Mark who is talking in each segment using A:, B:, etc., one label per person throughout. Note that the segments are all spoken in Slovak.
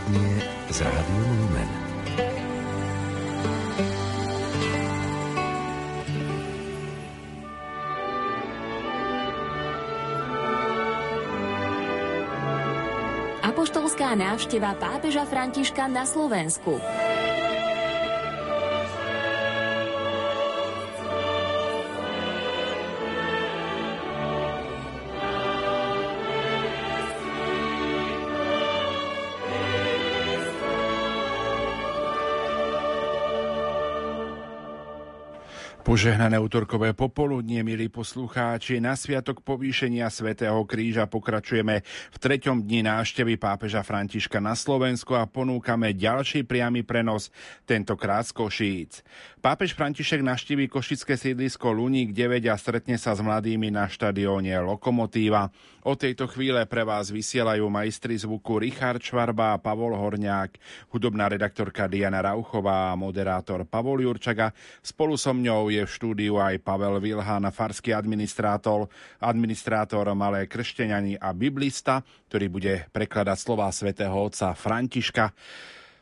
A: Popoludnie z Rádiom Lumen.
B: Apoštolská návšteva pápeža Františka na Slovensku.
C: Požehnané útorkové popoludnie, milí poslucháči, na sviatok povýšenia svätého Kríža pokračujeme v treťom dni návštevy pápeža Františka na Slovensku a ponúkame ďalší priamy prenos, tentokrát z Košíc. Pápež František naštíví košické sídlisko Luník 9 a stretne sa s mladými na štadióne Lokomotíva. O tejto chvíle pre vás vysielajú majstri zvuku Richard Švarba a Pavol Horňák, hudobná redaktorka Diana Rauchová a moderátor Pavol Jurčaga. Spolu so mňou je v štúdiu aj Pavel Vilhan, farský administrátor, administrátor Malé kršteňani a biblista, ktorý bude prekladať slova svätého otca Františka.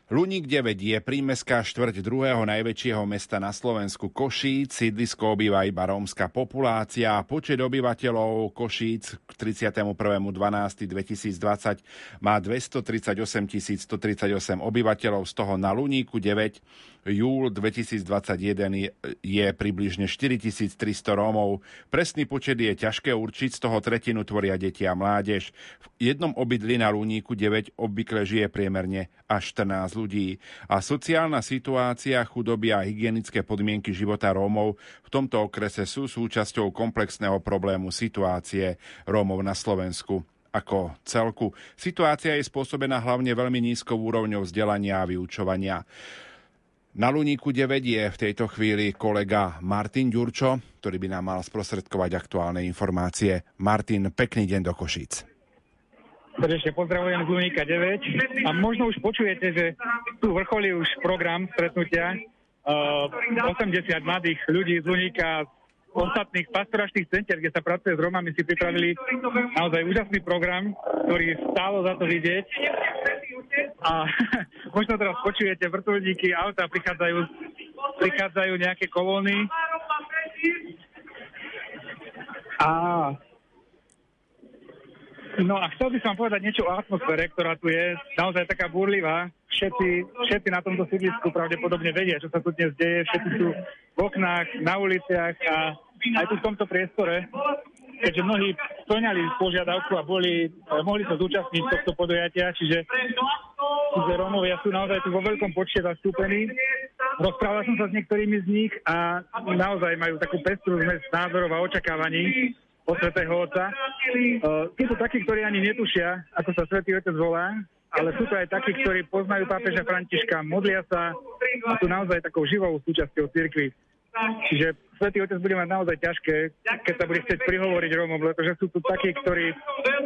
C: Luník 9 je prímeská štvrť druhého najväčšieho mesta na Slovensku Košíc. Sídlisko obýva iba rómska populácia. Počet obyvateľov Košíc k 31.12.2020 má 238 138 obyvateľov, z toho na Luníku 9 júl 2021 je približne 4300 Rómov. Presný počet je ťažké určiť, z toho tretinu tvoria deti a mládež. V jednom obydli na Luníku 9 obvykle žije priemerne až 14 ľudí. A sociálna situácia, chudoby a hygienické podmienky života Rómov v tomto okrese sú súčasťou komplexného problému situácie Rómov na Slovensku ako celku. Situácia je spôsobená hlavne veľmi nízkou úrovňou vzdelania a vyučovania. Na Luníku 9 je v tejto chvíli kolega Martin Ďurčo, ktorý by nám mal sprostredkovať aktuálne informácie. Martin, pekný deň do Košíc.
D: Srdečne pozdravujem z Luníka 9 a možno už počujete, že tu vrcholí už program stretnutia. Uh, 80 mladých ľudí z Luníka ostatných pastoračných centier, kde sa pracuje s Romami, si pripravili naozaj úžasný program, ktorý stálo za to vidieť. A možno teraz počujete vrtulníky, auta, prichádzajú, prichádzajú nejaké kolóny. A No a chcel by som povedať niečo o atmosfére, ktorá tu je naozaj taká burlivá. Všetci, všetci na tomto sídlisku pravdepodobne vedia, čo sa tu dnes deje. Všetci sú v oknách, na uliciach a aj tu v tomto priestore, keďže mnohí splňali požiadavku a boli, eh, mohli sa zúčastniť tohto podujatia, čiže, čiže Rómovia sú naozaj tu vo veľkom počte zastúpení. Rozprával som sa s niektorými z nich a naozaj majú takú pestru zmes názorov a očakávaní od Svetého Otca. Uh, sú to takí, ktorí ani netušia, ako sa Svetý Otec volá, ale sú to aj takí, ktorí poznajú pápeža Františka, modlia sa a sú naozaj takou živou súčasťou cirkvi. Čiže Svetý Otec bude mať naozaj ťažké, keď sa bude chcieť prihovoriť Rómom, pretože sú tu takí, ktorí,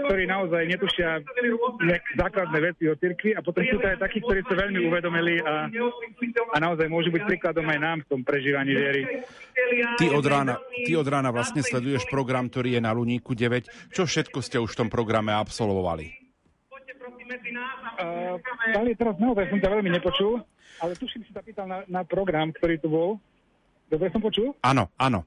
D: ktorí naozaj netušia základné veci o cirkvi a potom sú to aj takí, ktorí sa veľmi uvedomili a, a naozaj môžu byť príkladom aj nám v tom prežívaní viery.
C: Ty od, rána, ty od rána vlastne sleduješ program, ktorý je na Luníku 9. Čo všetko ste už v tom programe absolvovali?
D: Uh, teraz naozaj som ťa veľmi nepočul, ale tuším si sa pýtal na, na program, ktorý tu bol. Dobre som počul?
C: Áno, áno.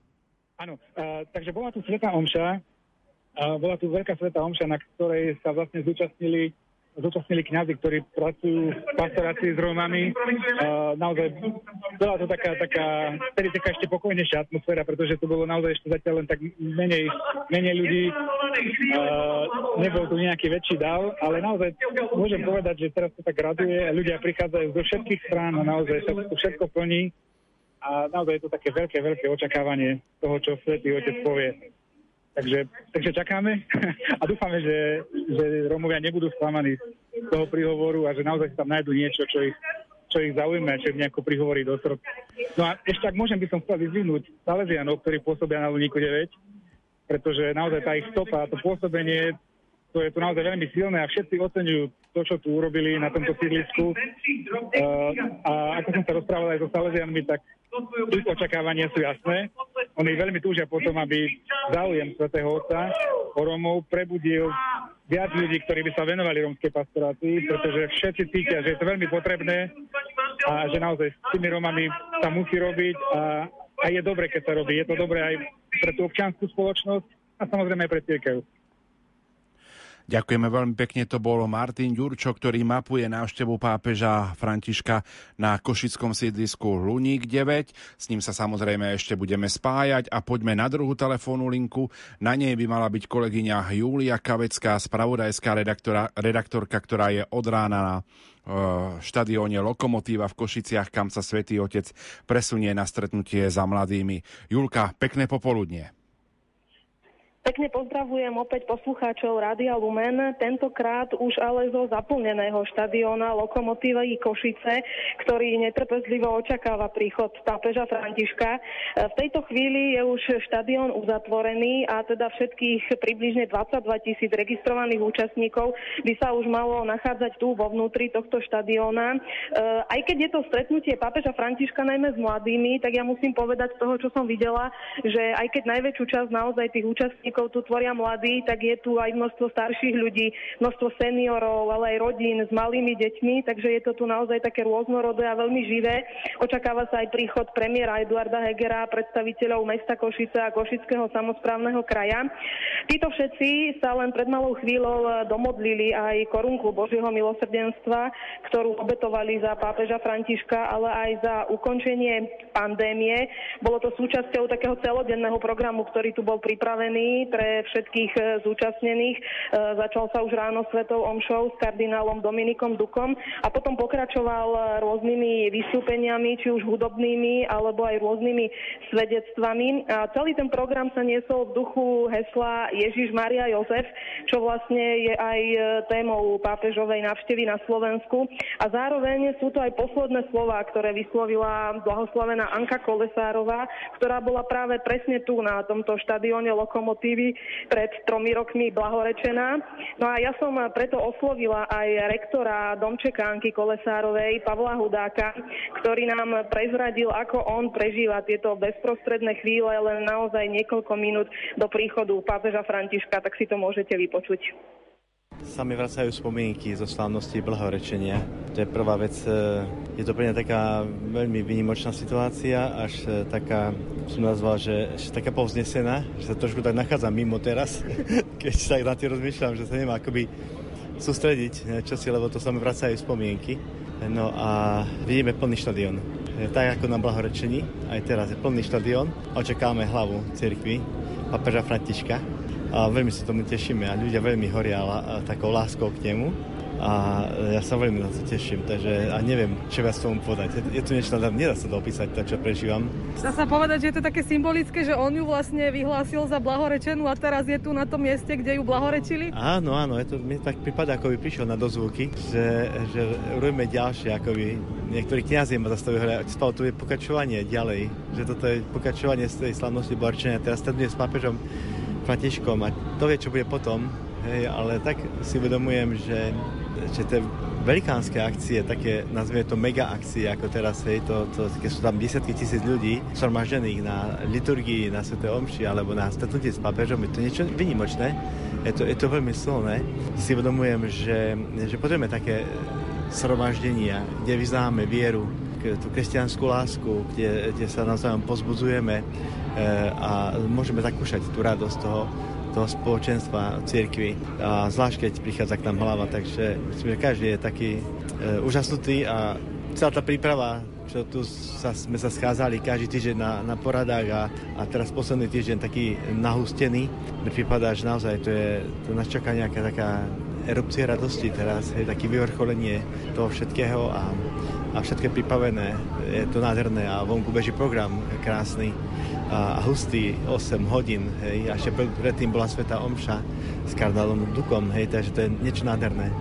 D: Áno, uh, takže bola tu Sveta Omša, uh, bola tu veľká Sveta Omša, na ktorej sa vlastne zúčastnili zúčastnili kňazi, ktorí pracujú v pastorácii s Rómami. Uh, naozaj bola to taká, taká, tedy taká ešte pokojnejšia atmosféra, pretože to bolo naozaj ešte zatiaľ len tak menej, menej ľudí. Uh, nebol tu nejaký väčší dal, ale naozaj môžem povedať, že teraz to tak raduje a ľudia prichádzajú zo všetkých strán a naozaj sa to všetko plní a naozaj je to také veľké, veľké očakávanie toho, čo Svetý Otec povie. Takže, takže čakáme a dúfame, že, že Rómovia nebudú sklamaní z toho príhovoru a že naozaj tam nájdu niečo, čo ich, čo ich zaujíma, čo ich nejako prihovorí do srdca. No a ešte ak môžem, by som chcel vyzvihnúť Salesianov, ktorí pôsobia na Luníku 9, pretože naozaj tá ich stopa, to pôsobenie, to je tu naozaj veľmi silné a všetci oceňujú to, čo tu urobili na tomto sídlisku. Uh, a ako som sa rozprával aj so Salesianmi, tak ich očakávania sú jasné. Oni veľmi túžia potom, aby záujem svätého Otca o Romov prebudil viac ľudí, ktorí by sa venovali rómskej pastorácii, pretože všetci cítia, že je to veľmi potrebné a že naozaj s tými Rómami sa musí robiť a, a je dobre, keď sa robí. Je to dobré aj pre tú občianskú spoločnosť a samozrejme aj pre církev.
C: Ďakujeme veľmi pekne, to bol Martin Ďurčo, ktorý mapuje návštevu pápeža Františka na košickom sídlisku Luník 9. S ním sa samozrejme ešte budeme spájať a poďme na druhú telefónnu linku. Na nej by mala byť kolegyňa Júlia Kavecká, spravodajská redaktora, redaktorka, ktorá je od rána na uh, štadióne Lokomotíva v Košiciach, kam sa Svetý Otec presunie na stretnutie za mladými. Julka, pekné popoludnie.
E: Pekne pozdravujem opäť poslucháčov Rádia Lumen, tentokrát už ale zo zaplneného štadióna Lokomotívy Košice, ktorý netrpezlivo očakáva príchod pápeža Františka. V tejto chvíli je už štadión uzatvorený a teda všetkých približne 22 tisíc registrovaných účastníkov by sa už malo nachádzať tu vo vnútri tohto štadióna. Aj keď je to stretnutie pápeža Františka najmä s mladými, tak ja musím povedať z toho, čo som videla, že aj keď najväčšiu časť naozaj tých účastníkov účastníkov tu tvoria mladí, tak je tu aj množstvo starších ľudí, množstvo seniorov, ale aj rodín s malými deťmi, takže je to tu naozaj také rôznorodé a veľmi živé. Očakáva sa aj príchod premiéra Eduarda Hegera, predstaviteľov mesta Košice a Košického samozprávneho kraja. Títo všetci sa len pred malou chvíľou domodlili aj korunku Božieho milosrdenstva, ktorú obetovali za pápeža Františka, ale aj za ukončenie pandémie. Bolo to súčasťou takého celodenného programu, ktorý tu bol pripravený pre všetkých e, zúčastnených. E, začal sa už ráno svetou omšou s kardinálom Dominikom Dukom a potom pokračoval rôznymi vystúpeniami, či už hudobnými, alebo aj rôznymi svedectvami. A celý ten program sa niesol v duchu hesla Ježiš Maria Jozef, čo vlastne je aj e, témou pápežovej návštevy na Slovensku. A zároveň sú to aj posledné slova, ktoré vyslovila blahoslavená Anka Kolesárová, ktorá bola práve presne tu na tomto štadióne Lokomotív návštevy pred tromi rokmi blahorečená. No a ja som preto oslovila aj rektora Domčekánky Kolesárovej Pavla Hudáka, ktorý nám prezradil, ako on prežíva tieto bezprostredné chvíle len naozaj niekoľko minút do príchodu pápeža Františka, tak si to môžete vypočuť
F: sa mi vracajú spomienky zo slávnosti blahorečenia. To je prvá vec. E, je to pre mňa taká veľmi vynimočná situácia, až e, taká, som nazval, že, že taká povznesená, že sa trošku tak nachádzam mimo teraz, keď sa na tým rozmýšľam, že sa nemá akoby sústrediť e, čo si, lebo to sa mi vracajú spomienky. No a vidíme plný štadión. Tak ako na blahorečení, aj teraz je plný štadión. Očakávame hlavu cirkvi, papeža Františka, a veľmi sa tomu tešíme a ľudia veľmi horia takou láskou k nemu a ja sa veľmi na to teším, takže a neviem, čo viac tomu povedať. Je, je tu niečo, nedá sa to opísať, to, čo prežívam.
G: Dá sa povedať, že je to také symbolické, že on ju vlastne vyhlásil za blahorečenú a teraz je tu na tom mieste, kde ju blahorečili?
F: Áno, áno, je to, mi tak prípada, ako by prišiel na dozvuky, že, že robíme ďalšie, ako by niektorí kniazy ma zastavili, hovorili, spal, tu je pokračovanie ďalej, že toto je pokračovanie z tej slavnosti blahorečenia, teraz stretnutie s pápežom Františkom a to vie, čo bude potom, hej, ale tak si uvedomujem, že, že tie velikánske akcie, také nazvime to mega akcie, ako teraz, hej, to, to, keď sú tam desiatky tisíc ľudí zhromaždených na liturgii, na Sv. Omši alebo na stretnutie s pápežom, je to niečo vynimočné, je to, je to veľmi silné. Si uvedomujem, že, že potrebujeme také zhromaždenia, kde vyznáme vieru, tú kresťanskú lásku, kde, kde sa navzájom pozbudzujeme, Eh, a môžeme zakúšať tú radosť toho, toho spoločenstva cirkvi. A zvlášť keď prichádza k nám hlava, takže myslím, že každý je taký e, úžasnutý a celá tá príprava, čo tu sa, sme sa scházali každý týždeň na, na poradách a, a teraz posledný týždeň taký nahustený, mi prípada, že naozaj to je, to nás čaká nejaká taká erupcia radosti teraz, je taký vyvrcholenie toho všetkého a, a všetko je pripravené, je to nádherné a vonku beží program krásny a hustý 8 hodín, hej, a ešte predtým bola Sveta Omša s kardinálom Dukom, hej, takže to je niečo nádherné.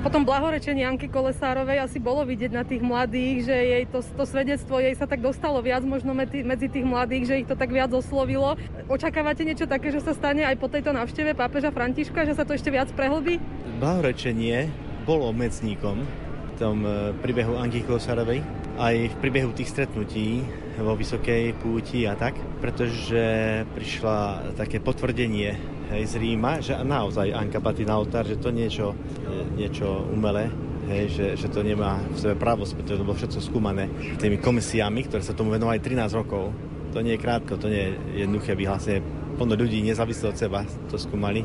G: Potom blahorečenie Anky Kolesárovej asi bolo vidieť na tých mladých, že jej to, to svedectvo jej sa tak dostalo viac možno medzi, medzi tých mladých, že ich to tak viac oslovilo. Očakávate niečo také, že sa stane aj po tejto návšteve pápeža Františka, že sa to ešte viac prehlbí?
F: Blahorečenie bolo medzníkom tom e, príbehu Anky Kolesárovej aj v priebehu tých stretnutí vo Vysokej púti a tak, pretože prišla také potvrdenie hej, z Ríma, že naozaj Anka patí na oltár, že to niečo, niečo umelé, hej, že, že to nemá v sebe pravosť, pretože to bolo všetko skúmané tými komisiami, ktoré sa tomu venovali 13 rokov. To nie je krátko, to nie je jednoduché vyhlásenie. Plno ľudí nezávisle od seba to skúmali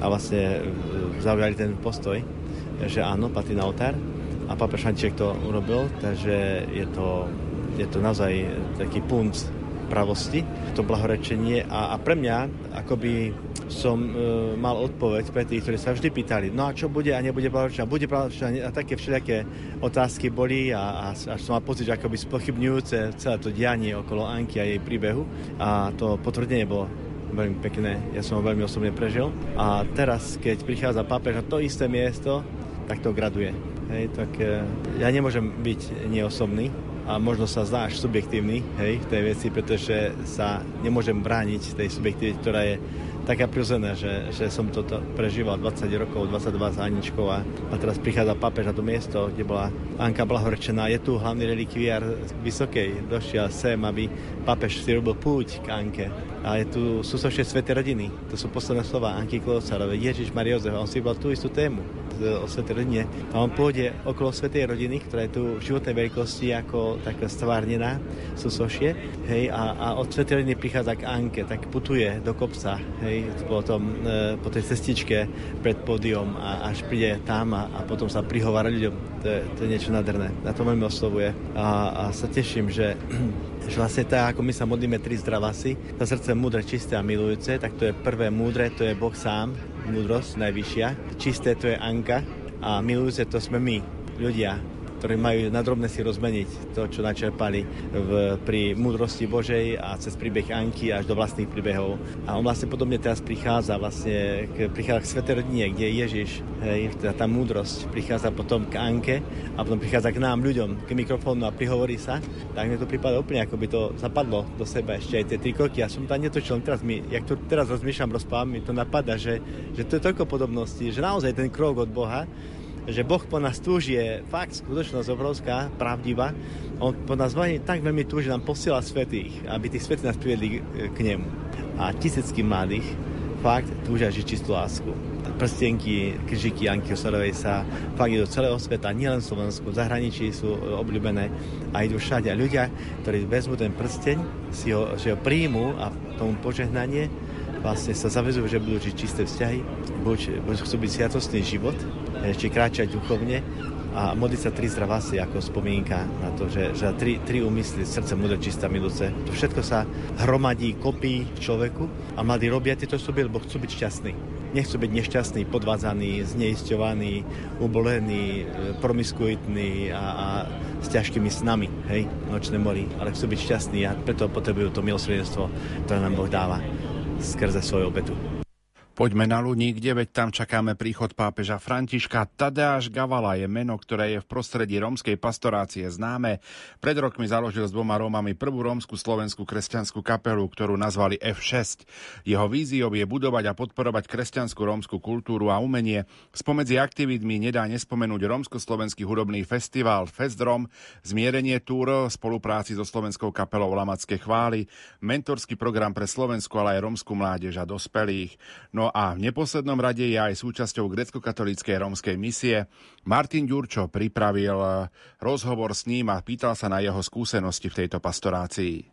F: a vlastne zaujali ten postoj, že áno, patrí na oltár a pápež František to urobil, takže je to, je to naozaj taký punc pravosti, to blahorečenie. A, a pre mňa akoby som e, mal odpoveď pre tých, ktorí sa vždy pýtali, no a čo bude a nebude blahorečenie, bude blahorečenie a také všelijaké otázky boli a, a až som mal pocit, že akoby spochybňujúce celé to dianie okolo Anky a jej príbehu. A to potvrdenie bolo veľmi pekné, ja som ho veľmi osobne prežil. A teraz, keď prichádza pápež na to isté miesto, tak to graduje. Hej, tak e, ja nemôžem byť neosobný a možno sa zdá až subjektívny hej, v tej veci, pretože sa nemôžem brániť tej subjektivite, ktorá je taká prirodzená, že, že som toto prežíval 20 rokov, 22 s Aničkou a, a teraz prichádza papež na to miesto, kde bola Anka blahorečená. Je tu hlavný relikviár Vysokej, došiel sem, aby papež si robil púť k Anke. A je tu, sú so Svete rodiny. To sú posledné slova Anky Klocarovej. Ježiš Maria Jozef, on si vybral tú istú tému o Svetej rodine. A on pôjde okolo Svetej rodiny, ktorá je tu v životnej veľkosti ako taká stvárnená, sú sošie. Hej, a, a od Svetej rodiny prichádza k Anke, tak putuje do kopca, hej, potom, e, po tej cestičke pred pódium a až príde tam a, a potom sa prihovára ľuďom. To je, to je niečo nádherné. Na to veľmi oslovuje. A, a sa teším, že že vlastne tak, ako my sa modlíme tri zdravasy, za srdce múdre, čisté a milujúce, tak to je prvé múdre, to je Boh sám, múdrosť najvyššia. Čisté to je Anka a milujúce to sme my, ľudia, ktorí majú nadrobne si rozmeniť to, čo načerpali v, pri múdrosti Božej a cez príbeh Anky až do vlastných príbehov. A on vlastne podobne teraz prichádza vlastne k, prichádza k Svetej rodine, kde je Ježiš, hej, teda tá múdrosť prichádza potom k Anke a potom prichádza k nám, ľuďom, k mikrofónu a prihovorí sa. Tak mi to prípada úplne, ako by to zapadlo do seba ešte aj tie tri kroky. Ja som tam netočil, teraz mi, jak to teraz rozmýšľam, rozpávam, mi to napadá, že, že to je toľko podobností, že naozaj ten krok od Boha že Boh po nás túži, je fakt skutočnosť obrovská, pravdivá. On po nás veľmi, tak veľmi túži nám posiela svetých, aby tí svetí nás privedli k nemu. A tisícky mladých fakt túžia žiť čistú lásku. Prstenky, križiky Anky Osarovej sa fakt idú celého sveta, nielen v Slovensku, v zahraničí sú obľúbené a idú všade. A ľudia, ktorí vezmú ten prsteň, si ho, že ho príjmu a tomu požehnanie, vlastne sa zavezujú, že budú žiť čisté vzťahy, buď, buď chcú byť sviatostný život, či kráčať duchovne a modliť sa tri zdravasy ako spomienka na to, že, že tri, tri úmysly, srdce, múdre, čistá, milúce. To všetko sa hromadí, kopí v človeku a mladí robia tieto osoby, lebo chcú byť šťastní. Nechcú byť nešťastní, podvádzaní, zneisťovaní, ubolený, promiskuitní a, a s ťažkými snami, hej, nočné mori, ale chcú byť šťastní a preto potrebujú to milosrdenstvo, ktoré nám Boh dáva skrze svoju obetu.
C: Poďme na Luník, kde veď tam čakáme príchod pápeža Františka. Tadeáš Gavala je meno, ktoré je v prostredí rómskej pastorácie známe. Pred rokmi založil s dvoma Rómami prvú rómsku slovenskú kresťanskú kapelu, ktorú nazvali F6. Jeho víziou je budovať a podporovať kresťanskú rómsku kultúru a umenie. Spomedzi aktivitmi nedá nespomenúť rómsko-slovenský hudobný festival Festrom, zmierenie túr, spolupráci so slovenskou kapelou Lamacké chvály, mentorský program pre Slovensku, ale aj rómsku mládež a dospelých. No No a v neposlednom rade je aj súčasťou grecko-katolíckej rómskej misie. Martin Ďurčo pripravil rozhovor s ním a pýtal sa na jeho skúsenosti v tejto pastorácii.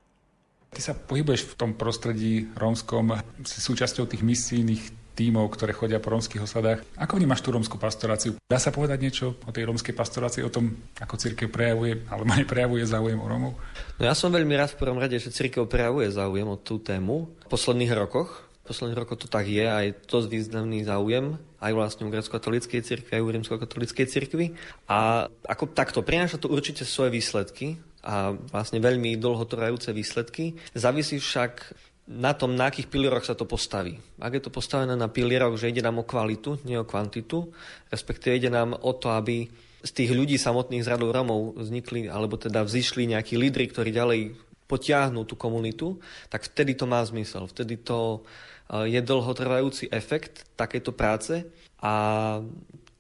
H: Ty sa pohybuješ v tom prostredí rómskom, si súčasťou tých misijných tímov, ktoré chodia po rómskych osadách. Ako vnímaš tú rómskú pastoráciu? Dá sa povedať niečo o tej rómskej pastorácii, o tom, ako církev prejavuje, alebo neprejavuje záujem o Rómov?
I: No ja som veľmi rád v prvom rade, že církev prejavuje záujem o tú tému v posledných rokoch posledných rokov to tak je a je to významný záujem aj vlastne u grecko-katolíckej cirkvi, aj u rímsko-katolíckej cirkvi. A ako takto, prináša to určite svoje výsledky a vlastne veľmi dlhotrajúce výsledky. Závisí však na tom, na akých pilieroch sa to postaví. Ak je to postavené na pilieroch, že ide nám o kvalitu, nie o kvantitu, respektíve ide nám o to, aby z tých ľudí samotných z radov Romov vznikli, alebo teda vzýšli nejakí lídry, ktorí ďalej potiahnú tú komunitu, tak vtedy to má zmysel. Vtedy to je dlhotrvajúci efekt takéto práce a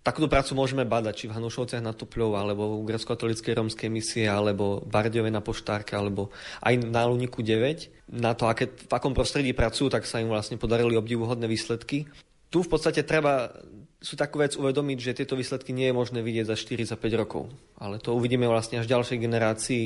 I: takúto prácu môžeme badať, či v Hanušovciach na Tupľov, alebo v grecko-katolíckej rómskej misie, alebo v Bardiove na Poštárke, alebo aj na Luniku 9. Na to, aké, v akom prostredí pracujú, tak sa im vlastne podarili obdivuhodné výsledky. Tu v podstate treba sú takú vec uvedomiť, že tieto výsledky nie je možné vidieť za 4 za 5 rokov. Ale to uvidíme vlastne až v ďalšej generácii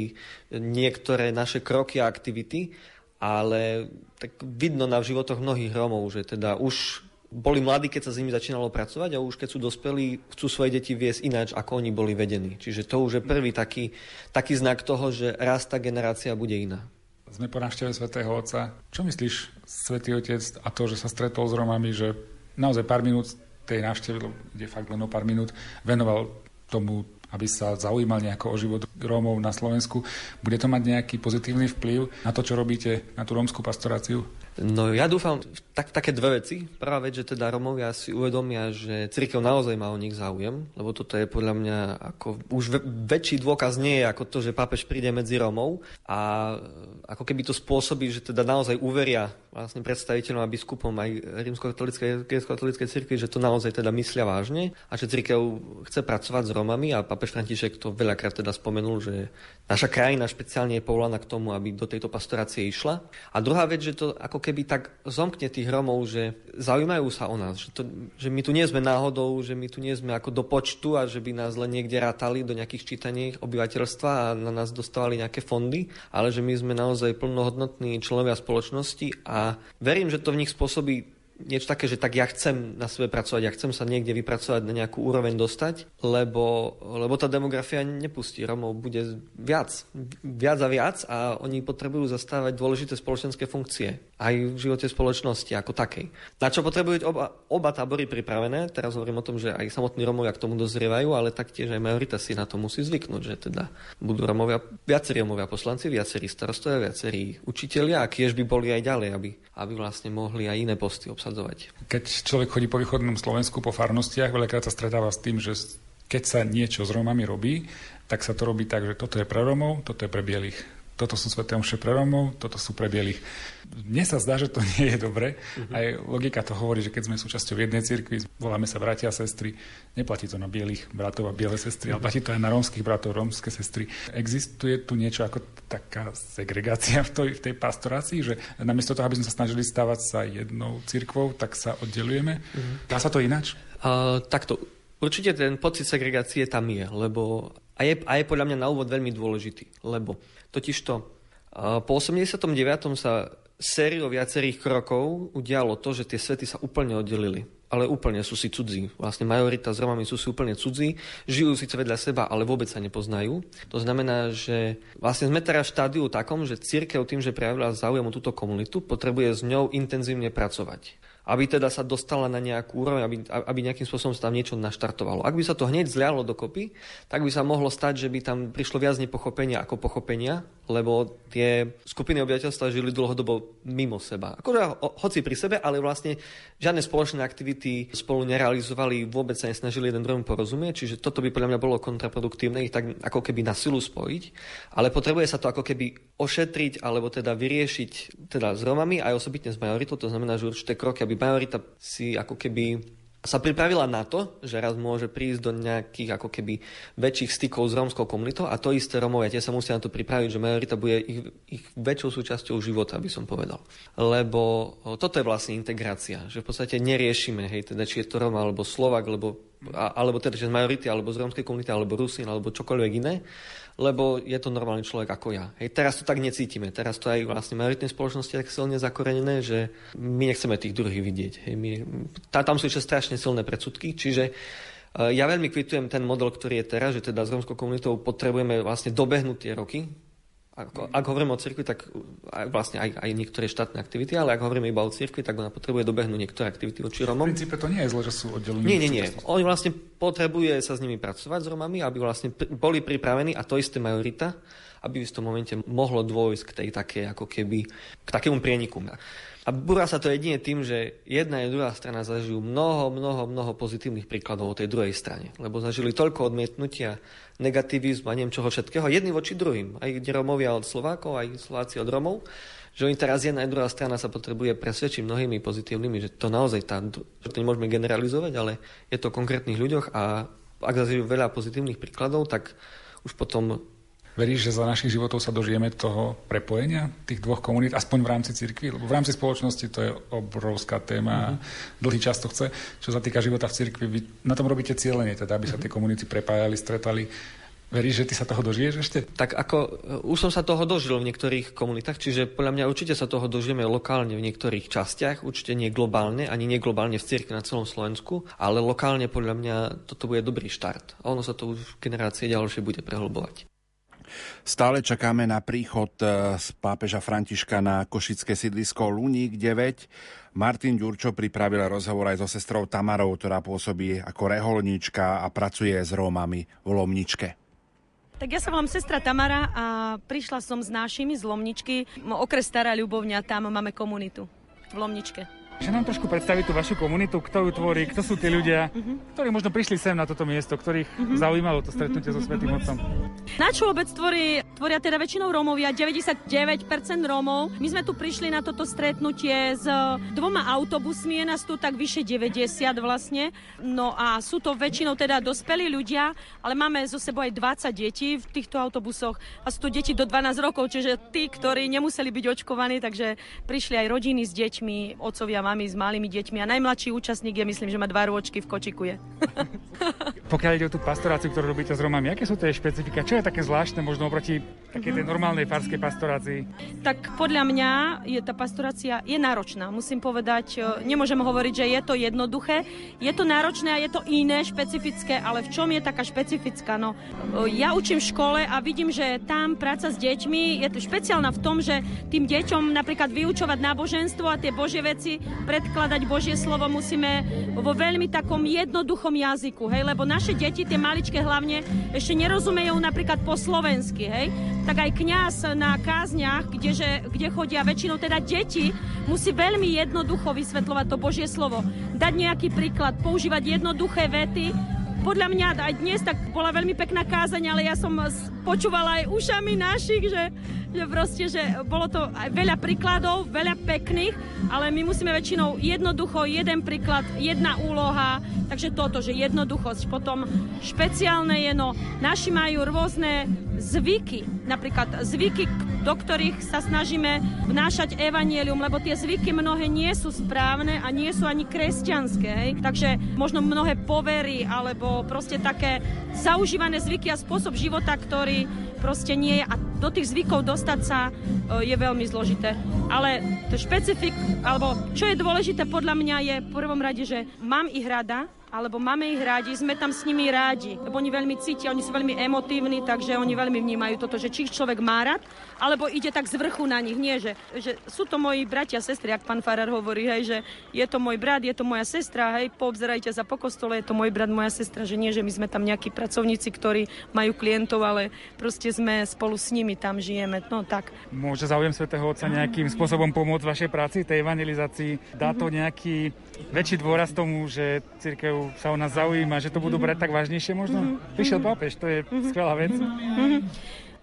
I: niektoré naše kroky a aktivity, ale tak vidno na životoch mnohých Rómov, že teda už boli mladí, keď sa s nimi začínalo pracovať a už keď sú dospelí, chcú svoje deti viesť ináč, ako oni boli vedení. Čiže to už je prvý taký, taký znak toho, že raz tá generácia bude iná.
H: Sme po návšteve svätého Otca. Čo myslíš, Svetý Otec, a to, že sa stretol s Romami, že naozaj pár minút tej návšteve, kde fakt len o pár minút, venoval tomu, aby sa zaujímal nejako o život Rómov na Slovensku. Bude to mať nejaký pozitívny vplyv na to, čo robíte, na tú rómskú pastoráciu?
I: No ja dúfam tak, také dve veci. Prvá vec, že teda Romovia si uvedomia, že církev naozaj má o nich záujem, lebo toto je podľa mňa ako už väčší dôkaz nie je ako to, že pápež príde medzi Romov a ako keby to spôsobí, že teda naozaj uveria vlastne predstaviteľom a biskupom aj rímsko-katolíckej cirkvi, že to naozaj teda myslia vážne a že církev chce pracovať s Romami a pápež František to veľakrát teda spomenul, že naša krajina špeciálne je povolaná k tomu, aby do tejto pastorácie išla. A druhá vec, že to ako keby tak zomkne tých Romov, že zaujímajú sa o nás, že, to, že my tu nie sme náhodou, že my tu nie sme ako do počtu a že by nás len niekde rátali do nejakých čítaní obyvateľstva a na nás dostávali nejaké fondy, ale že my sme naozaj plnohodnotní členovia spoločnosti a verím, že to v nich spôsobí niečo také, že tak ja chcem na sebe pracovať, ja chcem sa niekde vypracovať na nejakú úroveň dostať, lebo, lebo tá demografia nepustí. Romov bude viac, viac a viac a oni potrebujú zastávať dôležité spoločenské funkcie aj v živote spoločnosti ako takej. Na čo potrebujú oba, oba tábory pripravené, teraz hovorím o tom, že aj samotní Romovia k tomu dozrievajú, ale taktiež aj majorita si na to musí zvyknúť, že teda budú Romovia, viacerí Romovia poslanci, viacerí starostovia, viacerí učitelia a kiež by boli aj ďalej, aby, aby vlastne mohli aj iné posty obsadzovať.
H: Keď človek chodí po východnom Slovensku, po farnostiach, veľakrát sa stretáva s tým, že keď sa niečo s Rómami robí, tak sa to robí tak, že toto je pre Rómov, toto je pre bielých toto sú sveté omše pre Romov, toto sú pre bielých. Mne sa zdá, že to nie je dobre. Uh-huh. Aj logika to hovorí, že keď sme súčasťou jednej cirkvi, voláme sa bratia a sestry, neplatí to na bielých bratov a biele sestry, ale platí to aj na rómskych bratov, rómske sestry. Existuje tu niečo ako taká segregácia v tej, v tej pastorácii, že namiesto toho, aby sme sa snažili stavať sa jednou cirkvou, tak sa oddelujeme. Uh-huh. Dá sa to ináč?
I: Uh, takto. Určite ten pocit segregácie tam je, lebo a je, a je podľa mňa na úvod veľmi dôležitý, lebo Totižto po 89. sa sériou viacerých krokov udialo to, že tie svety sa úplne oddelili. Ale úplne sú si cudzí. Vlastne majorita s Romami sú si úplne cudzí. Žijú síce vedľa seba, ale vôbec sa nepoznajú. To znamená, že vlastne sme teraz v štádiu takom, že církev tým, že prejavila záujem o túto komunitu, potrebuje s ňou intenzívne pracovať aby teda sa dostala na nejakú úroveň, aby, aby nejakým spôsobom sa tam niečo naštartovalo. Ak by sa to hneď zlialo dokopy, tak by sa mohlo stať, že by tam prišlo viac nepochopenia ako pochopenia, lebo tie skupiny obyvateľstva žili dlhodobo mimo seba. Akože hoci pri sebe, ale vlastne žiadne spoločné aktivity spolu nerealizovali, vôbec sa nesnažili jeden druhému porozumieť, čiže toto by podľa mňa bolo kontraproduktívne ich tak ako keby na silu spojiť, ale potrebuje sa to ako keby ošetriť alebo teda vyriešiť teda s Romami aj osobitne s majoritou, to znamená, že určité kroky, aby majorita si ako keby sa pripravila na to, že raz môže prísť do nejakých ako keby väčších stykov s rómskou komunitou a to isté Rómovia tie sa musia na to pripraviť, že majorita bude ich, ich väčšou súčasťou života, by som povedal. Lebo toto je vlastne integrácia, že v podstate neriešime, hej, teda či je to Roma alebo Slovak, alebo, alebo teda že z majority, alebo z rómskej komunity, alebo Rusin, alebo čokoľvek iné, lebo je to normálny človek ako ja. Hej, teraz to tak necítime. Teraz to aj vlastne majoritnej spoločnosti tak silne zakorenené, že my nechceme tých druhých vidieť. Hej, my, tá, tam sú ešte strašne silné predsudky, čiže uh, ja veľmi kvitujem ten model, ktorý je teraz, že teda s romskou komunitou potrebujeme vlastne dobehnúť tie roky, ak, ak hovoríme o cirkvi, tak vlastne aj, aj niektoré štátne aktivity, ale ak hovoríme iba o cirkvi, tak ona potrebuje dobehnúť niektoré aktivity voči Romom.
H: V princípe to nie je zle, že sú oddelení.
I: Nie, nie, nie. Oni vlastne potrebuje sa s nimi pracovať s Romami, aby vlastne boli pripravení, a to isté majorita, aby v tom momente mohlo dôjsť k tej také, ako keby, k takému prieniku. A búra sa to jedine tým, že jedna a druhá strana zažijú mnoho, mnoho, mnoho pozitívnych príkladov o tej druhej strane. Lebo zažili toľko odmietnutia, negativizmu a neviem čoho všetkého, jedný voči druhým. Aj Romovia od Slovákov, aj Slováci od Romov že oni teraz jedna aj druhá strana sa potrebuje presvedčiť mnohými pozitívnymi, že to naozaj tá, že to nemôžeme generalizovať, ale je to o konkrétnych ľuďoch a ak zažijú veľa pozitívnych príkladov, tak už potom
H: Veríš, že za našich životov sa dožijeme toho prepojenia tých dvoch komunít, aspoň v rámci cirkvi? Lebo v rámci spoločnosti to je obrovská téma, mm-hmm. dlhý čas to chce. Čo sa týka života v cirkvi, vy na tom robíte cieľenie, teda aby sa tie komunity prepájali, stretali. Veríš, že ty sa toho dožiješ ešte?
I: Tak ako, uh, už som sa toho dožil v niektorých komunitách, čiže podľa mňa určite sa toho dožijeme lokálne v niektorých častiach, určite nie globálne, ani nie globálne v cirkvi na celom Slovensku, ale lokálne podľa mňa toto bude dobrý štart. A ono sa to už v generácie ďalšie bude prehlbovať.
C: Stále čakáme na príchod e, z pápeža Františka na košické sídlisko Luník 9. Martin Ďurčo pripravil rozhovor aj so sestrou Tamarou, ktorá pôsobí ako reholníčka a pracuje s Rómami v Lomničke.
J: Tak ja sa volám sestra Tamara a prišla som s našimi z Lomničky. Okres Stará Ľubovňa, tam máme komunitu v Lomničke.
K: Že nám trošku predstaviť tú vašu komunitu, kto ju tvorí, kto sú tí ľudia, ktorí možno prišli sem na toto miesto, ktorých zaujímalo to stretnutie so Svetým Otcom.
J: Našu obec tvorí, tvoria teda väčšinou Rómovia, 99% Rómov. My sme tu prišli na toto stretnutie s dvoma autobusmi, je nás tu tak vyše 90 vlastne. No a sú to väčšinou teda dospelí ľudia, ale máme zo sebou aj 20 detí v týchto autobusoch a sú to deti do 12 rokov, čiže tí, ktorí nemuseli byť očkovaní, takže prišli aj rodiny s deťmi, otcovia mami s malými deťmi a najmladší účastník je, myslím, že má dva rôčky v kočiku je.
K: Pokiaľ ide o tú pastoráciu, ktorú robíte s Romami, aké sú tie špecifika? Čo je také zvláštne možno oproti takej tej mhm. normálnej farskej pastorácii?
J: Tak podľa mňa je tá pastorácia je náročná. Musím povedať, e, nemôžem hovoriť, že je to jednoduché. Je to náročné a je to iné, špecifické, ale v čom je taká špecifická? No, e, ja učím v škole a vidím, že tam práca s deťmi je špeciálna v tom, že tým deťom napríklad vyučovať náboženstvo a tie božie veci predkladať Božie slovo musíme vo veľmi takom jednoduchom jazyku, hej, lebo naše deti, tie maličké hlavne, ešte nerozumejú napríklad po slovensky, hej, tak aj kňaz na kázniach, kdeže, kde chodia väčšinou teda deti, musí veľmi jednoducho vysvetľovať to Božie slovo. Dať nejaký príklad, používať jednoduché vety, podľa mňa aj dnes tak bola veľmi pekná kázaň, ale ja som počúvala aj ušami našich, že proste, že bolo to aj veľa príkladov, veľa pekných, ale my musíme väčšinou jednoducho, jeden príklad, jedna úloha, takže toto, že jednoduchosť. Potom špeciálne je, no, naši majú rôzne zvyky, napríklad zvyky, do ktorých sa snažíme vnášať evanielium, lebo tie zvyky mnohé nie sú správne a nie sú ani kresťanské. Hej? Takže možno mnohé povery alebo proste také zaužívané zvyky a spôsob života, ktorý proste nie je a do tých zvykov dostať sa e, je veľmi zložité. Ale to špecifik, alebo čo je dôležité podľa mňa je v prvom rade, že mám ich rada, alebo máme ich rádi, sme tam s nimi rádi, lebo oni veľmi cítia, oni sú veľmi emotívni, takže oni veľmi vnímajú toto, že či ich človek má rád, alebo ide tak z vrchu na nich. Nie, že, že sú to moji bratia sestry, ak pán Farar hovorí, hej, že je to môj brat, je to moja sestra, hej, poobzerajte sa po kostole, je to môj brat, moja sestra, že nie, že my sme tam nejakí pracovníci, ktorí majú klientov, ale proste sme spolu s nimi tam žijeme. No tak.
K: Môže záujem svätého Otca nejakým spôsobom pomôcť vašej práci, tej evangelizácii? Dá to nejaký väčší dôraz tomu, že církev sa o nás zaujíma, že to budú brať tak vážnejšie možno. Mm-hmm. Prišiel pápež, to je mm-hmm. skvelá vec.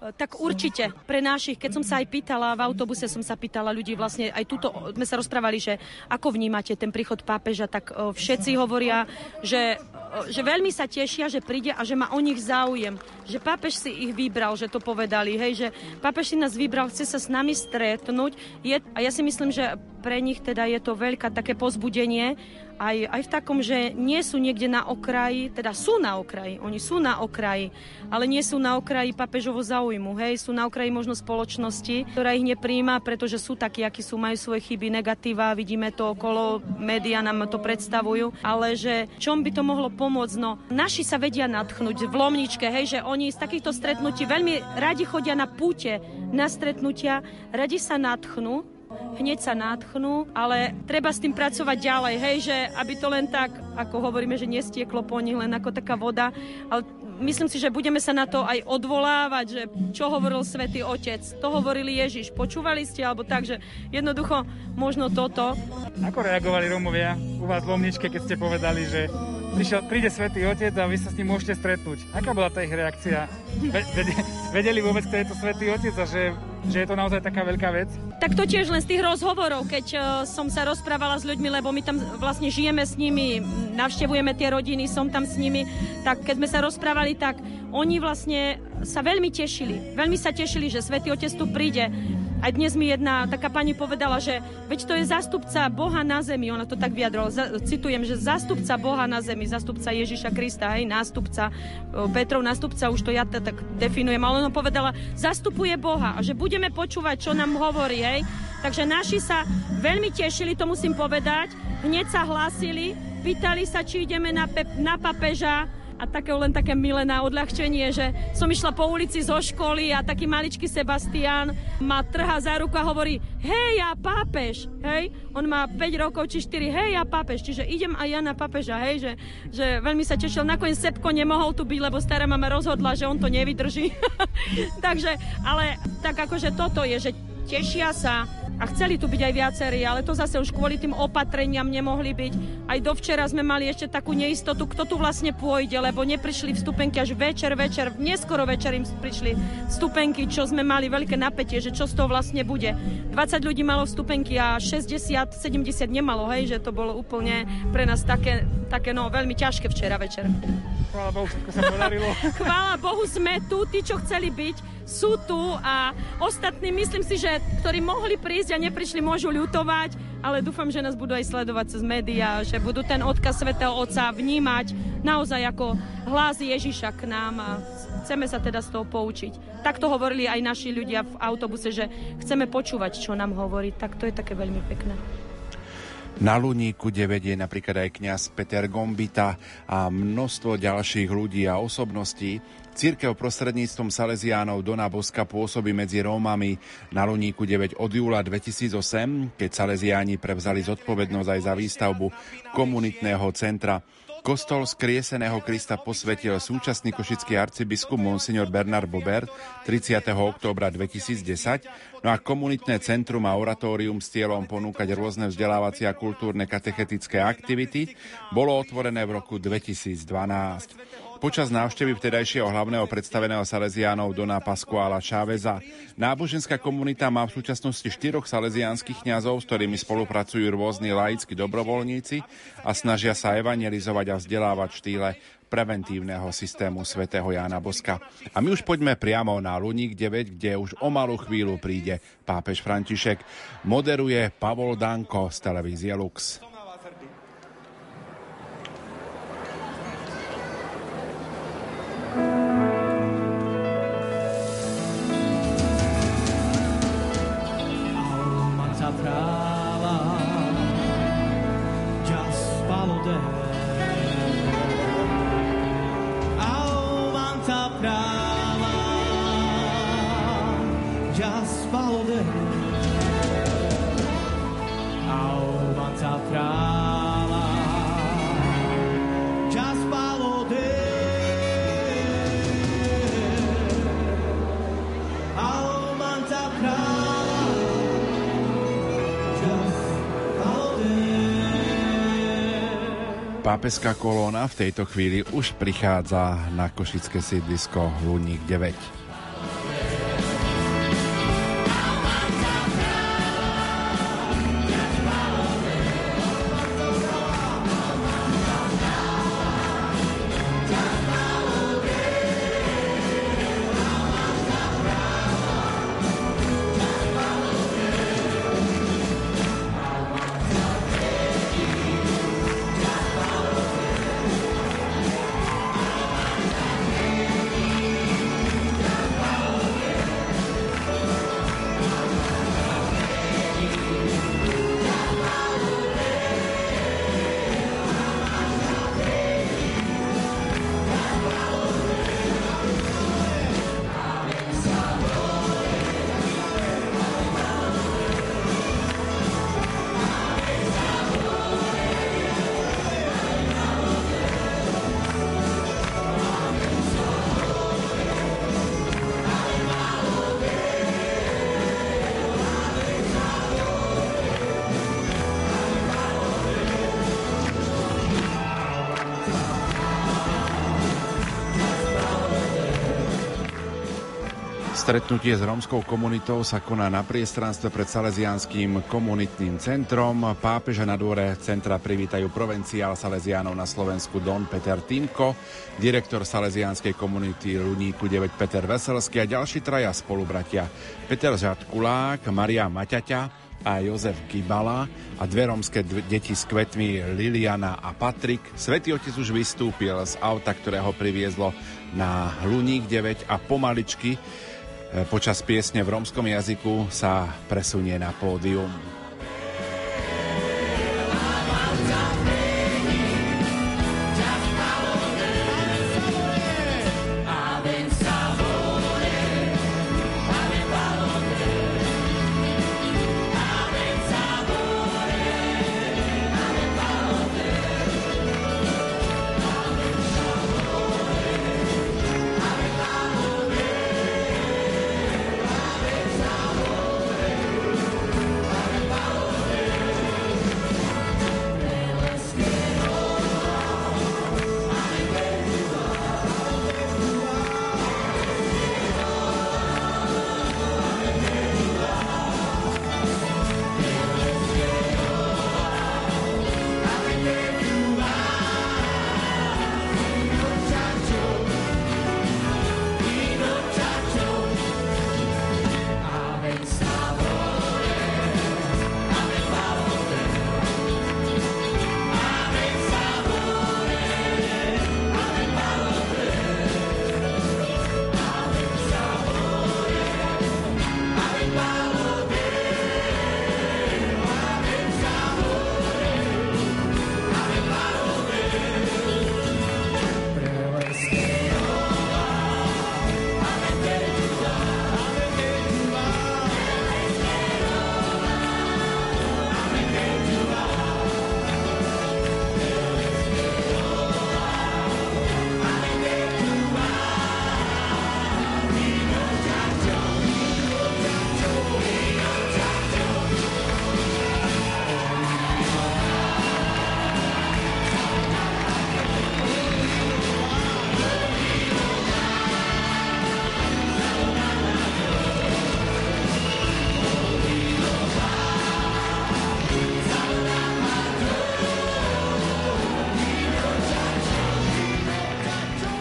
J: Tak určite. Pre našich, keď som sa aj pýtala, v autobuse som sa pýtala ľudí, vlastne aj tuto sme sa rozprávali, že ako vnímate ten príchod pápeža, tak všetci hovoria, že, že veľmi sa tešia, že príde a že má o nich záujem. Že pápež si ich vybral, že to povedali, hej, že pápež si nás vybral, chce sa s nami stretnúť. Je, a ja si myslím, že pre nich teda je to veľké také pozbudenie, aj, aj v takom, že nie sú niekde na okraji, teda sú na okraji, oni sú na okraji, ale nie sú na okraji papežovo záujmu, hej, sú na okraji možno spoločnosti, ktorá ich nepríjma, pretože sú takí, akí sú, majú svoje chyby, negatíva, vidíme to okolo, média nám to predstavujú, ale že čom by to mohlo pomôcť, no naši sa vedia natchnúť v Lomničke, hej, že oni z takýchto stretnutí veľmi radi chodia na púte, na stretnutia, radi sa natchnú, hneď sa nádchnú, ale treba s tým pracovať ďalej, hej, že aby to len tak, ako hovoríme, že nestieklo po nich len ako taká voda, ale myslím si, že budeme sa na to aj odvolávať, že čo hovoril svätý Otec, to hovorili Ježiš. Počúvali ste, alebo tak, že jednoducho možno toto.
K: Ako reagovali Romovia u vás v Lomničke, keď ste povedali, že prišiel, príde Svetý Otec a vy sa s ním môžete stretnúť. Aká bola tá ich reakcia? Vedeli vôbec, kto je to Svetý Otec a že, že je to naozaj taká veľká vec?
J: Tak to tiež len z tých rozhovorov, keď uh, som sa rozprávala s ľuďmi, lebo my tam vlastne žijeme s nimi, navštevujeme tie rodiny, som tam s nimi, tak keď sme sa rozprávali, tak oni vlastne sa veľmi tešili. Veľmi sa tešili, že Svetý Otec tu príde. Aj dnes mi jedna taká pani povedala, že veď to je zástupca Boha na zemi. Ona to tak vyjadrovala. Citujem, že zástupca Boha na zemi, zástupca Ježiša Krista, hej, nástupca, Petrov nástupca, už to ja tak definujem, ale ona povedala, zastupuje Boha a že budeme počúvať, čo nám hovorí, hej. Takže naši sa veľmi tešili, to musím povedať, hneď sa hlásili, pýtali sa, či ideme na, pe- na papeža, a také len také milé na odľahčenie, že som išla po ulici zo školy a taký maličký Sebastian ma trhá za ruku a hovorí, hej, ja pápež, hej, on má 5 rokov či 4, hej, ja pápež, čiže idem aj ja na pápeža, hej, že, že veľmi sa tešil. Nakoniec Sepko nemohol tu byť, lebo stará mama rozhodla, že on to nevydrží. Takže, ale tak akože toto je, že tešia sa, a chceli tu byť aj viacerí, ale to zase už kvôli tým opatreniam nemohli byť. Aj dovčera sme mali ešte takú neistotu, kto tu vlastne pôjde, lebo neprišli vstupenky až večer, večer, neskoro večer im prišli vstupenky, čo sme mali veľké napätie, že čo z toho vlastne bude. 20 ľudí malo vstupenky a 60, 70 nemalo, hej, že to bolo úplne pre nás také, také no, veľmi ťažké včera večer.
K: Chvála Bohu, všetko sa podarilo.
J: Chvála Bohu, sme tu, tí, čo chceli byť sú tu a ostatní, myslím si, že ktorí mohli prísť a neprišli, môžu ľutovať, ale dúfam, že nás budú aj sledovať cez médiá, že budú ten odkaz Svetého Otca vnímať naozaj ako hlas Ježiša k nám a chceme sa teda z toho poučiť. Tak to hovorili aj naši ľudia v autobuse, že chceme počúvať, čo nám hovorí. Tak to je také veľmi pekné.
C: Na Luníku 9 je napríklad aj kňaz Peter Gombita a množstvo ďalších ľudí a osobností. Církev prostredníctvom Salesiánov Dona Boska pôsobí medzi Rómami na Luníku 9 od júla 2008, keď Salesiáni prevzali zodpovednosť aj za výstavbu komunitného centra. Kostol skrieseného Krista posvetil súčasný košický arcibiskup Monsignor Bernard Bobert 30. októbra 2010, no a komunitné centrum a oratórium s cieľom ponúkať rôzne vzdelávacie a kultúrne katechetické aktivity bolo otvorené v roku 2012. Počas návštevy vtedajšieho hlavného predstaveného Salesiánov Dona Pascuala Cháveza náboženská komunita má v súčasnosti štyroch salesiánskych kňazov, s ktorými spolupracujú rôzni laickí dobrovoľníci a snažia sa evangelizovať a vzdelávať štýle preventívneho systému svätého Jána Boska. A my už poďme priamo na Luník 9, kde už o malú chvíľu príde pápež František. Moderuje Pavol Danko z televízie Lux. Pápeská kolóna v tejto chvíli už prichádza na košické sídlisko Luník 9. Stretnutie s rómskou komunitou sa koná na priestranstve pred Salesianským komunitným centrom. Pápeža na dvore centra privítajú provinciál Salesiánov na Slovensku Don Peter Týmko, direktor Salesianskej komunity Luníku 9 Peter Veselský a ďalší traja spolubratia Peter Žadkulák, Maria Maťaťa a Jozef Gibala a dve romské deti s kvetmi Liliana a Patrik. Svetý otec už vystúpil z auta, ktorého priviezlo na Luník 9 a pomaličky počas piesne v rómskom jazyku sa presunie na pódium.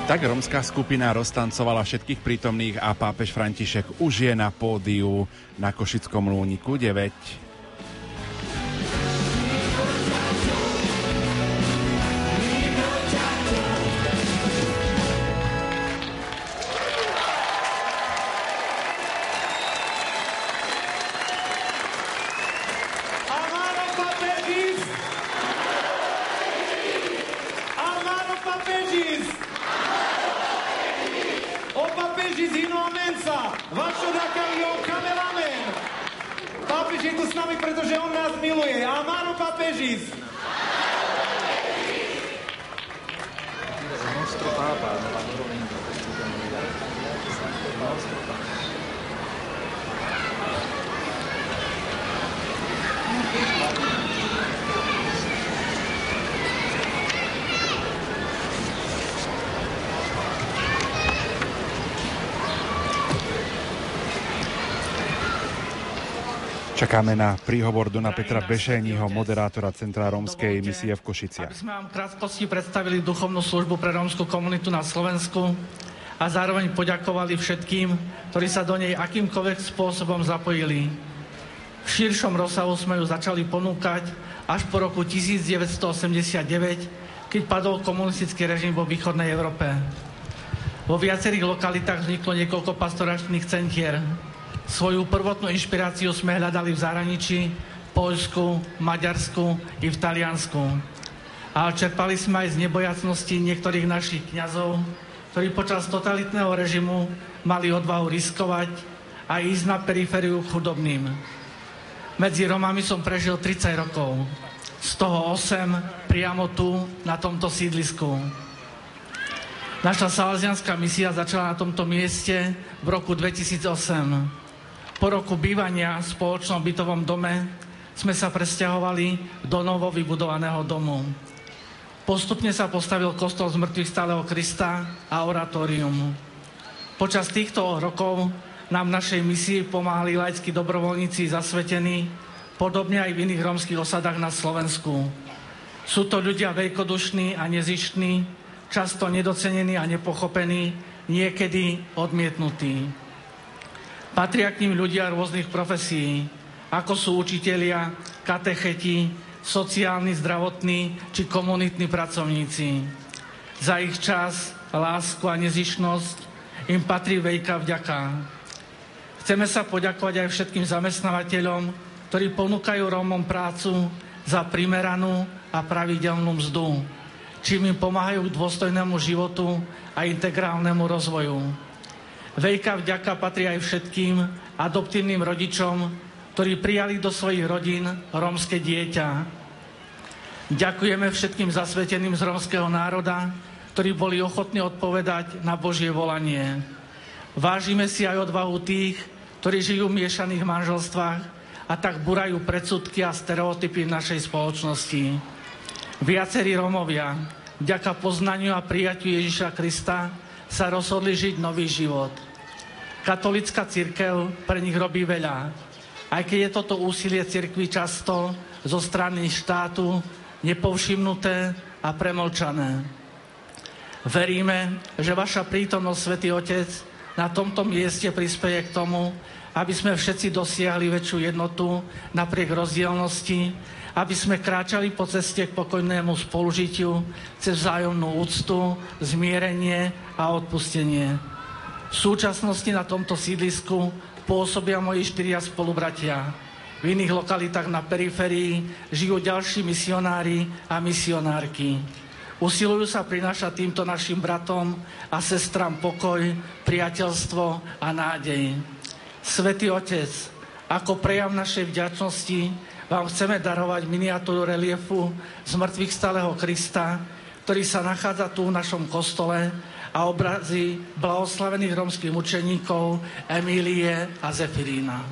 C: Tak romská skupina roztancovala všetkých prítomných a pápež František už je na pódiu na Košickom lúniku 9. Čakáme na príhovor Dona Petra Bešeního, moderátora Centra rómskej misie v Košiciach.
L: Aby sme vám krátkosti predstavili duchovnú službu pre rómskú komunitu na Slovensku a zároveň poďakovali všetkým, ktorí sa do nej akýmkoľvek spôsobom zapojili. V širšom rozsahu sme ju začali ponúkať až po roku 1989, keď padol komunistický režim vo východnej Európe. Vo viacerých lokalitách vzniklo niekoľko pastoračných centier, Svoju prvotnú inšpiráciu sme hľadali v zahraničí, Poľsku, Maďarsku i v Taliansku. A čerpali sme aj z nebojacnosti niektorých našich kňazov, ktorí počas totalitného režimu mali odvahu riskovať a ísť na perifériu chudobným. Medzi Romami som prežil 30 rokov, z toho 8 priamo tu, na tomto sídlisku. Naša salesianská misia začala na tomto mieste v roku 2008. Po roku bývania v spoločnom bytovom dome sme sa presťahovali do novo vybudovaného domu. Postupne sa postavil kostol z mŕtvych stáleho Krista a oratórium. Počas týchto rokov nám v našej misii pomáhali laickí dobrovoľníci zasvetení, podobne aj v iných rómskych osadách na Slovensku. Sú to ľudia veľkodušní a nezištní, často nedocenení a nepochopení, niekedy odmietnutí. Patria k ním ľudia rôznych profesí, ako sú učitelia, katecheti, sociálni, zdravotní či komunitní pracovníci. Za ich čas, lásku a nezišnosť im patrí veľká vďaka. Chceme sa poďakovať aj všetkým zamestnávateľom, ktorí ponúkajú Rómom prácu za primeranú a pravidelnú mzdu, čím im pomáhajú k dôstojnému životu a integrálnemu rozvoju. Veľká vďaka patrí aj všetkým adoptívnym rodičom, ktorí prijali do svojich rodín rómske dieťa. Ďakujeme všetkým zasveteným z rómskeho národa, ktorí boli ochotní odpovedať na Božie volanie. Vážime si aj odvahu tých, ktorí žijú v miešaných manželstvách a tak burajú predsudky a stereotypy v našej spoločnosti. Viacerí Rómovia, vďaka poznaniu a prijatiu Ježiša Krista, sa rozhodli žiť nový život. Katolická církev pre nich robí veľa, aj keď je toto úsilie cirkvi často zo strany štátu nepovšimnuté a premlčané. Veríme, že vaša prítomnosť, Svetý Otec, na tomto mieste prispieje k tomu, aby sme všetci dosiahli väčšiu jednotu napriek rozdielnosti, aby sme kráčali po ceste k pokojnému spolužitiu cez vzájomnú úctu, zmierenie a odpustenie. V súčasnosti na tomto sídlisku pôsobia moji štyria spolubratia. V iných lokalitách na periférii žijú ďalší misionári a misionárky. Usilujú sa prinášať týmto našim bratom a sestram pokoj, priateľstvo a nádej. Svetý Otec, ako prejav našej vďačnosti vám chceme darovať miniatúru reliefu z mŕtvych stáleho Krista, ktorý sa nachádza tu v našom kostole a obrazy blahoslavených romských mučeníkov Emílie a Zefirína.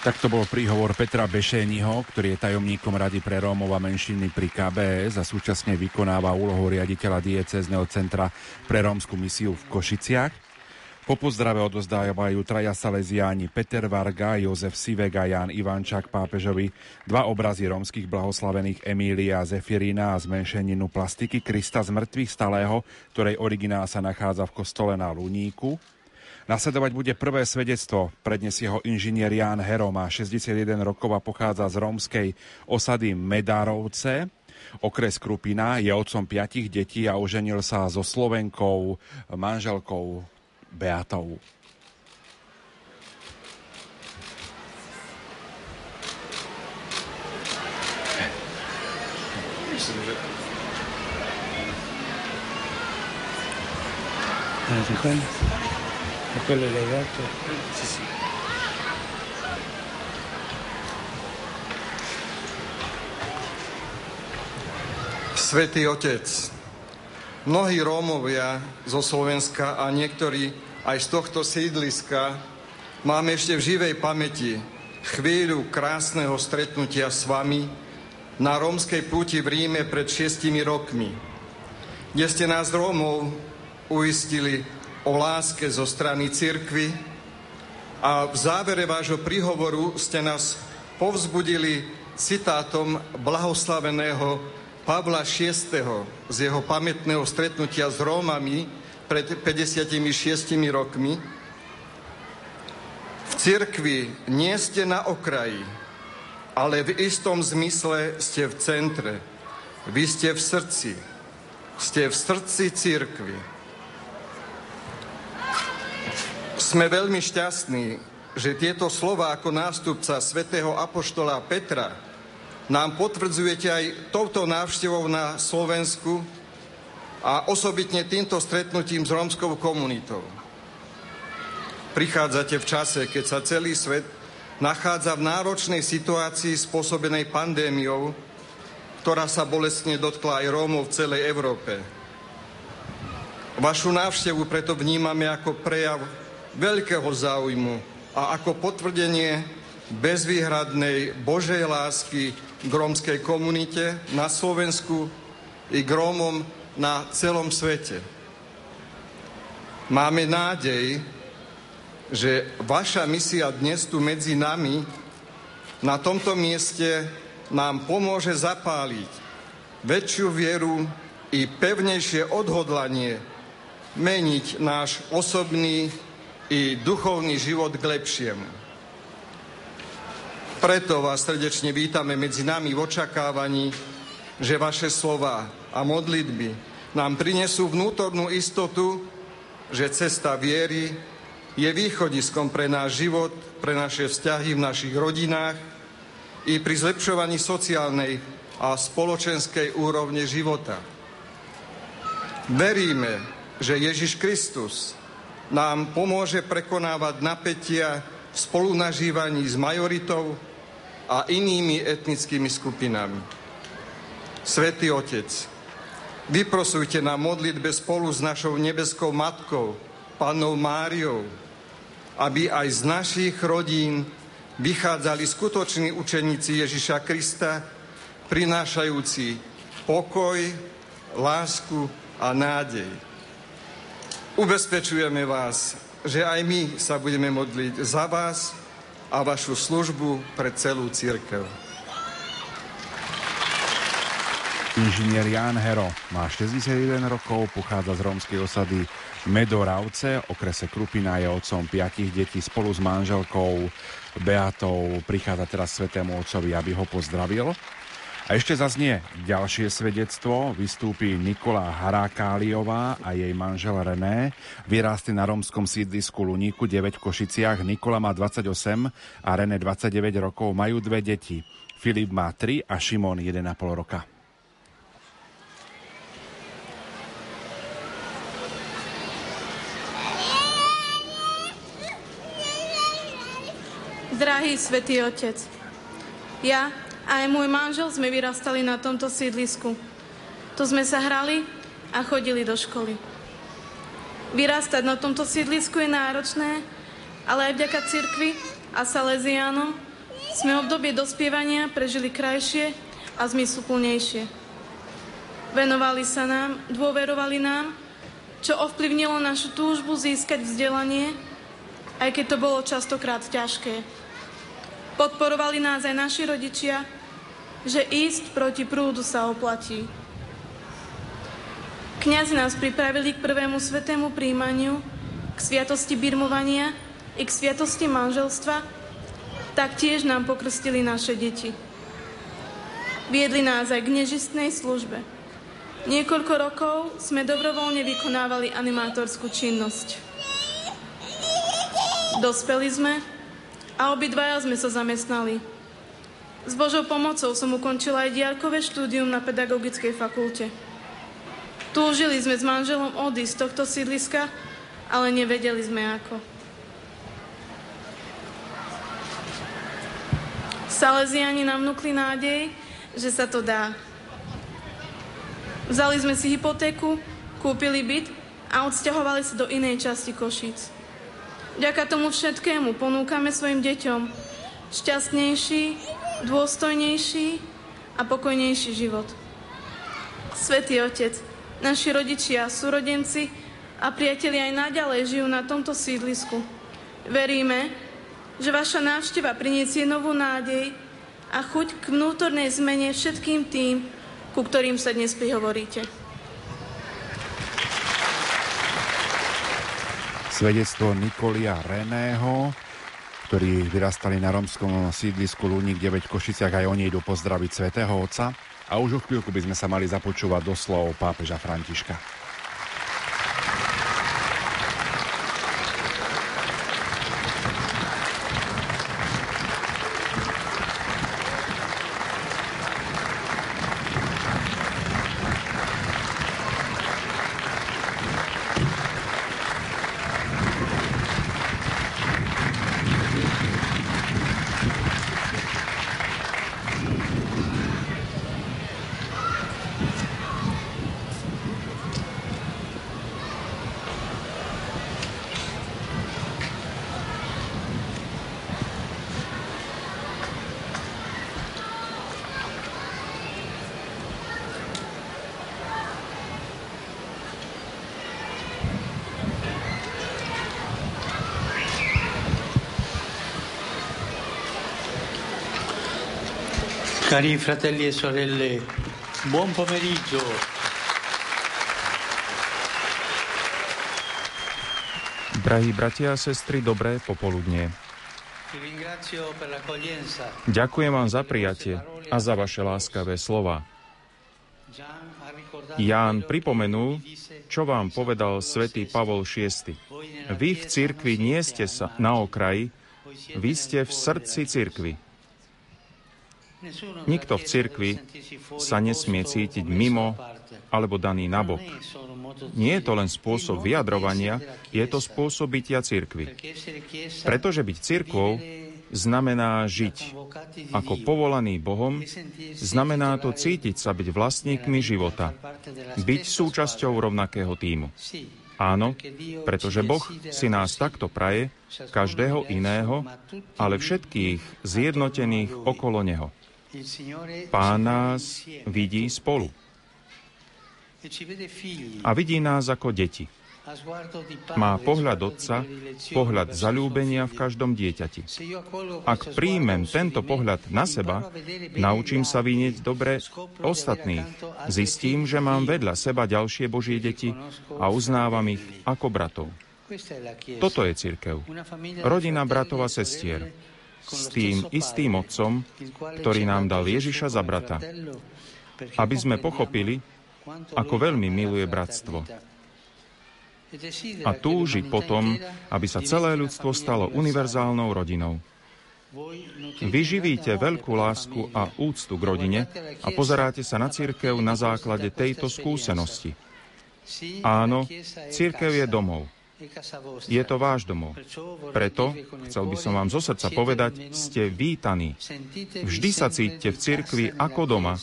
C: Tak to bol príhovor Petra Bešéniho, ktorý je tajomníkom Rady pre Rómov a menšiny pri KBS a súčasne vykonáva úlohu riaditeľa diecezneho centra pre rómsku misiu v Košiciach. Po pozdrave odozdávajú traja Salesiáni Peter Varga, Jozef Sivek a Jan Ivančák pápežovi dva obrazy rómskych blahoslavených Emília Zefirína a zmenšeninu plastiky Krista z mŕtvych stalého, ktorej originál sa nachádza v kostole na Luníku. Nasledovať bude prvé svedectvo, predniesie ho inžinier Ján Hero, má 61 rokov a pochádza z rómskej osady Medárovce. Okres Krupina je otcom piatich detí a oženil sa so Slovenkou, manželkou
M: Quello è legato? Sì, sì.
N: Svetý Otec, mnohí Rómovia zo Slovenska a niektorí aj z tohto sídliska máme ešte v živej pamäti chvíľu krásneho stretnutia s vami na rómskej púti v Ríme pred šiestimi rokmi, kde ste nás Rómov uistili o láske zo strany cirkvy a v závere vášho príhovoru ste nás povzbudili citátom blahoslaveného Pavla VI. Z jeho pamätného stretnutia s Rómami pred 56 rokmi. V cirkvi nie ste na okraji, ale v istom zmysle ste v centre. Vy ste v srdci. Ste v srdci cirkvi. Sme veľmi šťastní, že tieto slova ako nástupca svätého Apoštola Petra nám potvrdzujete aj touto návštevou na Slovensku a osobitne týmto stretnutím s rómskou komunitou. Prichádzate v čase, keď sa celý svet nachádza v náročnej situácii spôsobenej pandémiou, ktorá sa bolestne dotkla aj Rómov v celej Európe. Vašu návštevu preto vnímame ako prejav veľkého záujmu a ako potvrdenie bezvýhradnej Božej lásky k rómskej komunite na Slovensku i k Rómom na celom svete. Máme nádej, že vaša misia dnes tu medzi nami na tomto mieste nám pomôže zapáliť väčšiu vieru i pevnejšie odhodlanie meniť náš osobný i duchovný život k lepšiemu. Preto vás srdečne vítame medzi nami v očakávaní, že vaše slova a modlitby nám prinesú vnútornú istotu, že cesta viery je východiskom pre náš život, pre naše vzťahy v našich rodinách i pri zlepšovaní sociálnej a spoločenskej úrovne života. Veríme, že Ježiš Kristus nám pomôže prekonávať napätia v spolunažívaní s majoritou a inými etnickými skupinami. Svetý Otec, vyprosujte na modlitbe spolu s našou nebeskou Matkou, Pannou Máriou, aby aj z našich rodín vychádzali skutoční učeníci Ježiša Krista, prinášajúci pokoj, lásku a nádej. Ubezpečujeme vás, že aj my sa budeme modliť za vás a vašu službu pre celú církev.
C: Inžinier Jan Hero má 61 rokov, pochádza z rómskej osady Medoravce, okrese Krupina je otcom piatich detí spolu s manželkou Beatou. Prichádza teraz svetému otcovi, aby ho pozdravil. A ešte zaznie ďalšie svedectvo. Vystúpi Nikola Harakáliová a jej manžel René. Vyrástli na romskom sídlisku Luníku 9 v Košiciach. Nikola má 28 a René 29 rokov. Majú dve deti. Filip má 3 a Šimon 1,5 roka.
O: Drahý svätý Otec, ja a aj môj manžel sme vyrastali na tomto sídlisku. Tu sme sa hrali a chodili do školy. Vyrastať na tomto sídlisku je náročné, ale aj vďaka cirkvi a Salesiánom sme obdobie dospievania prežili krajšie a zmysluplnejšie. Venovali sa nám, dôverovali nám, čo ovplyvnilo našu túžbu získať vzdelanie, aj keď to bolo častokrát ťažké. Podporovali nás aj naši rodičia, že ísť proti prúdu sa oplatí. Kňazi nás pripravili k prvému svetému príjmaniu, k sviatosti birmovania i k sviatosti manželstva, tak tiež nám pokrstili naše deti. Viedli nás aj k nežistnej službe. Niekoľko rokov sme dobrovoľne vykonávali animátorskú činnosť. Dospeli sme a obidvaja sme sa zamestnali. S Božou pomocou som ukončila aj diálkové štúdium na pedagogickej fakulte. Túžili sme s manželom odísť z tohto sídliska, ale nevedeli sme ako. Salesiani nám vnúkli nádej, že sa to dá. Vzali sme si hypotéku, kúpili byt a odsťahovali sa do inej časti Košíc. Vďaka tomu všetkému ponúkame svojim deťom šťastnejší, dôstojnejší a pokojnejší život. Svetý Otec, naši rodičia, súrodenci a priatelia aj naďalej žijú na tomto sídlisku. Veríme, že vaša návšteva priniesie novú nádej a chuť k vnútornej zmene všetkým tým, ku ktorým sa dnes prihovoríte.
C: Svedectvo Nikolia Reného, ktorí vyrastali na romskom sídlisku Lúnik 9 v Košiciach, aj oni idú pozdraviť svätého Otca. A už o chvíľku by sme sa mali započúvať do slov pápeža Františka.
M: Cari fratelli e sorelle, buon pomeriggio.
P: Drahí bratia a sestry, dobré popoludne. Ďakujem vám za prijatie a za vaše láskavé slova. Ján pripomenul, čo vám povedal svätý Pavol VI. Vy v cirkvi nie ste sa na okraji, vy ste v srdci cirkvi. Nikto v cirkvi sa nesmie cítiť mimo alebo daný nabok. Nie je to len spôsob vyjadrovania, je to spôsob bytia cirkvi. Pretože byť cirkvou znamená žiť. Ako povolaný Bohom, znamená to cítiť sa byť vlastníkmi života. Byť súčasťou rovnakého týmu. Áno, pretože Boh si nás takto praje, každého iného, ale všetkých zjednotených okolo Neho. Pán nás vidí spolu. A vidí nás ako deti. Má pohľad otca, pohľad zalúbenia v každom dieťati. Ak príjmem tento pohľad na seba, naučím sa vynieť dobre ostatných. Zistím, že mám vedľa seba ďalšie Božie deti a uznávam ich ako bratov. Toto je církev. Rodina bratov a sestier s tým istým otcom, ktorý nám dal Ježiša za brata, aby sme pochopili, ako veľmi miluje bratstvo. A túži potom, aby sa celé ľudstvo stalo univerzálnou rodinou. Vy živíte veľkú lásku a úctu k rodine a pozeráte sa na církev na základe tejto skúsenosti. Áno, církev je domov. Je to váš domov. Preto, chcel by som vám zo srdca povedať, ste vítaní. Vždy sa cítite v cirkvi ako doma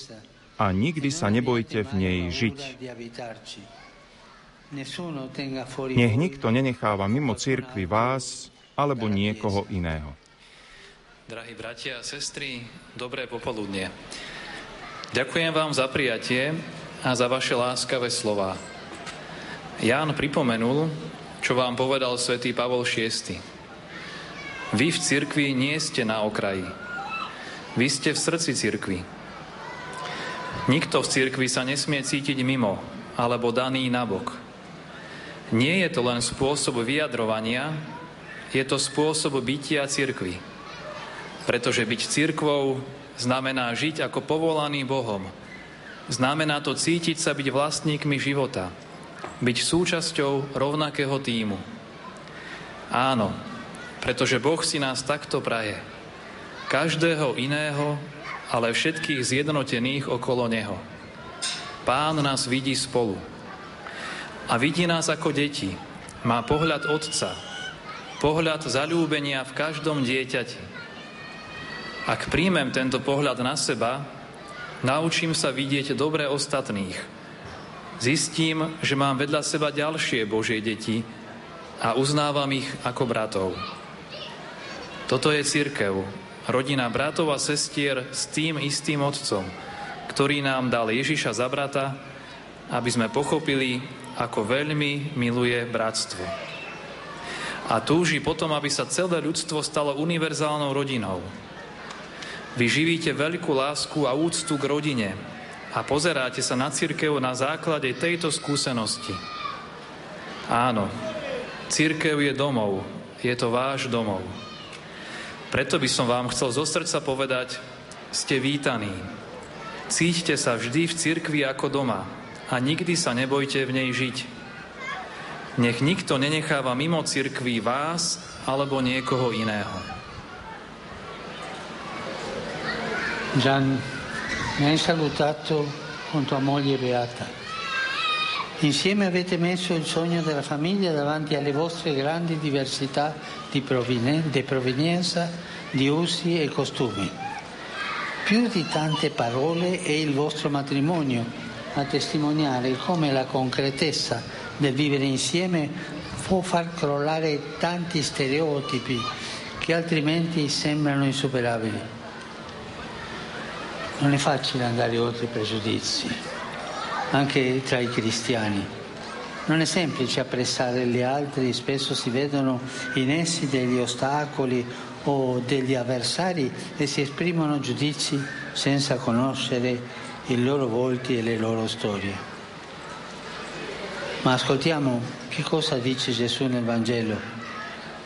P: a nikdy sa nebojte v nej žiť. Nech nikto nenecháva mimo cirkvi vás alebo niekoho iného.
Q: Drahí bratia a sestry, dobré popoludne. Ďakujem vám za prijatie a za vaše láskavé slova. Ján pripomenul, čo vám povedal svätý Pavol VI. Vy v cirkvi nie ste na okraji. Vy ste v srdci cirkvi. Nikto v cirkvi sa nesmie cítiť mimo alebo daný nabok. Nie je to len spôsob vyjadrovania, je to spôsob bytia cirkvi. Pretože byť cirkvou znamená žiť ako povolaný Bohom. Znamená to cítiť sa byť vlastníkmi života – byť súčasťou rovnakého týmu. Áno, pretože Boh si nás takto praje. Každého iného, ale všetkých zjednotených okolo Neho. Pán nás vidí spolu. A vidí nás ako deti. Má pohľad Otca. Pohľad zalúbenia v každom dieťati. Ak príjmem tento pohľad na seba, naučím sa vidieť dobre ostatných – Zistím, že mám vedľa seba ďalšie Božie deti a uznávam ich ako bratov. Toto je církev, rodina bratov a sestier s tým istým otcom, ktorý nám dal Ježiša za brata, aby sme pochopili, ako veľmi miluje bratstvo. A túži potom, aby sa celé ľudstvo stalo univerzálnou rodinou. Vy živíte veľkú lásku a úctu k rodine, a pozeráte sa na církev na základe tejto skúsenosti. Áno, církev je domov, je to váš domov. Preto by som vám chcel zo srdca povedať, ste vítaní. Cíťte sa vždy v cirkvi ako doma a nikdy sa nebojte v nej žiť. Nech nikto nenecháva mimo cirkvi vás alebo niekoho iného.
M: Jan mi hai salutato con tua moglie Beata. Insieme avete messo il sogno della famiglia davanti alle vostre grandi diversità di, provinen- di provenienza, di usi e costumi. Più di tante parole è il vostro matrimonio a testimoniare come la concretezza del vivere insieme può far crollare tanti stereotipi che altrimenti sembrano insuperabili. Non è facile andare oltre i pregiudizi, anche tra i cristiani. Non è semplice apprezzare gli altri, spesso si vedono in essi degli ostacoli o degli avversari e si esprimono giudizi senza conoscere i loro volti e le loro storie. Ma ascoltiamo che cosa dice Gesù nel Vangelo.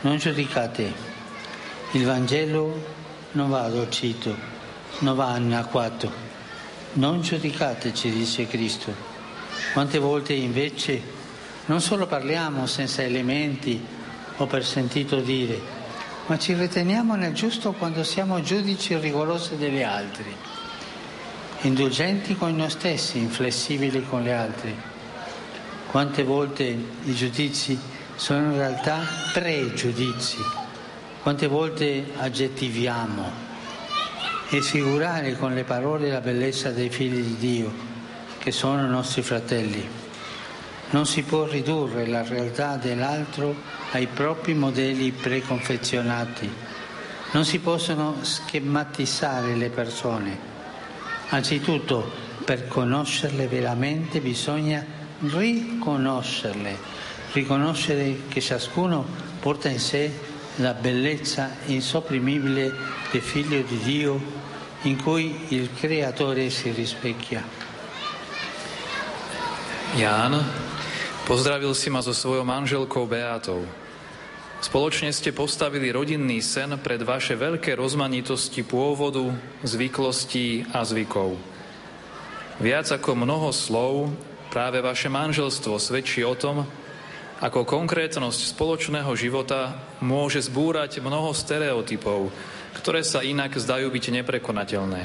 M: Non giudicate. Il Vangelo non va addolcito, va anacquato. Non giudicate, ci dice Cristo. Quante volte invece non solo parliamo senza elementi o per sentito dire, ma ci riteniamo nel giusto quando siamo giudici rigorosi degli altri, indulgenti con noi stessi, inflessibili con gli altri. Quante volte i giudizi sono in realtà pregiudizi, quante volte aggettiviamo e figurare con le parole la bellezza dei figli di Dio, che sono nostri fratelli. Non si può ridurre la realtà dell'altro ai propri modelli preconfezionati. Non si possono schematizzare le persone. Anzitutto, per conoscerle veramente bisogna riconoscerle, riconoscere che ciascuno porta in sé la bellezza insopprimibile del figlio di Dio in cui il creatore si rispecchia.
Q: Ján, pozdravil si ma so svojou manželkou Beatou. Spoločne ste postavili rodinný sen pred vaše veľké rozmanitosti pôvodu, zvyklostí a zvykov. Viac ako mnoho slov, práve vaše manželstvo svedčí o tom, ako konkrétnosť spoločného života môže zbúrať mnoho stereotypov, ktoré sa inak zdajú byť neprekonateľné.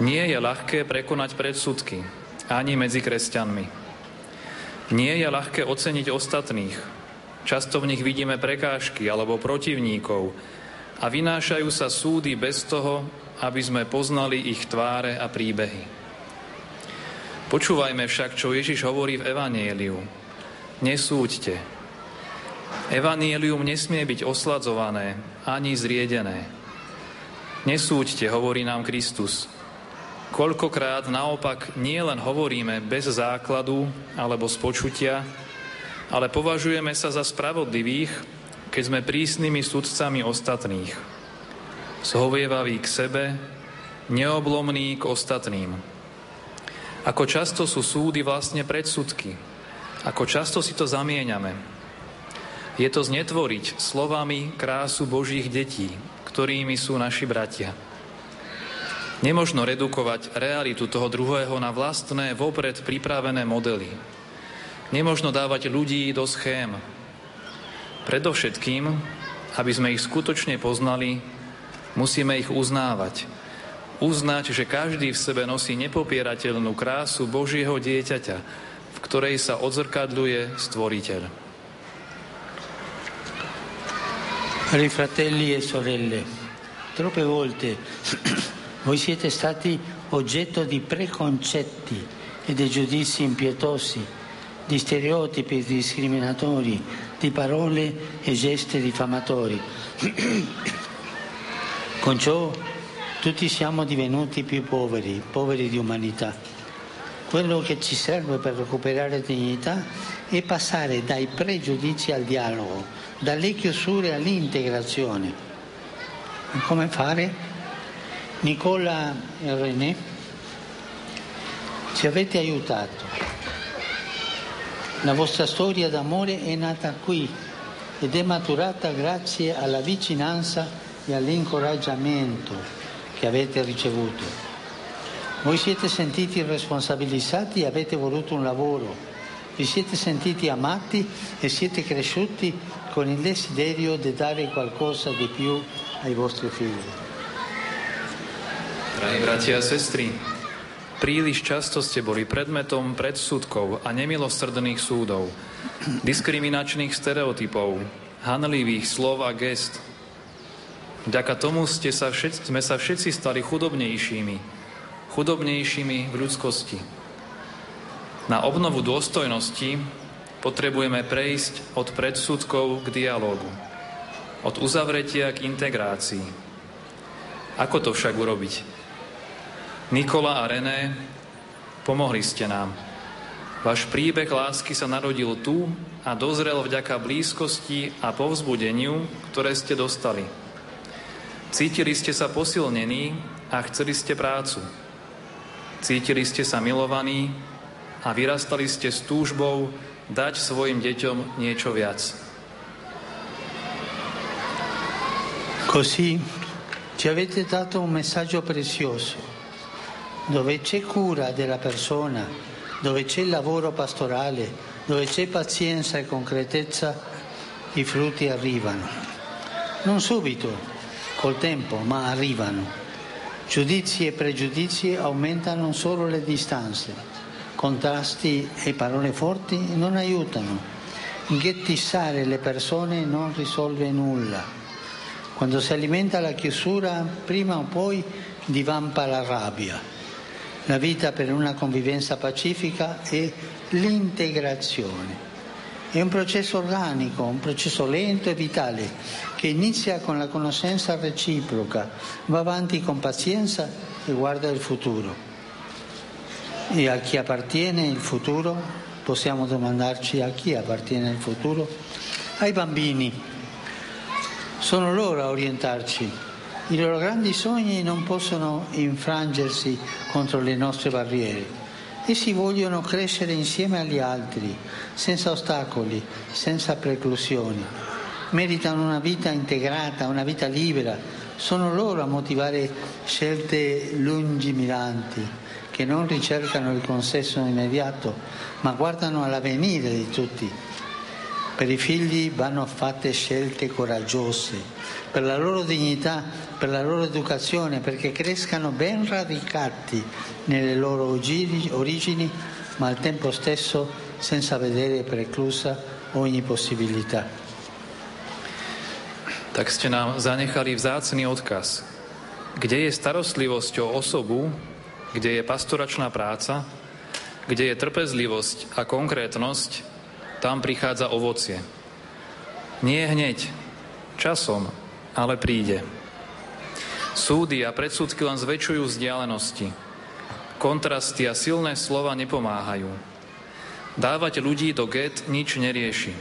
Q: Nie je ľahké prekonať predsudky, ani medzi kresťanmi. Nie je ľahké oceniť ostatných. Často v nich vidíme prekážky alebo protivníkov a vynášajú sa súdy bez toho, aby sme poznali ich tváre a príbehy. Počúvajme však, čo Ježiš hovorí v Evanieliu. Nesúďte. Evanielium nesmie byť osladzované ani zriedené. Nesúďte, hovorí nám Kristus. Koľkokrát naopak nie len hovoríme bez základu alebo z počutia, ale považujeme sa za spravodlivých, keď sme prísnymi sudcami ostatných. Zhovievaví k sebe, neoblomní k ostatným. Ako často sú súdy vlastne predsudky. Ako často si to zamieňame. Je to znetvoriť slovami krásu Božích detí, ktorými sú naši bratia. Nemožno redukovať realitu toho druhého na vlastné, vopred pripravené modely. Nemožno dávať ľudí do schém. Predovšetkým, aby sme ich skutočne poznali, musíme ich uznávať. Uznať, že každý v sebe nosí nepopierateľnú krásu Božieho dieťaťa, ktorej sa odzrkadľuje Stvoriteľ.
M: Cari fratelli e sorelle, troppe volte voi siete stati oggetto di preconcetti e di giudizi impietosi, di stereotipi discriminatori, di parole e gesti diffamatori. Con ciò tutti siamo divenuti più poveri, poveri di umanità. Quello che ci serve per recuperare dignità è passare dai pregiudizi al dialogo, dalle chiusure all'integrazione. Come fare? Nicola e René ci avete aiutato. La vostra storia d'amore è nata qui ed è maturata grazie alla vicinanza e all'incoraggiamento che avete ricevuto. Voi siete sentiti responsabilizzati e avete voluto un lavoro, vi siete sentiti amati e siete cresciuti con il desiderio di dare qualcosa di più ai vostri figli.
Q: Drahí bratia a sestry, príliš často ste boli predmetom predsudkov a nemilosrdných súdov, diskriminačných stereotypov, hanlivých slov a gest. Vďaka tomu ste sa všetci, sme sa všetci stali chudobnejšími, chudobnejšími v ľudskosti. Na obnovu dôstojnosti potrebujeme prejsť od predsudkov k dialógu, od uzavretia k integrácii. Ako to však urobiť? Nikola a René, pomohli ste nám. Váš príbeh lásky sa narodil tu a dozrel vďaka blízkosti a povzbudeniu, ktoré ste dostali. Cítili ste sa posilnení a chceli ste prácu. Cítili ste sa milovaní a vyrastali ste s túžbou dať svojim deťom niečo viac.
M: Così ci avete dato un messaggio prezioso, dove c'è cura della persona, dove c'è lavoro pastorale, dove c'è pazienza e concretezza, i frutti arrivano. Non subito, col tempo, ma arrivano. Giudizi e pregiudizi aumentano solo le distanze. Contrasti e parole forti non aiutano. Ghettissare le persone non risolve nulla. Quando si alimenta la chiusura, prima o poi divampa la rabbia. La vita per una convivenza pacifica è l'integrazione. È un processo organico, un processo lento e vitale che inizia con la conoscenza reciproca, va avanti con pazienza e guarda il futuro. E a chi appartiene il futuro? Possiamo domandarci a chi appartiene il futuro? Ai bambini. Sono loro a orientarci. I loro grandi sogni non possono infrangersi contro le nostre barriere. Essi vogliono crescere insieme agli altri, senza ostacoli, senza preclusioni. Meritano una vita integrata, una vita libera. Sono loro a motivare scelte lungimiranti, che non ricercano il consenso immediato, ma guardano all'avvenire di tutti. Per i figli vanno fatte scelte coraggiose, per la loro dignità, per la loro educazione, perché crescano ben radicati nelle loro origini, ma al tempo stesso senza vedere preclusa ogni possibilità.
Q: Tak ste nám zanechali vzácný odkaz. Kde je starostlivosť o osobu, kde je pastoračná práca, kde je trpezlivosť a konkrétnosť, tam prichádza ovocie. Nie hneď, časom, ale príde. Súdy a predsudky len zväčšujú vzdialenosti. Kontrasty a silné slova nepomáhajú. Dávať ľudí do get nič nerieši.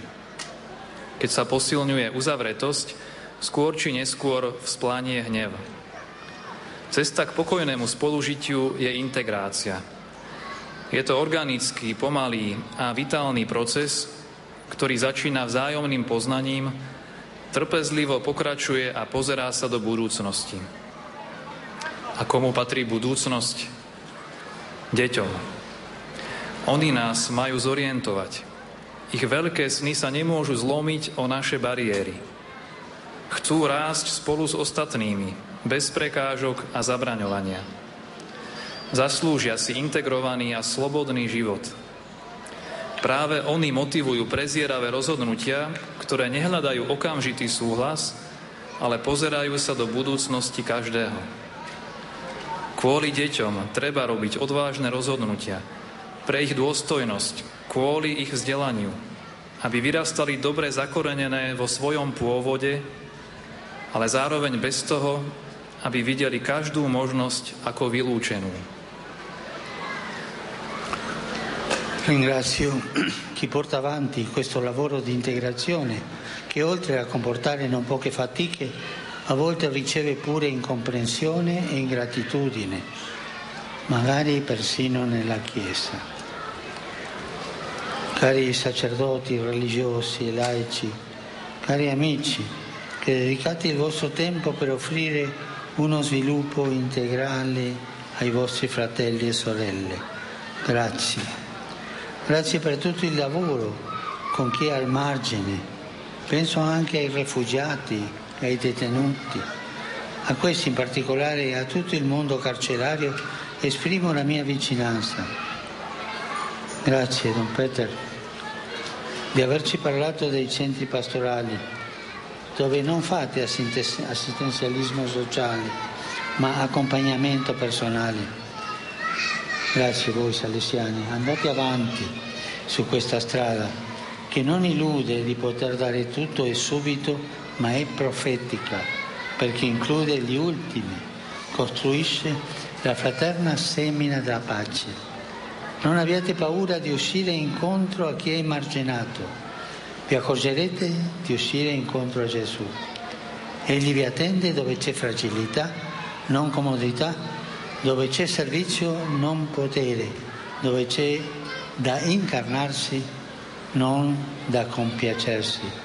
Q: Keď sa posilňuje uzavretosť, skôr či neskôr vzplánie hnev. Cesta k pokojnému spolužitiu je integrácia – je to organický, pomalý a vitálny proces, ktorý začína vzájomným poznaním, trpezlivo pokračuje a pozerá sa do budúcnosti. A komu patrí budúcnosť? Deťom. Oni nás majú zorientovať. Ich veľké sny sa nemôžu zlomiť o naše bariéry. Chcú rásť spolu s ostatnými, bez prekážok a zabraňovania. Zaslúžia si integrovaný a slobodný život. Práve oni motivujú prezieravé rozhodnutia, ktoré nehľadajú okamžitý súhlas, ale pozerajú sa do budúcnosti každého. Kvôli deťom treba robiť odvážne rozhodnutia, pre ich dôstojnosť, kvôli ich vzdelaniu, aby vyrastali dobre zakorenené vo svojom pôvode, ale zároveň bez toho, aby videli každú možnosť ako vylúčenú.
M: Ringrazio chi porta avanti questo lavoro di integrazione che oltre a comportare non poche fatiche a volte riceve pure incomprensione e ingratitudine, magari persino nella Chiesa. Cari sacerdoti, religiosi e laici, cari amici, che dedicate il vostro tempo per offrire uno sviluppo integrale ai vostri fratelli e sorelle. Grazie. Grazie per tutto il lavoro con chi è al margine. Penso anche ai rifugiati, ai detenuti. A questi in particolare e a tutto il mondo carcerario esprimo la mia vicinanza. Grazie, Don Peter, di averci parlato dei centri pastorali, dove non fate assistenzialismo sociale, ma accompagnamento personale. Grazie voi salesiani, andate avanti su questa strada che non illude di poter dare tutto e subito, ma è profetica perché include gli ultimi, costruisce la fraterna semina della pace. Non abbiate paura di uscire incontro a chi è emarginato, vi accorgerete di uscire incontro a Gesù. Egli vi attende dove c'è fragilità, non comodità, dove c'è servizio, non potere, dove c'è da incarnarsi, non da compiacersi.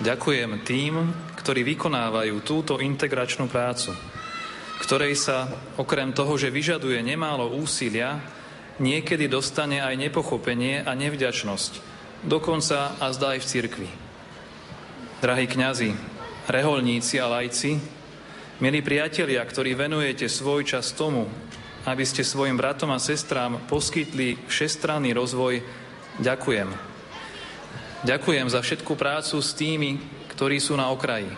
Q: Ďakujem tým, ktorí vykonávajú túto integračnú prácu, ktorej sa okrem toho, že vyžaduje nemálo úsilia, niekedy dostane aj nepochopenie a nevďačnosť, dokonca a zdá aj v cirkvi. Drahí kňazi, reholníci a lajci, milí priatelia, ktorí venujete svoj čas tomu, aby ste svojim bratom a sestrám poskytli všestranný rozvoj, ďakujem. Ďakujem za všetku prácu s tými, ktorí sú na okraji.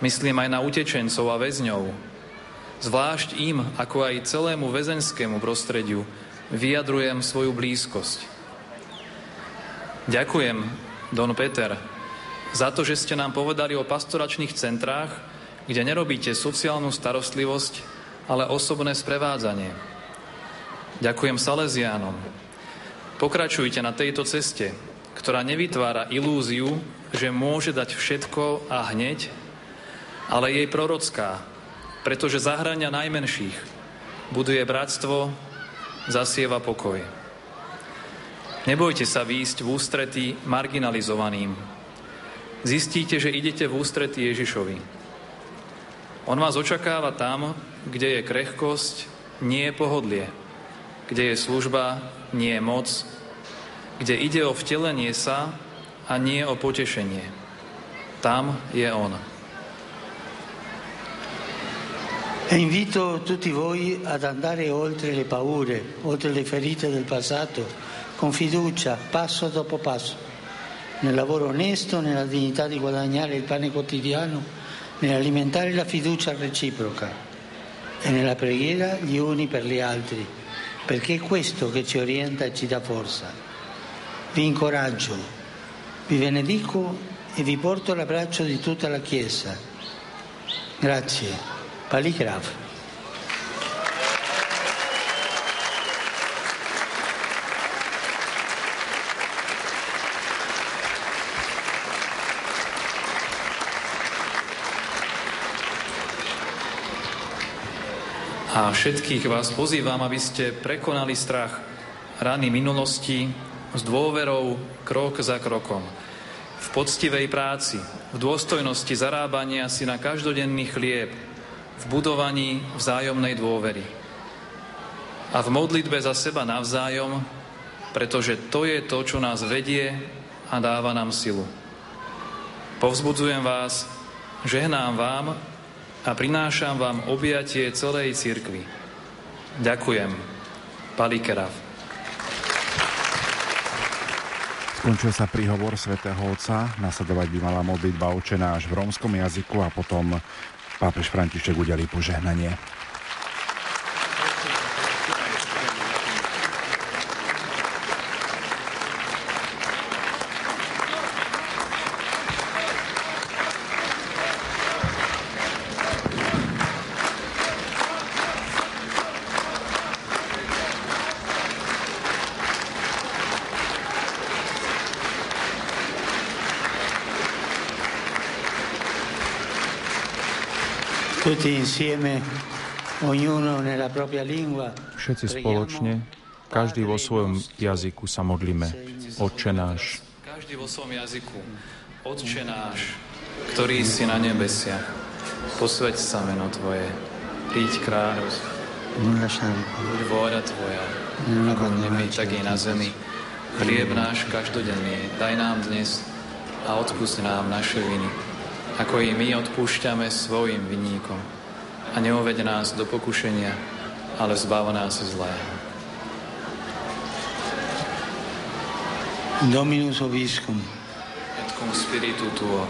Q: Myslím aj na utečencov a väzňov. Zvlášť im, ako aj celému väzeňskému prostrediu, vyjadrujem svoju blízkosť. Ďakujem, Don Peter, za to, že ste nám povedali o pastoračných centrách, kde nerobíte sociálnu starostlivosť, ale osobné sprevádzanie. Ďakujem Salesiánom. Pokračujte na tejto ceste, ktorá nevytvára ilúziu, že môže dať všetko a hneď, ale jej prorocká, pretože zahrania najmenších, buduje bratstvo, zasieva pokoj. Nebojte sa výjsť v ústretí marginalizovaným. Zistíte, že idete v ústretí Ježišovi. On vás očakáva tam, kde je krehkosť, nie je pohodlie, kde je služba, nie moc, kde ide o vtelenie sa a nie o potešenie. Tam je On.
M: E invito tutti voi ad andare oltre le paure, oltre le ferite del passato, con fiducia, passo dopo passo, nel lavoro onesto, nella dignità di guadagnare il pane quotidiano, nell'alimentare la fiducia reciproca e nella preghiera gli uni per gli altri, perché è questo che ci orienta e ci dà forza vi incoraggio, vi benedico e vi porto l'abbraccio di tutta la Chiesa. Grazie. Palikrav.
Q: A všetkých vás pozývam, aby ste prekonali strach, rany minulosti, s dôverou krok za krokom. V poctivej práci, v dôstojnosti zarábania si na každodenný chlieb, v budovaní vzájomnej dôvery. A v modlitbe za seba navzájom, pretože to je to, čo nás vedie a dáva nám silu. Povzbudzujem vás, žehnám vám a prinášam vám objatie celej cirkvi. Ďakujem. Palikerav.
C: Skončil sa príhovor svätého Otca, nasledovať by mala modlitba až v rómskom jazyku a potom pápež František udelí požehnanie.
P: Všetci spoločne, každý vo svojom jazyku sa modlíme. Otče náš.
Q: Každý vo svojom jazyku. Otče náš, ktorý si na nebesiach, posveď sa meno Tvoje, príď kráľovstvo. Buď vôľa Tvoja, ako v nebi, tak i na zemi. Chlieb náš každodenný daj nám dnes a odpust nám naše viny, ako i my odpúšťame svojim vinníkom. A neovede nás do pokušenia, ale zbav nás zlého.
M: Dominus obiscum.
Q: Et cum spiritu tuo.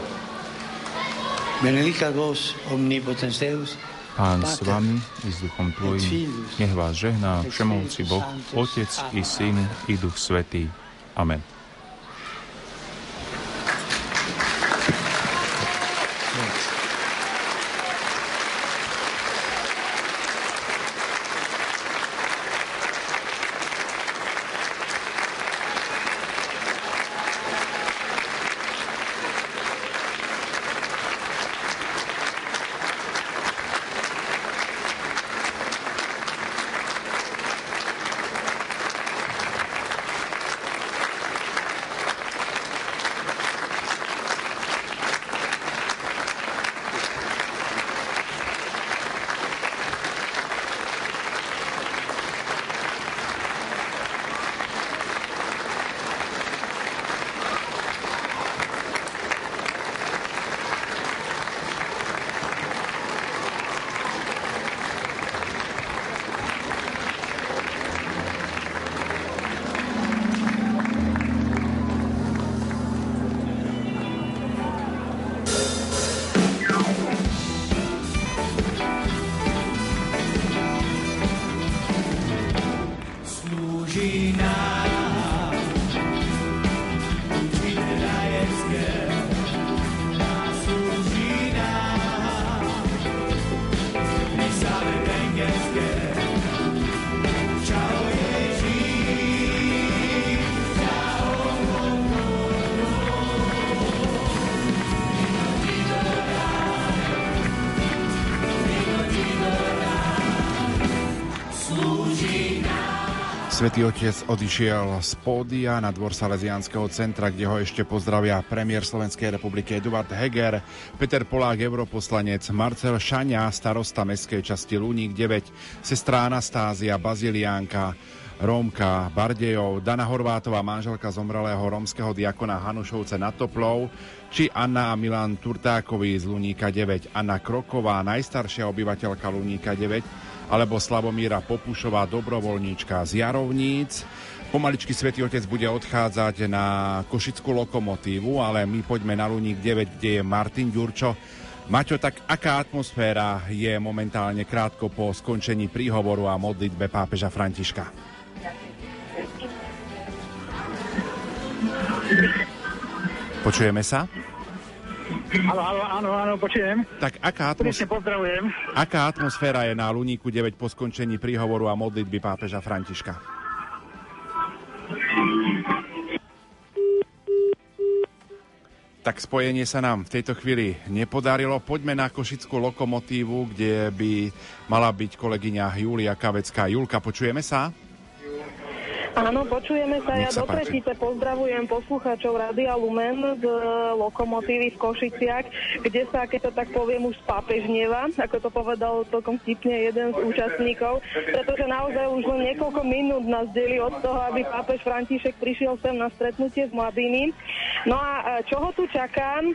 M: Benedicat vos omnipotens Deus,
P: Pán s vami i s duchom tvojim, nech vás žehná Všemovci Boh, Otec i Syn i Duch Svetý. Amen.
C: Svetý otec odišiel z pódia na dvor Salesianského centra, kde ho ešte pozdravia premiér Slovenskej republiky Eduard Heger, Peter Polák, europoslanec, Marcel Šania, starosta mestskej časti Luník 9, sestra Anastázia, Baziliánka, Rómka Bardejov, Dana Horvátová, manželka zomrelého rómskeho diakona Hanušovce nad Toplou, či Anna a Milan Turtákovi z Luníka 9, Anna Kroková, najstaršia obyvateľka Luníka 9, alebo Slavomíra Popušová, dobrovoľníčka z Jarovníc. Pomaličky Svetý Otec bude odchádzať na Košickú lokomotívu, ale my poďme na Luník 9, kde je Martin Ďurčo. Maťo, tak aká atmosféra je momentálne krátko po skončení príhovoru a modlitbe pápeža Františka? Počujeme sa?
D: Áno, áno, áno, áno, počujem.
C: Tak aká, atmos...
D: pozdravujem.
C: aká atmosféra je na Luníku 9 po skončení príhovoru a modlitby pápeža Františka? Tak spojenie sa nám v tejto chvíli nepodarilo. Poďme na Košickú lokomotívu, kde by mala byť kolegyňa Julia Kavecká. Julka, počujeme sa?
E: Áno, počujeme sa.
C: Nech
E: ja
C: sa
E: do tretice pozdravujem poslucháčov Radia Lumen z e, Lokomotívy v Košiciach, kde sa, keď to tak poviem, už spápežnieva, ako to povedal celkom vtipne jeden z účastníkov, pretože naozaj už len niekoľko minút nás delí od toho, aby pápež František prišiel sem na stretnutie s mladými. No a e, čo ho tu čakám? E,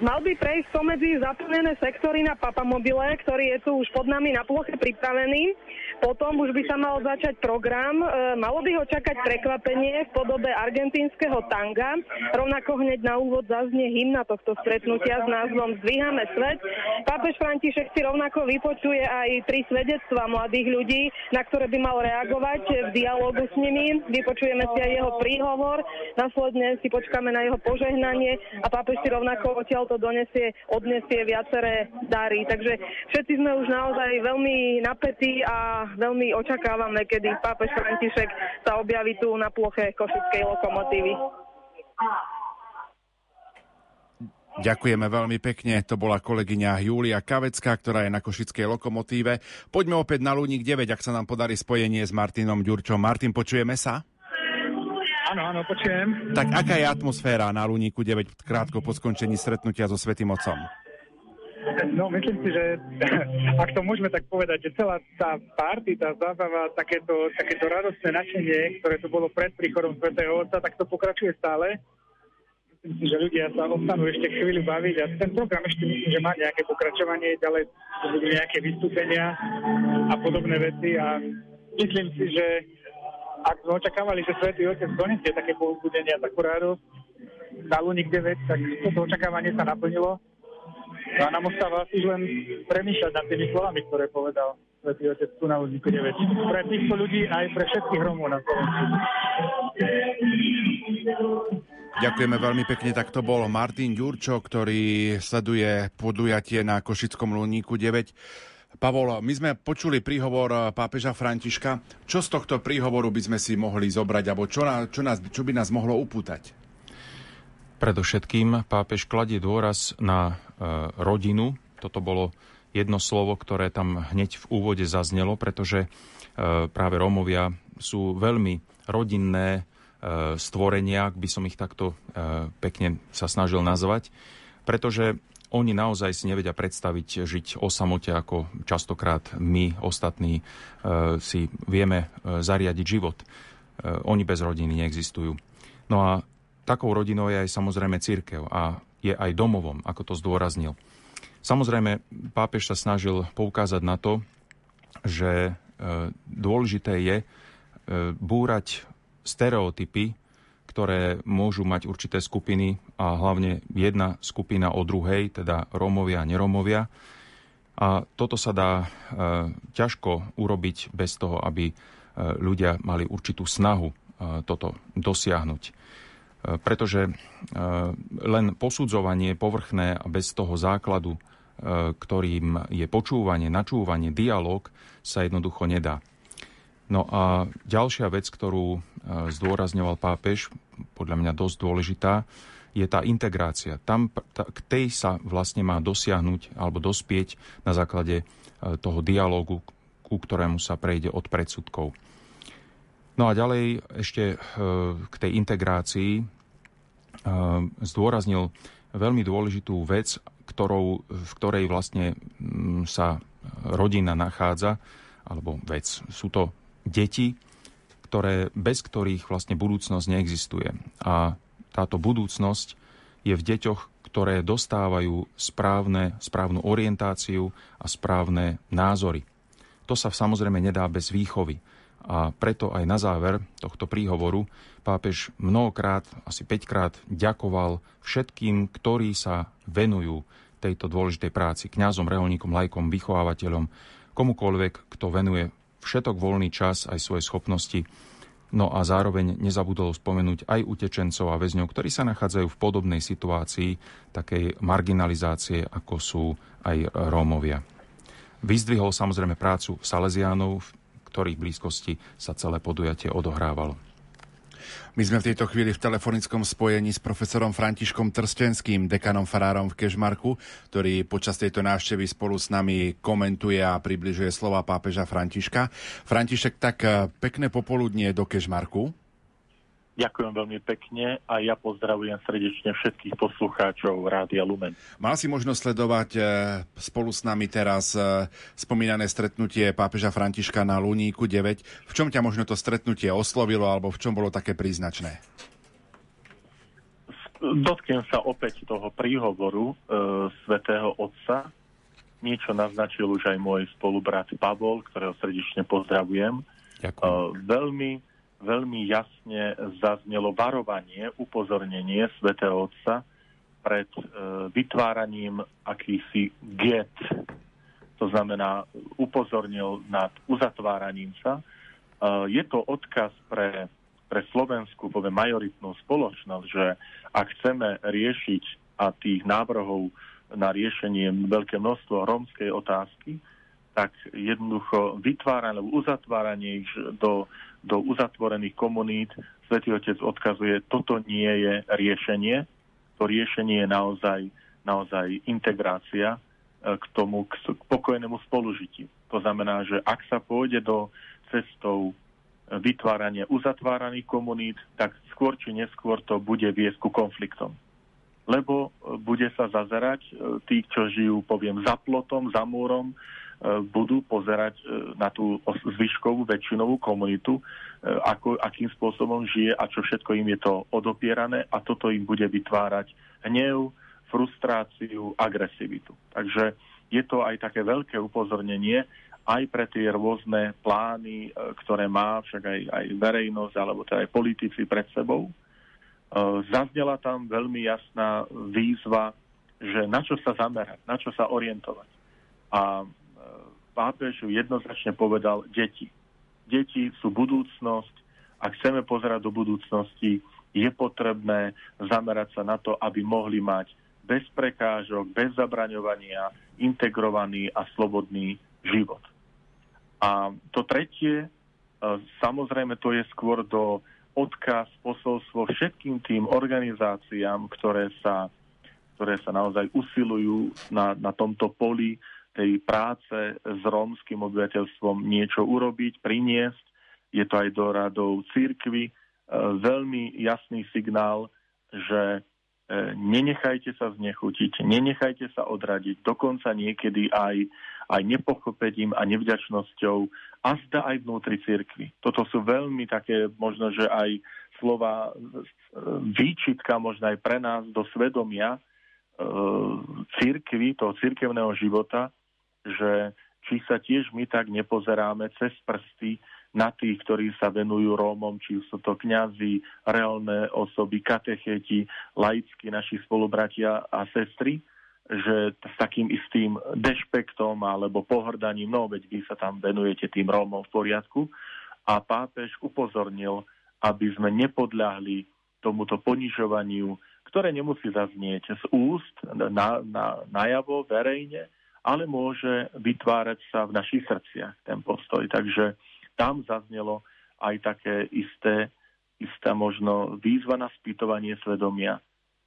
E: mal by prejsť pomedzi zaplnené sektory na papamobile, ktorý je tu už pod nami na ploche pripravený. Potom už by sa mal začať program. E, malo by ho čakať prekvapenie v podobe argentínskeho tanga. Rovnako hneď na úvod zaznie hymna tohto stretnutia s názvom Zdvíhame svet. Pápež František si rovnako vypočuje aj tri svedectva mladých ľudí, na ktoré by mal reagovať v dialogu s nimi. Vypočujeme si aj jeho príhovor, následne si počkáme na jeho požehnanie a pápež si rovnako odtiaľto donesie, odnesie viaceré dary. Takže všetci sme už naozaj veľmi napätí a veľmi očakávame, kedy pápež František sa objaví tu na ploche Košickej lokomotívy.
C: Ďakujeme veľmi pekne. To bola kolegyňa Júlia Kavecká, ktorá je na Košickej lokomotíve. Poďme opäť na Luník 9, ak sa nám podarí spojenie s Martinom Ďurčom. Martin, počujeme sa?
D: Áno, áno, počujem.
C: Tak aká je atmosféra na Luníku 9 krátko po skončení stretnutia so Svetým Otcom?
D: No, myslím si, že ak to môžeme tak povedať, že celá tá party, tá zábava, takéto, takéto radostné načenie, ktoré to bolo pred príchodom Svetého Otca, tak to pokračuje stále. Myslím si, že ľudia sa ostanú ešte chvíľu baviť a ten program ešte myslím, že má nejaké pokračovanie, ďalej budú nejaké vystúpenia a podobné veci a myslím si, že ak sme očakávali, že Svetý Otec donesie také povzbudenia, takú radosť na Lunik 9, tak toto očakávanie sa naplnilo No a nám ostáva asi len premýšľať nad tými slovami, ktoré povedal Svetý Otec tu na Ludníku 9. Pre týchto ľudí aj pre všetkých Romov na Slovensku.
C: Ďakujeme veľmi pekne. Tak to bol Martin Ďurčo, ktorý sleduje podujatie na Košickom Luníku 9. Pavol, my sme počuli príhovor pápeža Františka. Čo z tohto príhovoru by sme si mohli zobrať, alebo čo, čo, nás, čo by nás mohlo upútať?
P: Predovšetkým pápež kladie dôraz na e, rodinu. Toto bolo jedno slovo, ktoré tam hneď v úvode zaznelo, pretože e, práve Rómovia sú veľmi rodinné e, stvorenia, ak by som ich takto pekne sa snažil nazvať, pretože oni naozaj si nevedia predstaviť žiť o samote, ako častokrát my ostatní si vieme zariadiť život. Oni bez rodiny neexistujú. No a takou rodinou je aj samozrejme církev a je aj domovom, ako to zdôraznil. Samozrejme, pápež sa snažil poukázať na to, že e, dôležité je e, búrať stereotypy, ktoré môžu mať určité skupiny a hlavne jedna skupina o druhej, teda Rómovia a nerómovia. A toto sa dá e, ťažko urobiť bez toho, aby ľudia mali určitú snahu toto dosiahnuť pretože e, len posudzovanie povrchné a bez toho základu, e, ktorým je počúvanie, načúvanie, dialog, sa jednoducho nedá. No a ďalšia vec, ktorú e, zdôrazňoval pápež, podľa mňa dosť dôležitá, je tá integrácia. Tam k tej sa vlastne má dosiahnuť alebo dospieť na základe toho dialógu, ku ktorému sa prejde od predsudkov. No a ďalej ešte k tej integrácii zdôraznil veľmi dôležitú vec, ktorou, v ktorej vlastne mm, sa rodina nachádza, alebo vec. Sú to deti, ktoré, bez ktorých vlastne budúcnosť neexistuje. A táto budúcnosť je v deťoch, ktoré dostávajú správne, správnu orientáciu a správne názory. To sa samozrejme nedá bez výchovy. A preto aj na záver tohto príhovoru pápež mnohokrát, asi 5 krát ďakoval všetkým, ktorí sa venujú tejto dôležitej práci, kňazom, reholníkom, lajkom, vychovávateľom, komukoľvek, kto venuje všetok voľný čas aj svoje schopnosti. No a zároveň nezabudol spomenúť aj utečencov a väzňov, ktorí sa nachádzajú v podobnej situácii takej marginalizácie, ako sú aj Rómovia. Vyzdvihol samozrejme prácu Salesiánov, ktorých blízkosti sa celé podujatie odohrávalo.
C: My sme v tejto chvíli v telefonickom spojení s profesorom Františkom Trstenským, dekanom farárom v Kežmarku, ktorý počas tejto návštevy spolu s nami komentuje a približuje slova pápeža Františka. František, tak eh, pekné popoludnie do Kežmarku.
R: Ďakujem veľmi pekne a ja pozdravujem srdečne všetkých poslucháčov Rádia Lumen.
C: Mal si možnosť sledovať e, spolu s nami teraz e, spomínané stretnutie pápeža Františka na Luníku 9. V čom ťa možno to stretnutie oslovilo alebo v čom bolo také príznačné?
R: Dotknem sa opäť toho príhovoru e, svätého Otca. Niečo naznačil už aj môj spolubrat Pavol, ktorého srdečne pozdravujem.
P: Ďakujem. E,
R: veľmi veľmi jasne zaznelo varovanie, upozornenie svätého Otca pred e, vytváraním akýsi get. To znamená, upozornil nad uzatváraním sa. E, je to odkaz pre, pre slovenskú, poviem, majoritnú spoločnosť, že ak chceme riešiť a tých návrhov na riešenie veľké množstvo rómskej otázky, tak jednoducho vytváranie uzatváranie ich do, do uzatvorených komunít, Svetý Otec odkazuje, toto nie je riešenie, to riešenie je naozaj, naozaj integrácia e, k tomu, k, pokojnému spolužitiu. To znamená, že ak sa pôjde do cestou vytvárania uzatváraných komunít, tak skôr či neskôr to bude viesť ku konfliktom. Lebo e, bude sa zazerať e, tí, čo žijú, poviem, za plotom, za múrom, E, budú pozerať e, na tú zvyškovú väčšinovú komunitu, e, ako, akým spôsobom žije a čo všetko im je to odopierané a toto im bude vytvárať hnev, frustráciu, agresivitu. Takže je to aj také veľké upozornenie aj pre tie rôzne plány, ktoré má však aj, aj verejnosť alebo teda aj politici pred sebou. Zaznela tam veľmi jasná výzva, že na čo sa zamerať, na čo sa orientovať. A pápež jednoznačne povedal deti. Deti sú budúcnosť. Ak chceme pozerať do budúcnosti, je potrebné zamerať sa na to, aby mohli mať bez prekážok, bez zabraňovania, integrovaný a slobodný život. A to tretie, e, samozrejme, to je skôr do odkaz, posolstvo všetkým tým organizáciám, ktoré sa, ktoré sa naozaj usilujú na, na tomto poli tej práce s rómskym obyvateľstvom niečo urobiť, priniesť. Je to aj do radov církvy. E, veľmi jasný signál, že e, nenechajte sa znechutiť, nenechajte sa odradiť, dokonca niekedy aj, aj nepochopením a nevďačnosťou a zda aj vnútri církvy. Toto sú veľmi také, možno, že aj slova e, výčitka možno aj pre nás do svedomia církvy, toho církevného života, že či sa tiež my tak nepozeráme cez prsty na tých, ktorí sa venujú Rómom, či sú to kňazi, reálne osoby, katecheti, laicky naši spolubratia a sestry, že s takým istým dešpektom alebo pohrdaním, no veď vy sa tam venujete tým Rómom v poriadku. A pápež upozornil, aby sme nepodľahli tomuto ponižovaniu, ktoré nemusí zaznieť z úst na, na, najavo, verejne, ale môže vytvárať sa v našich srdciach ten postoj. Takže tam zaznelo aj také isté, istá možno výzva na spýtovanie svedomia,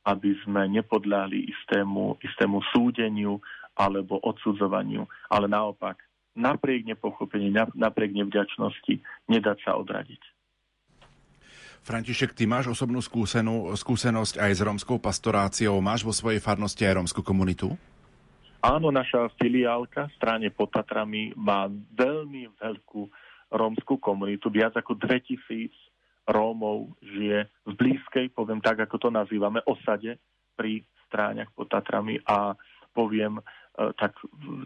R: aby sme nepodľahli istému, istému súdeniu alebo odsudzovaniu, ale naopak napriek nepochopení, napriek nevďačnosti nedať sa odradiť.
C: František, ty máš osobnú skúsenú, skúsenosť aj s romskou pastoráciou. Máš vo svojej farnosti aj romskú komunitu?
R: Áno, naša filiálka v strane pod Tatrami má veľmi veľkú rómskú komunitu. Viac ako 2000 Rómov žije v blízkej, poviem tak, ako to nazývame, osade pri stráňach pod Tatrami a poviem e, tak,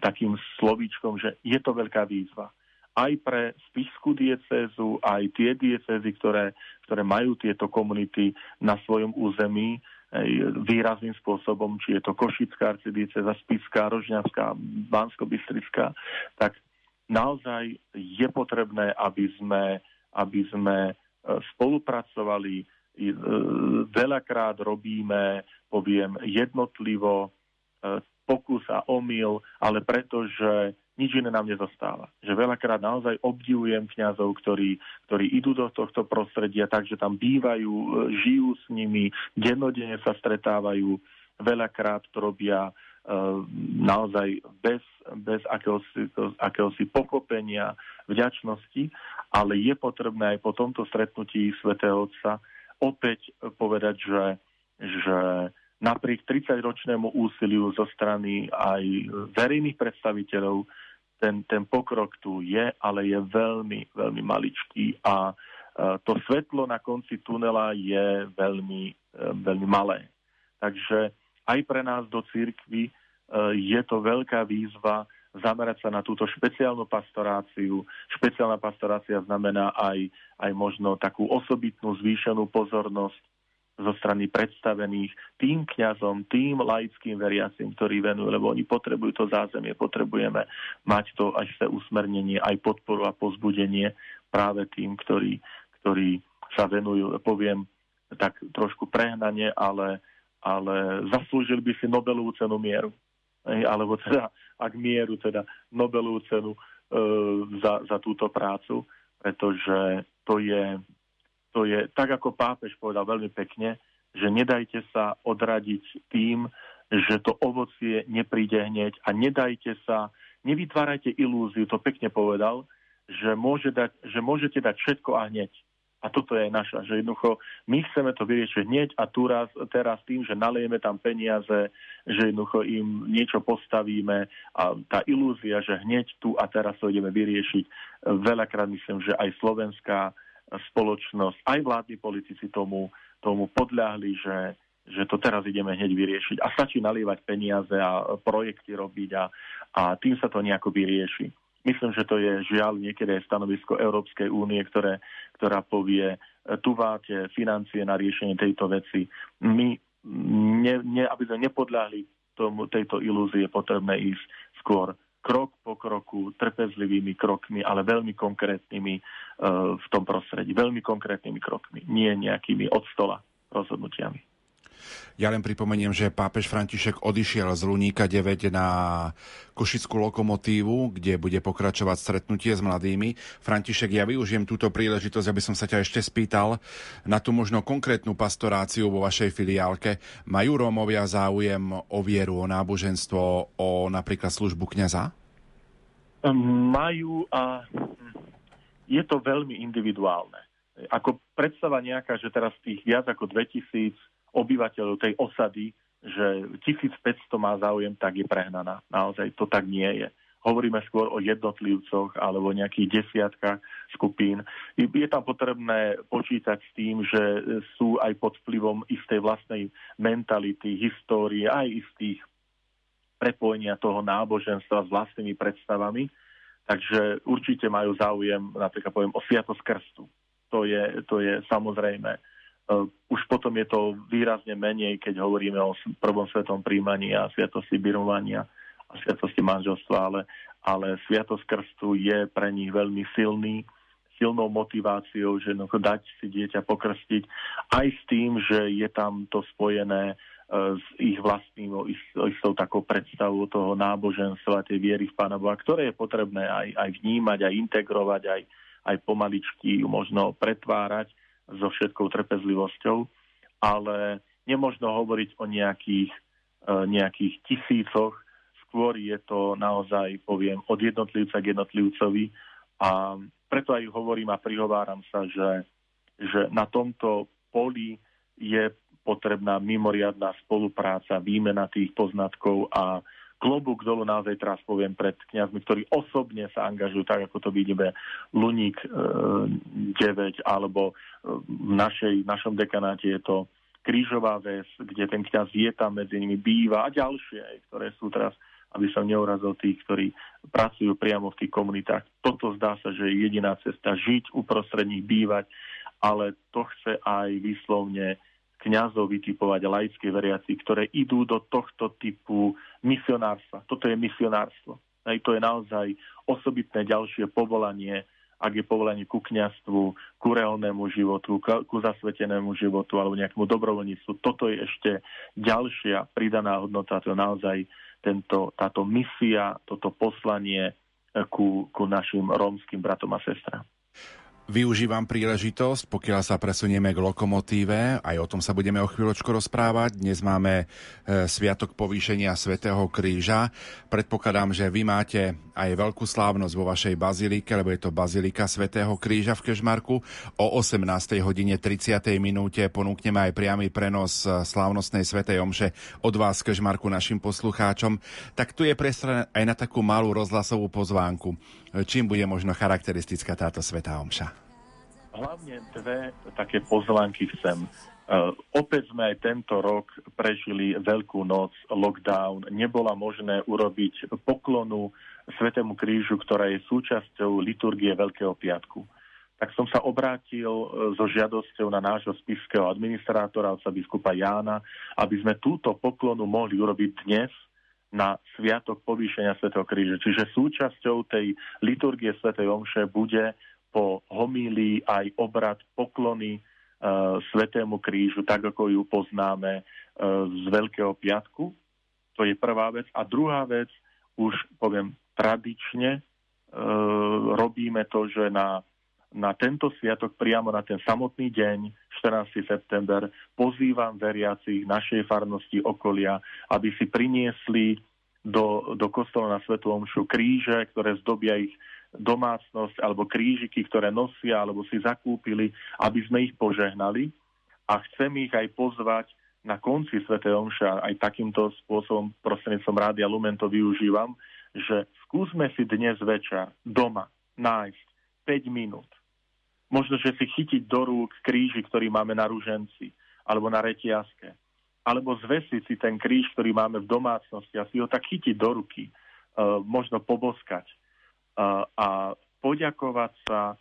R: takým slovíčkom, že je to veľká výzva. Aj pre spišskú diecézu, aj tie diecézy, ktoré, ktoré majú tieto komunity na svojom území, výrazným spôsobom, či je to Košická arcidieceza, Spiská, Rožňavská, Bansko-Bystrická, tak naozaj je potrebné, aby sme, aby sme e, spolupracovali. E, veľakrát robíme, poviem, jednotlivo e, pokus a omyl, ale pretože nič iné nám nezostáva. Že veľakrát naozaj obdivujem kňazov, ktorí, ktorí idú do tohto prostredia, takže tam bývajú, e, žijú s nimi, dennodenne sa stretávajú, veľakrát to robia e, naozaj bez, bez akéhosi, akéhosi pochopenia, vďačnosti, ale je potrebné aj po tomto stretnutí svätého Otca opäť povedať, že, že napriek 30-ročnému úsiliu zo strany aj verejných predstaviteľov ten, ten pokrok tu je, ale je veľmi, veľmi maličký a e, to svetlo na konci tunela je veľmi, e, veľmi malé. Takže aj pre nás do církvy e, je to veľká výzva zamerať sa na túto špeciálnu pastoráciu. Špeciálna pastorácia znamená aj, aj možno takú osobitnú zvýšenú pozornosť zo strany predstavených tým kňazom, tým laickým veriacim, ktorí venujú, lebo oni potrebujú to zázemie, potrebujeme mať to až sa usmernenie, aj podporu a pozbudenie práve tým, ktorí, ktorí sa venujú, poviem tak trošku prehnanie, ale, ale zaslúžili by si Nobelovú cenu mieru. Alebo teda, ak mieru, teda Nobelovú cenu e, za, za túto prácu, pretože to je, to je, tak ako pápež povedal veľmi pekne, že nedajte sa odradiť tým, že to ovocie nepríde hneď a nedajte sa, nevytvárajte ilúziu, to pekne povedal, že, môže dať, že môžete dať všetko a hneď. A toto je naša, že jednoducho my chceme to vyriešiť hneď a tu raz, teraz tým, že nalejeme tam peniaze, že jednoducho im niečo postavíme a tá ilúzia, že hneď tu a teraz to ideme vyriešiť, veľakrát myslím, že aj slovenská spoločnosť, aj vládni politici tomu, tomu podľahli, že, že to teraz ideme hneď vyriešiť. A stačí nalievať peniaze a projekty robiť a, a tým sa to nejako vyrieši. Myslím, že to je žiaľ niekedy aj stanovisko Európskej únie, ktoré, ktorá povie, tu máte financie na riešenie tejto veci. My, ne, ne, aby sme nepodľahli tomu, tejto ilúzie, potrebné ísť skôr krok po kroku, trpezlivými krokmi, ale veľmi konkrétnymi uh, v tom prostredí. Veľmi konkrétnymi krokmi, nie nejakými od stola rozhodnutiami.
C: Ja len pripomeniem, že pápež František odišiel z Luníka 9 na Košickú lokomotívu, kde bude pokračovať stretnutie s mladými. František, ja využijem túto príležitosť, aby som sa ťa ešte spýtal na tú možno konkrétnu pastoráciu vo vašej filiálke. Majú Rómovia záujem o vieru, o náboženstvo, o napríklad službu kňaza?
R: Majú a je to veľmi individuálne. Ako predstava nejaká, že teraz tých viac ako 2000 obyvateľov tej osady, že 1500 má záujem, tak je prehnaná. Naozaj to tak nie je. Hovoríme skôr o jednotlivcoch alebo nejakých desiatkách skupín. Je tam potrebné počítať s tým, že sú aj pod vplyvom istej vlastnej mentality, histórie, aj istých prepojenia toho náboženstva s vlastnými predstavami. Takže určite majú záujem, napríklad poviem, o sviatosť krstu. To je, to je samozrejme už potom je to výrazne menej, keď hovoríme o prvom svetom príjmaní a sviatosti birovania a sviatosti manželstva, ale, ale sviatosť krstu je pre nich veľmi silný, silnou motiváciou, že no, dať si dieťa pokrstiť, aj s tým, že je tam to spojené uh, s ich vlastným, istou takou predstavou toho náboženstva, tej viery v Pána Boha, ktoré je potrebné aj, aj vnímať, aj integrovať, aj, aj pomaličky možno pretvárať so všetkou trpezlivosťou, ale nemožno hovoriť o nejakých, e, nejakých tisícoch, skôr je to naozaj, poviem, od jednotlivca k jednotlivcovi. A preto aj hovorím a prihováram sa, že, že na tomto poli je potrebná mimoriadná spolupráca, výmena tých poznatkov a klobúk dolu naozaj teraz poviem pred kňazmi, ktorí osobne sa angažujú, tak ako to vidíme Luník e, 9, alebo e, v našej, našom dekanáte je to Krížová väz, kde ten kňaz je tam medzi nimi, býva a ďalšie, ktoré sú teraz aby som neurazil tých, ktorí pracujú priamo v tých komunitách. Toto zdá sa, že je jediná cesta žiť, uprostred nich bývať, ale to chce aj výslovne kňazov vytipovať laické veriaci, ktoré idú do tohto typu misionárstva. Toto je misionárstvo. Aj to je naozaj osobitné ďalšie povolanie, ak je povolanie ku kňastvu, ku reálnemu životu, ku zasvetenému životu alebo nejakému dobrovoľníctvu. Toto je ešte ďalšia pridaná hodnota, to je naozaj tento, táto misia, toto poslanie ku, ku našim rómskym bratom a sestrám.
C: Využívam príležitosť, pokiaľ sa presunieme k lokomotíve, aj o tom sa budeme o chvíľočku rozprávať. Dnes máme e, Sviatok povýšenia Svetého kríža. Predpokladám, že vy máte aj veľkú slávnosť vo vašej bazilike, lebo je to Bazilika Svetého kríža v Kežmarku. O 18. hodine 30. minúte ponúkneme aj priamy prenos e, slávnostnej Svetej Omše od vás v Kežmarku našim poslucháčom. Tak tu je priestor aj na takú malú rozhlasovú pozvánku. Čím bude možno charakteristická táto Svetá Omša?
R: Hlavne dve také pozvánky chcem. Uh, opäť sme aj tento rok prežili veľkú noc, lockdown. Nebola možné urobiť poklonu Svetému krížu, ktorá je súčasťou liturgie Veľkého piatku. Tak som sa obrátil e, so žiadosťou na nášho spiského administrátora, otca biskupa Jána, aby sme túto poklonu mohli urobiť dnes na Sviatok povýšenia Svetého kríža. Čiže súčasťou tej liturgie Svetej Omše bude po homílii aj obrad poklony e, Svetému krížu, tak ako ju poznáme e, z Veľkého piatku. To je prvá vec. A druhá vec, už poviem tradične, e, robíme to, že na, na tento sviatok, priamo na ten samotný deň, 14. september, pozývam veriacich našej farnosti okolia, aby si priniesli do, do kostola na Svetu Omšu kríže, ktoré zdobia ich domácnosť alebo krížiky, ktoré nosia alebo si zakúpili, aby sme ich požehnali a chcem ich aj pozvať na konci Sv. Omša aj takýmto spôsobom prostredníctvom Rádia Lumen to využívam, že skúsme si dnes večer doma nájsť 5 minút. Možno, že si chytiť do rúk kríži, ktorý máme na ruženci alebo na retiaske. Alebo zvesiť si ten kríž, ktorý máme v domácnosti a si ho tak chytiť do ruky. E, možno poboskať a poďakovať sa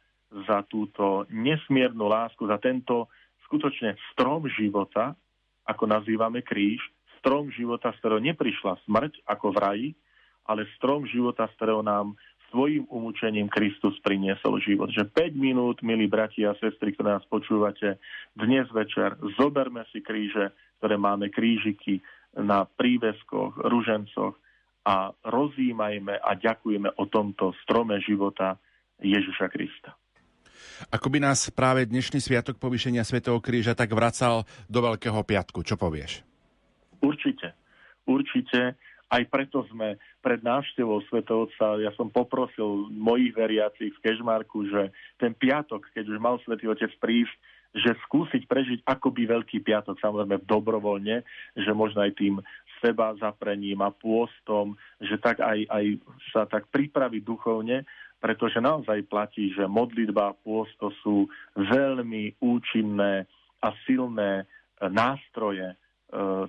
R: za túto nesmiernu lásku, za tento skutočne strom života, ako nazývame kríž, strom života, z ktorého neprišla smrť, ako v raji, ale strom života, z ktorého nám svojim umúčením Kristus priniesol život. Že 5 minút, milí bratia a sestry, ktoré nás počúvate, dnes večer zoberme si kríže, ktoré máme krížiky na príveskoch, ružencoch, a rozímajme a ďakujeme o tomto strome života Ježiša Krista.
C: Ako by nás práve dnešný sviatok povýšenia Svetého kríža tak vracal do Veľkého piatku. Čo povieš?
R: Určite. Určite. Aj preto sme pred návštevou Svetovca, ja som poprosil mojich veriacich v Kežmarku, že ten piatok, keď už mal Svetý Otec prísť, že skúsiť prežiť akoby Veľký piatok, samozrejme dobrovoľne, že možno aj tým seba zaprením a pôstom, že tak aj, aj sa tak pripraviť duchovne, pretože naozaj platí, že modlitba a pôst to sú veľmi účinné a silné e, nástroje e,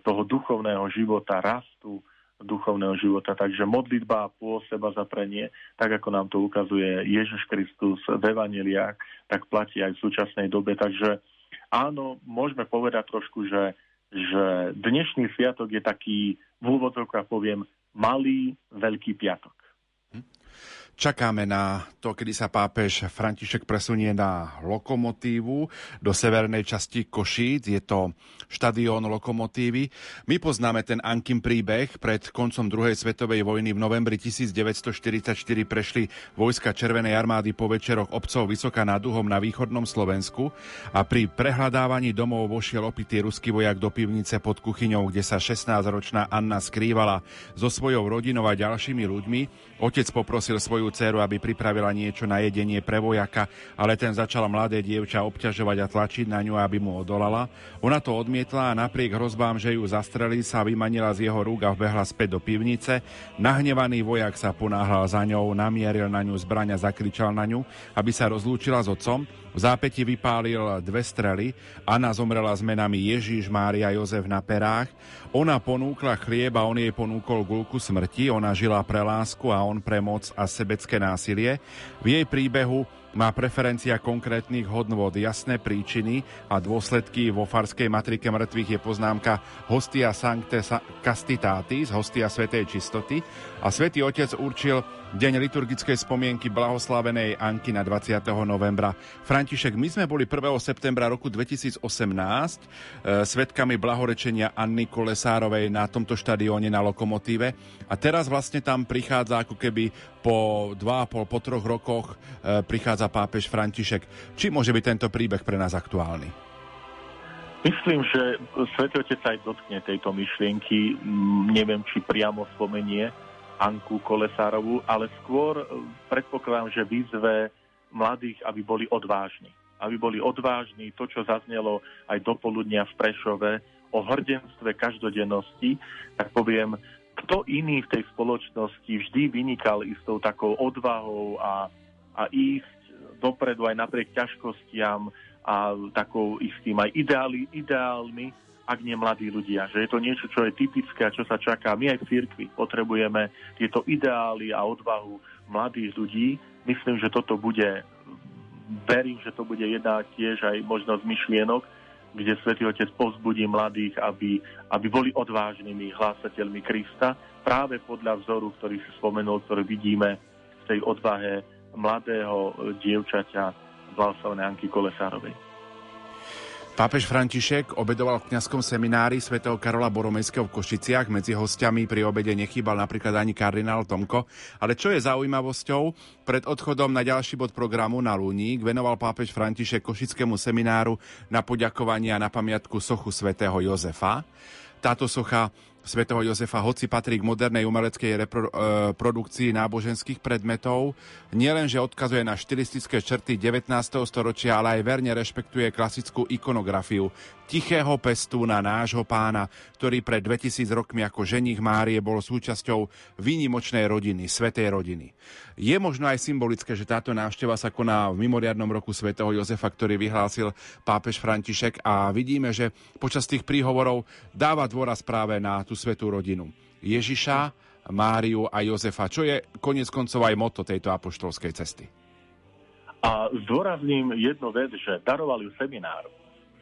R: toho duchovného života, rastu duchovného života. Takže modlitba a pôst seba zaprenie, tak ako nám to ukazuje Ježiš Kristus v Evaneliách, tak platí aj v súčasnej dobe. Takže áno, môžeme povedať trošku, že že dnešný sviatok je taký, v úvodzovkách poviem, malý veľký piatok.
C: Čakáme na to, kedy sa pápež František presunie na lokomotívu do severnej časti Košíc. Je to štadión lokomotívy. My poznáme ten Ankim príbeh. Pred koncom druhej svetovej vojny v novembri 1944 prešli vojska Červenej armády po večeroch obcov Vysoká nad Duhom na východnom Slovensku a pri prehľadávaní domov vošiel opitý ruský vojak do pivnice pod kuchyňou, kde sa 16-ročná Anna skrývala so svojou rodinou a ďalšími ľuďmi. Otec poprosil svoju dceru, aby pripravila niečo na jedenie pre vojaka, ale ten začal mladé dievča obťažovať a tlačiť na ňu, aby mu odolala. Ona to odmietla a napriek hrozbám, že ju zastrelí, sa vymanila z jeho rúk a vbehla späť do pivnice. Nahnevaný vojak sa ponáhľal za ňou, namieril na ňu zbraň a zakričal na ňu, aby sa rozlúčila s otcom. V zápäti vypálil dve strely. Anna zomrela s menami Ježíš, Mária, Jozef na perách. Ona ponúkla chlieb a on jej ponúkol gulku smrti. Ona žila pre lásku a on pre moc a sebecké násilie. V jej príbehu má preferencia konkrétnych hodnôt, jasné príčiny a dôsledky. Vo farskej matrike mŕtvych je poznámka Hostia Sancte Castitatis, hostia Svetej čistoty. A Svetý Otec určil deň liturgickej spomienky blahoslavenej Anky na 20. novembra. František, my sme boli 1. septembra roku 2018 e, svetkami blahorečenia Anny Kolesárovej na tomto štadióne na Lokomotíve a teraz vlastne tam prichádza ako keby po 2,5, po troch rokoch e, prichádza pápež František. Či môže byť tento príbeh pre nás aktuálny?
R: Myslím, že Svetý Otec aj dotkne tejto myšlienky. Neviem, či priamo spomenie Anku Kolesárovú, ale skôr e, predpokladám, že výzve mladých, aby boli odvážni. Aby boli odvážni, to, čo zaznelo aj do poludnia v Prešove, o hrdenstve každodennosti, tak poviem, kto iný v tej spoločnosti vždy vynikal istou takou odvahou a, a ísť dopredu aj napriek ťažkostiam a takou istým aj ideály, ideálmi, ak nie mladí ľudia. Že je to niečo, čo je typické a čo sa čaká. My aj v cirkvi potrebujeme tieto ideály a odvahu mladých ľudí. Myslím, že toto bude, verím, že to bude jedna tiež aj možnosť myšlienok, kde Svetý Otec povzbudí mladých, aby, aby boli odvážnymi hlásateľmi Krista, práve podľa vzoru, ktorý si spomenul, ktorý vidíme v tej odvahe mladého dievčaťa Valsovnej Anky Kolesárovej.
C: Pápež František obedoval v kňazskom seminári svätého Karola Boromejského v Košiciach. Medzi hostiami pri obede nechýbal napríklad ani kardinál Tomko. Ale čo je zaujímavosťou, pred odchodom na ďalší bod programu na Lúník venoval pápež František Košickému semináru na poďakovanie a na pamiatku sochu svätého Jozefa. Táto socha svätého Jozefa, hoci patrí k modernej umeleckej e, náboženských predmetov, nielenže odkazuje na štilistické črty 19. storočia, ale aj verne rešpektuje klasickú ikonografiu tichého pestúna nášho pána, ktorý pred 2000 rokmi ako ženich Márie bol súčasťou výnimočnej rodiny, svetej rodiny. Je možno aj symbolické, že táto návšteva sa koná v mimoriadnom roku svätého Jozefa, ktorý vyhlásil pápež František a vidíme, že počas tých príhovorov dáva dôraz práve na tú svetú rodinu. Ježiša, Máriu a Jozefa, čo je konec koncov aj moto tejto apoštolskej cesty.
R: A zdôrazním jednu vec, že darovali ju seminár.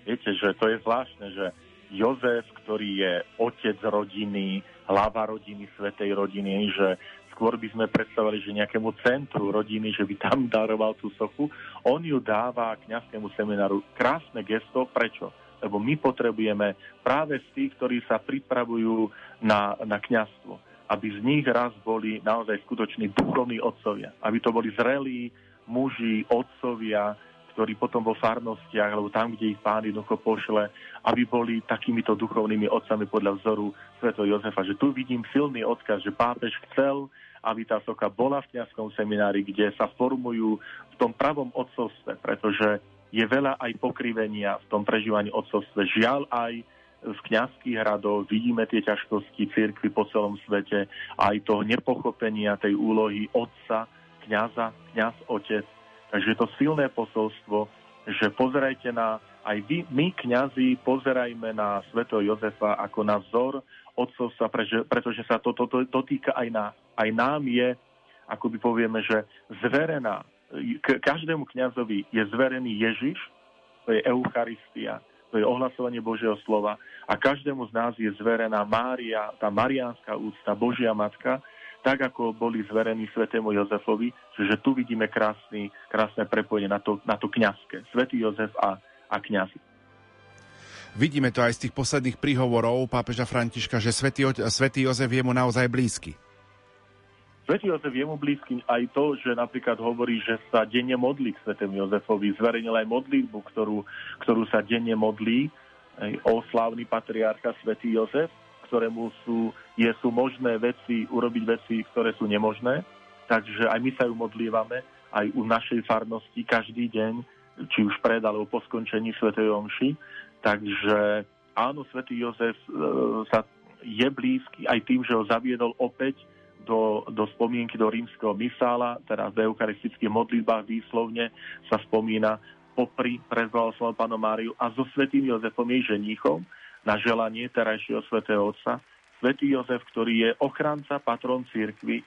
R: Viete, že to je zvláštne, že Jozef, ktorý je otec rodiny, hlava rodiny, svetej rodiny, že skôr by sme predstavili, že nejakému centru rodiny, že by tam daroval tú sochu, on ju dáva kňazskému semináru. Krásne gesto, prečo? Lebo my potrebujeme práve z tých, ktorí sa pripravujú na, na kňazstvo, aby z nich raz boli naozaj skutoční duchovní otcovia, aby to boli zrelí muži, otcovia, ktorí potom vo farnostiach, alebo tam, kde ich pán jednoducho pošle, aby boli takýmito duchovnými otcami podľa vzoru Sv. Jozefa. Že tu vidím silný odkaz, že pápež chcel, aby tá soka bola v kniazskom seminári, kde sa formujú v tom pravom odcovstve, pretože je veľa aj pokrivenia v tom prežívaní odcovstve. Žiaľ aj z kniazských hradov vidíme tie ťažkosti cirkvy po celom svete, aj toho nepochopenia tej úlohy otca, kniaza, kniaz, otec, Takže je to silné posolstvo, že pozerajte na, aj vy, my kňazi, pozerajme na Sveto Jozefa ako na vzor odcovstva, pretože sa to, to, to, to týka aj nás. Aj nám je, ako by povieme, že zverená, každému kňazovi je zverený Ježiš, to je Eucharistia, to je ohlasovanie Božieho slova a každému z nás je zverená Mária, tá mariánska úcta, Božia Matka, tak ako boli zverení svetému Jozefovi, že tu vidíme krásny, krásne prepojenie na to, na to kňazské. Svetý Jozef a, a kňazi.
C: Vidíme to aj z tých posledných príhovorov pápeža Františka, že svätý, svätý Jozef je mu naozaj blízky.
R: Svetý Jozef je mu blízky aj to, že napríklad hovorí, že sa denne modlí k svetému Jozefovi. Zverejnil aj modlitbu, ktorú, ktorú sa denne modlí o slávny patriarcha svätý Jozef ktorému sú, je, sú možné veci, urobiť veci, ktoré sú nemožné. takže aj my sa ju modlívame, aj u našej farnosti každý deň, či už pred alebo po skončení Sv. Omši. Takže áno, svätý Jozef e, sa je blízky aj tým, že ho zaviedol opäť do, do spomienky do rímskeho misála, teda v eucharistických modlitbách výslovne sa spomína popri prezblahoslavom pánom Máriu a so svetým Jozefom jej ženíchom na želanie terajšieho svätého Otca. Svetý Jozef, ktorý je ochranca, patron církvy,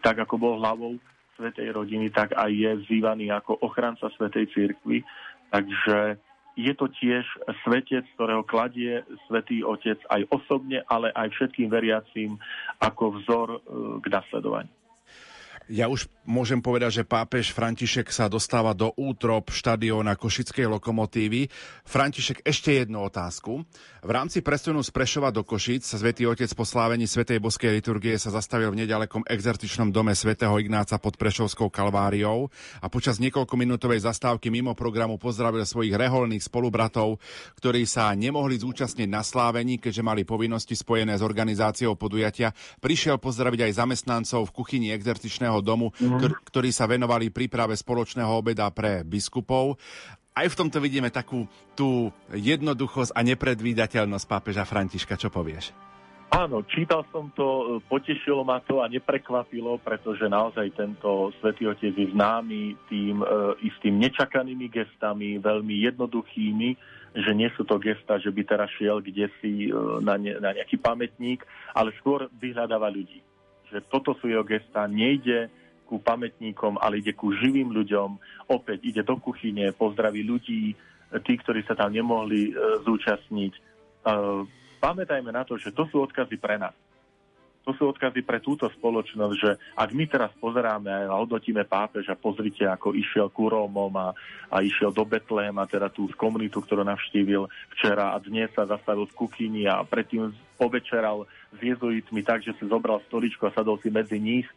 R: tak ako bol hlavou svetej rodiny, tak aj je vzývaný ako ochranca svetej církvy. Takže je to tiež svetec, ktorého kladie svätý Otec aj osobne, ale aj všetkým veriacím ako vzor e, k nasledovaniu.
C: Ja už môžem povedať, že pápež František sa dostáva do útrop štadióna Košickej lokomotívy. František, ešte jednu otázku. V rámci presunu z Prešova do Košic sa Svetý Otec po slávení Svetej Boskej liturgie sa zastavil v nedalekom exertičnom dome svätého Ignáca pod Prešovskou kalváriou a počas niekoľkominútovej zastávky mimo programu pozdravil svojich reholných spolubratov, ktorí sa nemohli zúčastniť na slávení, keďže mali povinnosti spojené s organizáciou podujatia. Prišiel pozdraviť aj zamestnancov v kuchyni exertičného Svetého domu, mm. ktorí sa venovali príprave spoločného obeda pre biskupov. Aj v tomto vidíme takú tú jednoduchosť a nepredvídateľnosť pápeža Františka. Čo povieš?
R: Áno, čítal som to, potešilo ma to a neprekvapilo, pretože naozaj tento Svetý Otec je známy tým e, istým nečakanými gestami, veľmi jednoduchými, že nie sú to gesta, že by teraz šiel kde si e, na, ne, na nejaký pamätník, ale skôr vyhľadáva ľudí že toto sú jeho gesta, nejde ku pamätníkom, ale ide ku živým ľuďom. Opäť ide do kuchyne, pozdraví ľudí, tí, ktorí sa tam nemohli e, zúčastniť. E, pamätajme na to, že to sú odkazy pre nás. To sú odkazy pre túto spoločnosť, že ak my teraz pozeráme a hodnotíme pápeža, pozrite, ako išiel ku Rómom a, a išiel do Betléma, teda tú komunitu, ktorú navštívil včera a dnes sa zastavil v kuchyni a predtým povečeral s jezuitmi tak, že si zobral stoličku a sadol si medzi nich,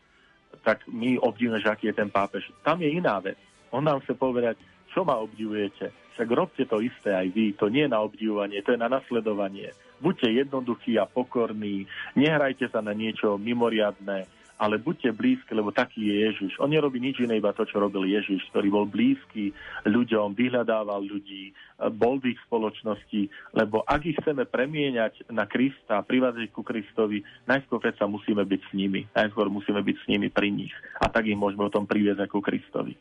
R: tak my obdivujeme, že aký je ten pápež. Tam je iná vec. On nám chce povedať, čo ma obdivujete. Však robte to isté aj vy. To nie je na obdivovanie, to je na nasledovanie. Buďte jednoduchí a pokorní, nehrajte sa na niečo mimoriadné, ale buďte blízki, lebo taký je Ježiš. On nerobí nič iné, iba to, čo robil Ježiš, ktorý bol blízky ľuďom, vyhľadával ľudí, bol v ich spoločnosti, lebo ak ich chceme premieňať na Krista, privádzať ku Kristovi, najskôr predsa musíme byť s nimi, najskôr musíme byť s nimi pri nich a tak ich môžeme o tom priviezať ku Kristovi.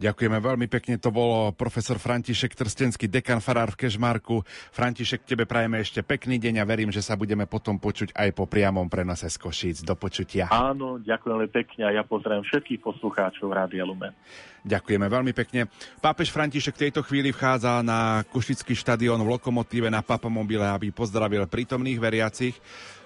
C: Ďakujeme veľmi pekne, to bol profesor František Trstenský, dekan Farár v Kežmarku. František, tebe prajeme ešte pekný deň a verím, že sa budeme potom počuť aj po priamom prenose z Košíc. Do počutia.
R: Áno, ďakujem pekne a ja pozdravím všetkých poslucháčov Rádia Lumen.
C: Ďakujeme veľmi pekne. Pápež František v tejto chvíli vchádza na Košický štadión v Lokomotíve na Papamobile, aby pozdravil prítomných veriacich.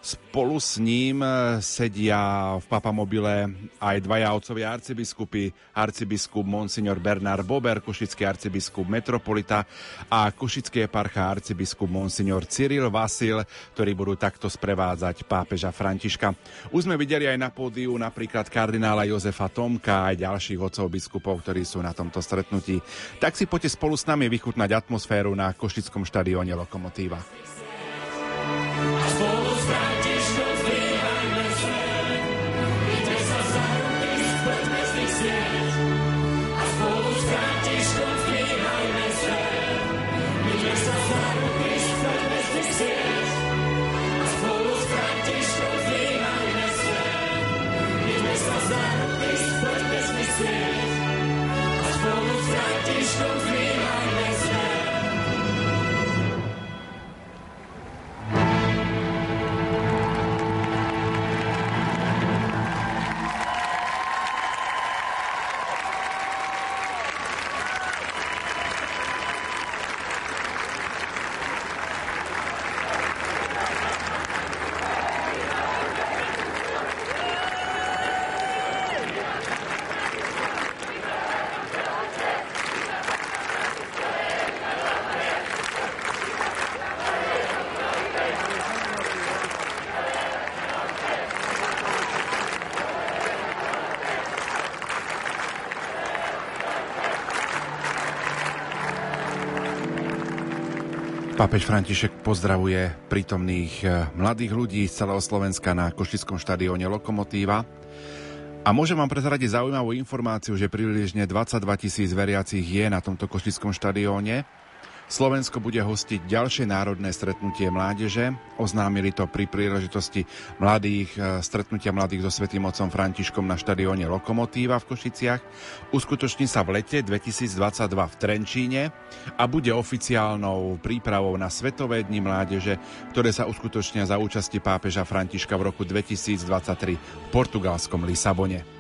C: Spolu s ním e, sedia v papamobile aj dvaja otcovia arcibiskupy, arcibiskup Monsignor Bernard Bober, košický arcibiskup Metropolita a košický eparcha arcibiskup Monsignor Cyril Vasil, ktorí budú takto sprevádzať pápeža Františka. Už sme videli aj na pódiu napríklad kardinála Jozefa Tomka aj ďalších otcov biskupov, ktorí sú na tomto stretnutí. Tak si poďte spolu s nami vychutnať atmosféru na Košickom štadióne Lokomotíva. Pápež František pozdravuje prítomných eh, mladých ľudí z celého Slovenska na Košickom štadióne Lokomotíva. A môžem vám prezradiť zaujímavú informáciu, že približne 22 tisíc veriacich je na tomto košickom štadióne. Slovensko bude hostiť ďalšie národné stretnutie mládeže. Oznámili to pri príležitosti mladých, e, stretnutia mladých so Svetým otcom Františkom na štadióne Lokomotíva v Košiciach. Uskutoční sa v lete 2022 v Trenčíne a bude oficiálnou prípravou na Svetové dni mládeže, ktoré sa uskutočnia za účasti pápeža Františka v roku 2023 v portugalskom Lisabone.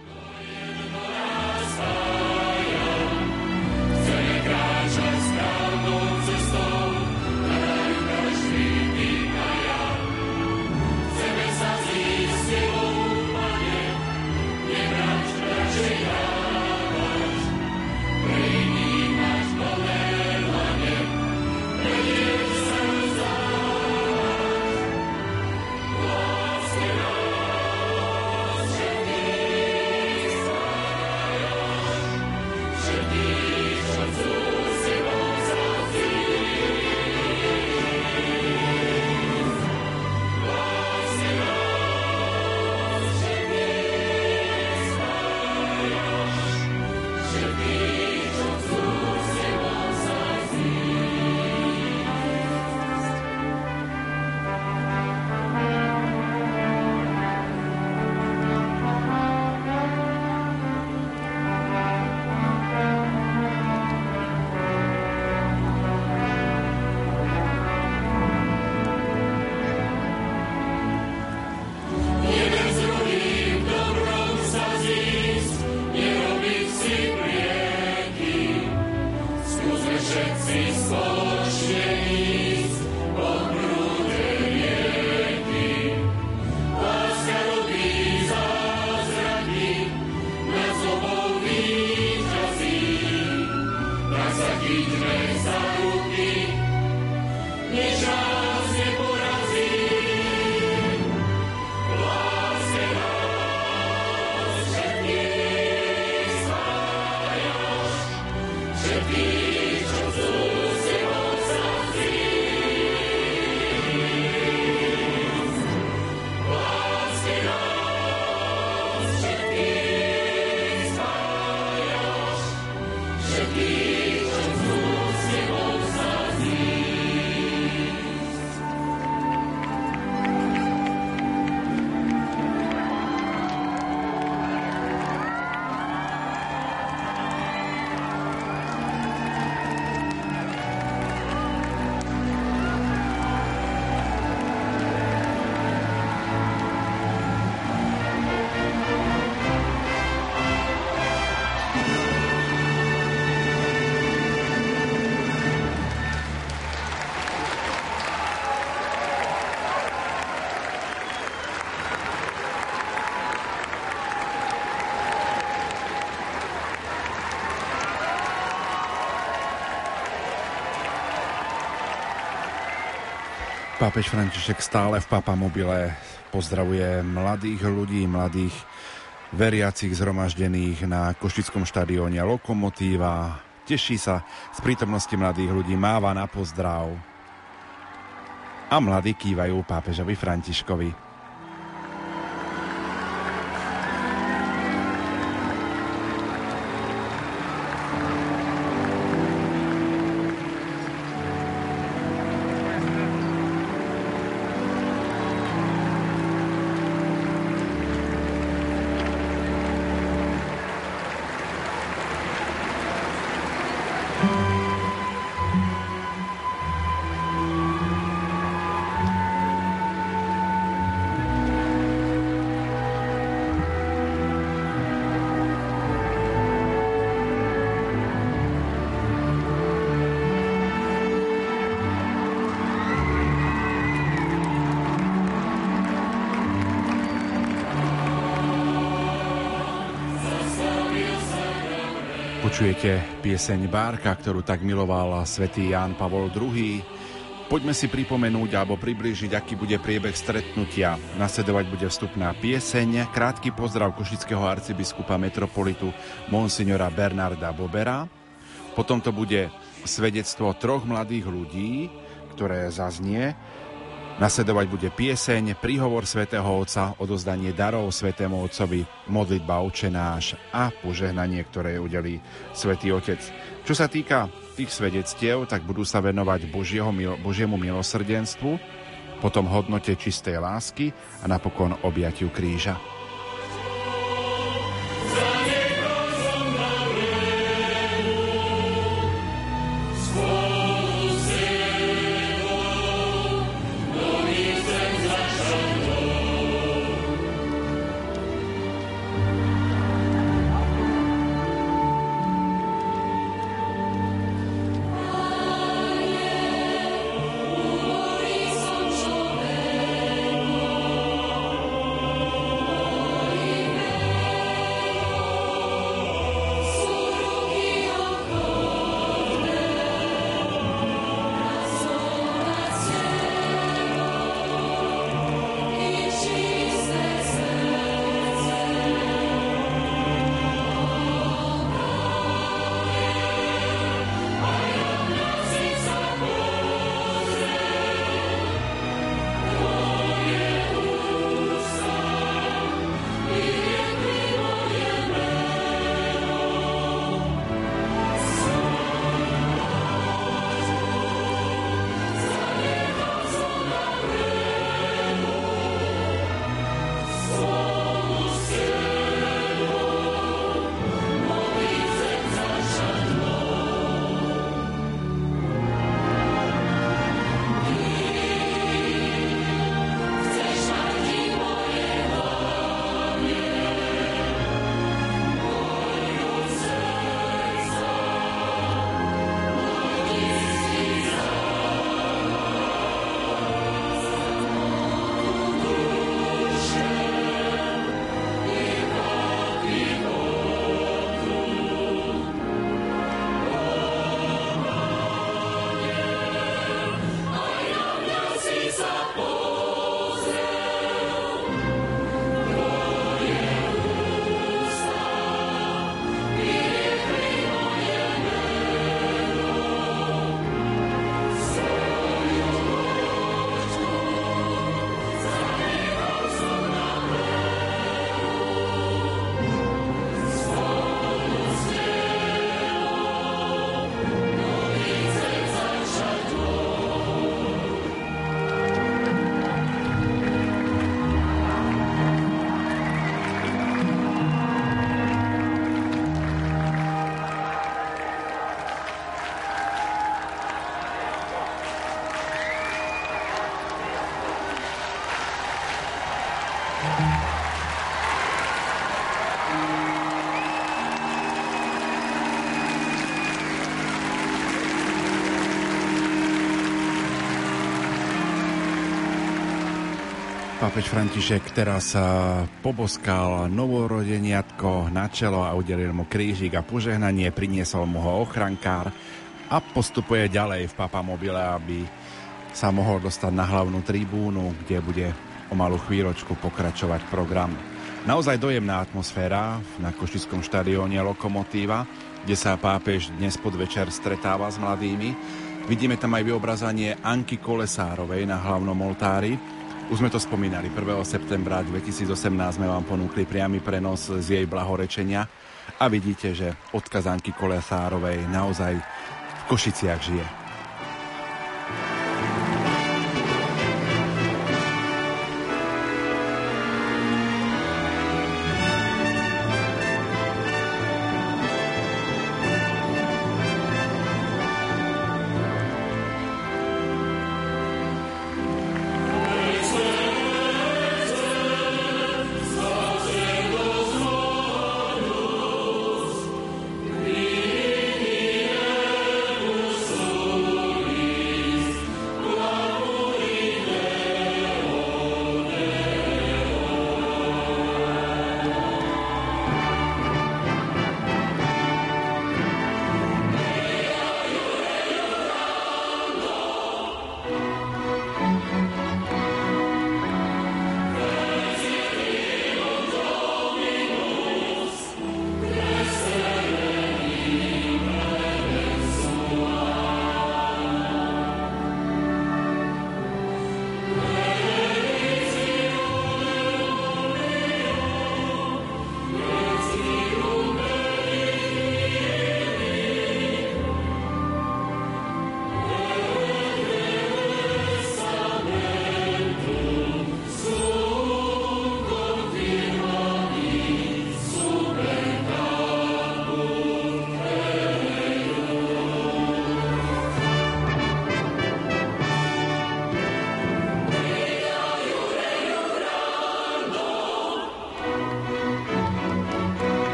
C: Pápež František stále v papamobile pozdravuje mladých ľudí, mladých veriacich zhromaždených na Košickom štadióne Lokomotíva. Teší sa z prítomnosti mladých ľudí, máva na pozdrav. A mladí kývajú pápežovi Františkovi. Počujete pieseň Bárka, ktorú tak miloval svätý Ján Pavol II. Poďme si pripomenúť alebo priblížiť, aký bude priebeh stretnutia. Nasledovať bude vstupná pieseň, krátky pozdrav košického arcibiskupa metropolitu monsignora Bernarda Bobera. Potom to bude svedectvo troch mladých ľudí, ktoré zaznie Nasledovať bude pieseň, príhovor svätého Otca, odozdanie darov svätému Otcovi, modlitba očenáš a požehnanie, ktoré udelí svätý Otec. Čo sa týka tých svedectiev, tak budú sa venovať Božieho, Božiemu milosrdenstvu, potom hodnote čistej lásky a napokon objatiu kríža. Pápež František teraz poboskal novorodeniatko na čelo a udelil mu krížik a požehnanie, priniesol mu ho ochrankár a postupuje ďalej v papamobile, aby sa mohol dostať na hlavnú tribúnu, kde bude o malú chvíľočku pokračovať program. Naozaj dojemná atmosféra na Košickom štadióne Lokomotíva, kde sa pápež dnes podvečer stretáva s mladými. Vidíme tam aj vyobrazanie Anky Kolesárovej na hlavnom oltári, už sme to spomínali, 1. septembra 2018 sme vám ponúkli priamy prenos z jej blahorečenia a vidíte, že odkaz Anky Kolesárovej naozaj v Košiciach žije.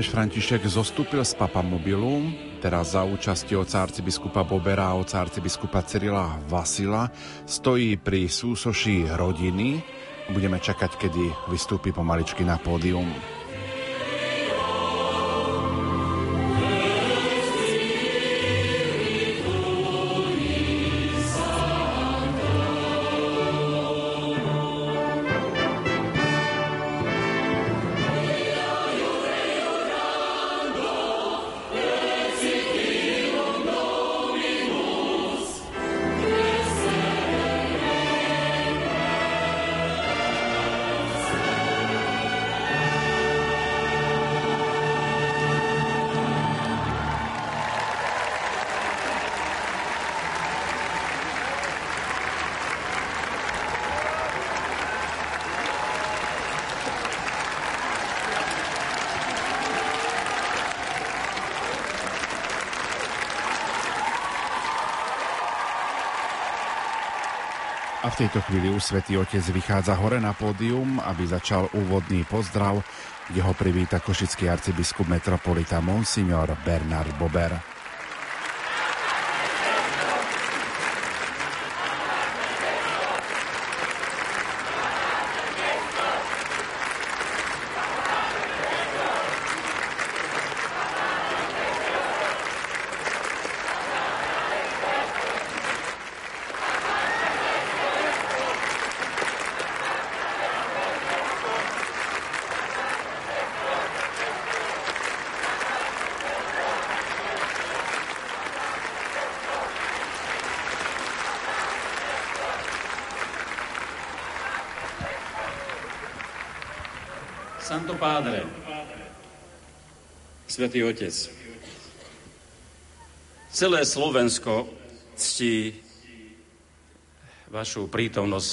C: Pápež František zostúpil z papamobilu, teraz za účasti oca arcibiskupa Bobera a oca arcibiskupa Cyrila Vasila stojí pri súsoši rodiny. Budeme čakať, kedy vystúpi pomaličky na pódium. V tejto chvíli už Svetý Otec vychádza hore na pódium, aby začal úvodný pozdrav, kde ho privíta košický arcibiskup metropolita Monsignor Bernard Bober.
S: Svetý Otec. Celé Slovensko ctí vašu prítomnosť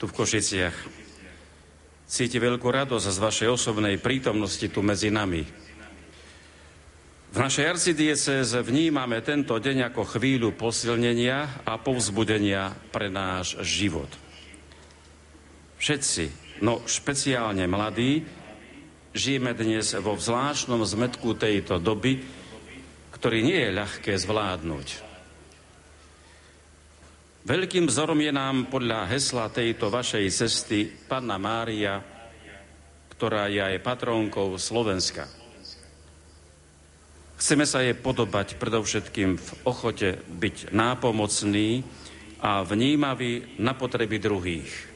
S: tu v Košiciach. Cíti veľkú radosť z vašej osobnej prítomnosti tu medzi nami. V našej arcidieceze vnímame tento deň ako chvíľu posilnenia a povzbudenia pre náš život. Všetci, no špeciálne mladí, Žijeme dnes vo zvláštnom zmetku tejto doby, ktorý nie je ľahké zvládnuť. Veľkým vzorom je nám podľa hesla tejto vašej cesty Panna Mária, ktorá je aj patrónkou Slovenska. Chceme sa jej podobať predovšetkým v ochote byť nápomocný a vnímavý na potreby druhých.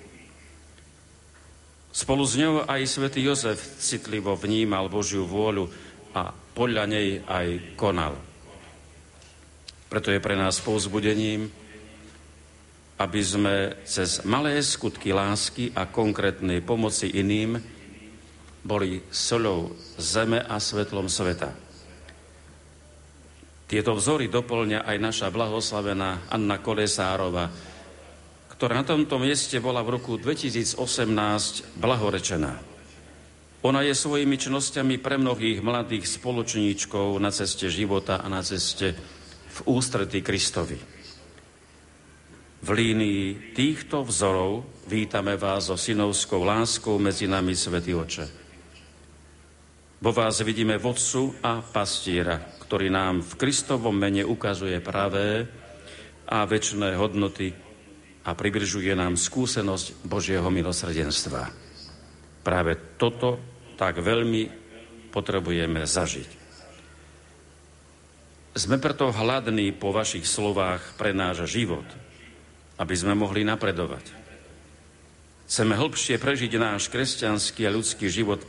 S: Spolu s ňou aj svätý Jozef citlivo vnímal Božiu vôľu a podľa nej aj konal. Preto je pre nás povzbudením, aby sme cez malé skutky lásky a konkrétnej pomoci iným boli solou zeme a svetlom sveta. Tieto vzory doplňa aj naša blahoslavená Anna Kolesárova, ktorá na tomto mieste bola v roku 2018 blahorečená. Ona je svojimi čnosťami pre mnohých mladých spoločníčkov na ceste života a na ceste v ústretí Kristovi. V línii týchto vzorov vítame vás so synovskou láskou medzi nami, Svetý Oče. Vo vás vidíme vodcu a pastiera, ktorý nám v Kristovom mene ukazuje pravé a väčšné hodnoty, a približuje nám skúsenosť Božieho milosrdenstva. Práve toto tak veľmi potrebujeme zažiť. Sme preto hladní po vašich slovách pre náš život, aby sme mohli napredovať. Chceme hĺbšie prežiť náš kresťanský a ľudský život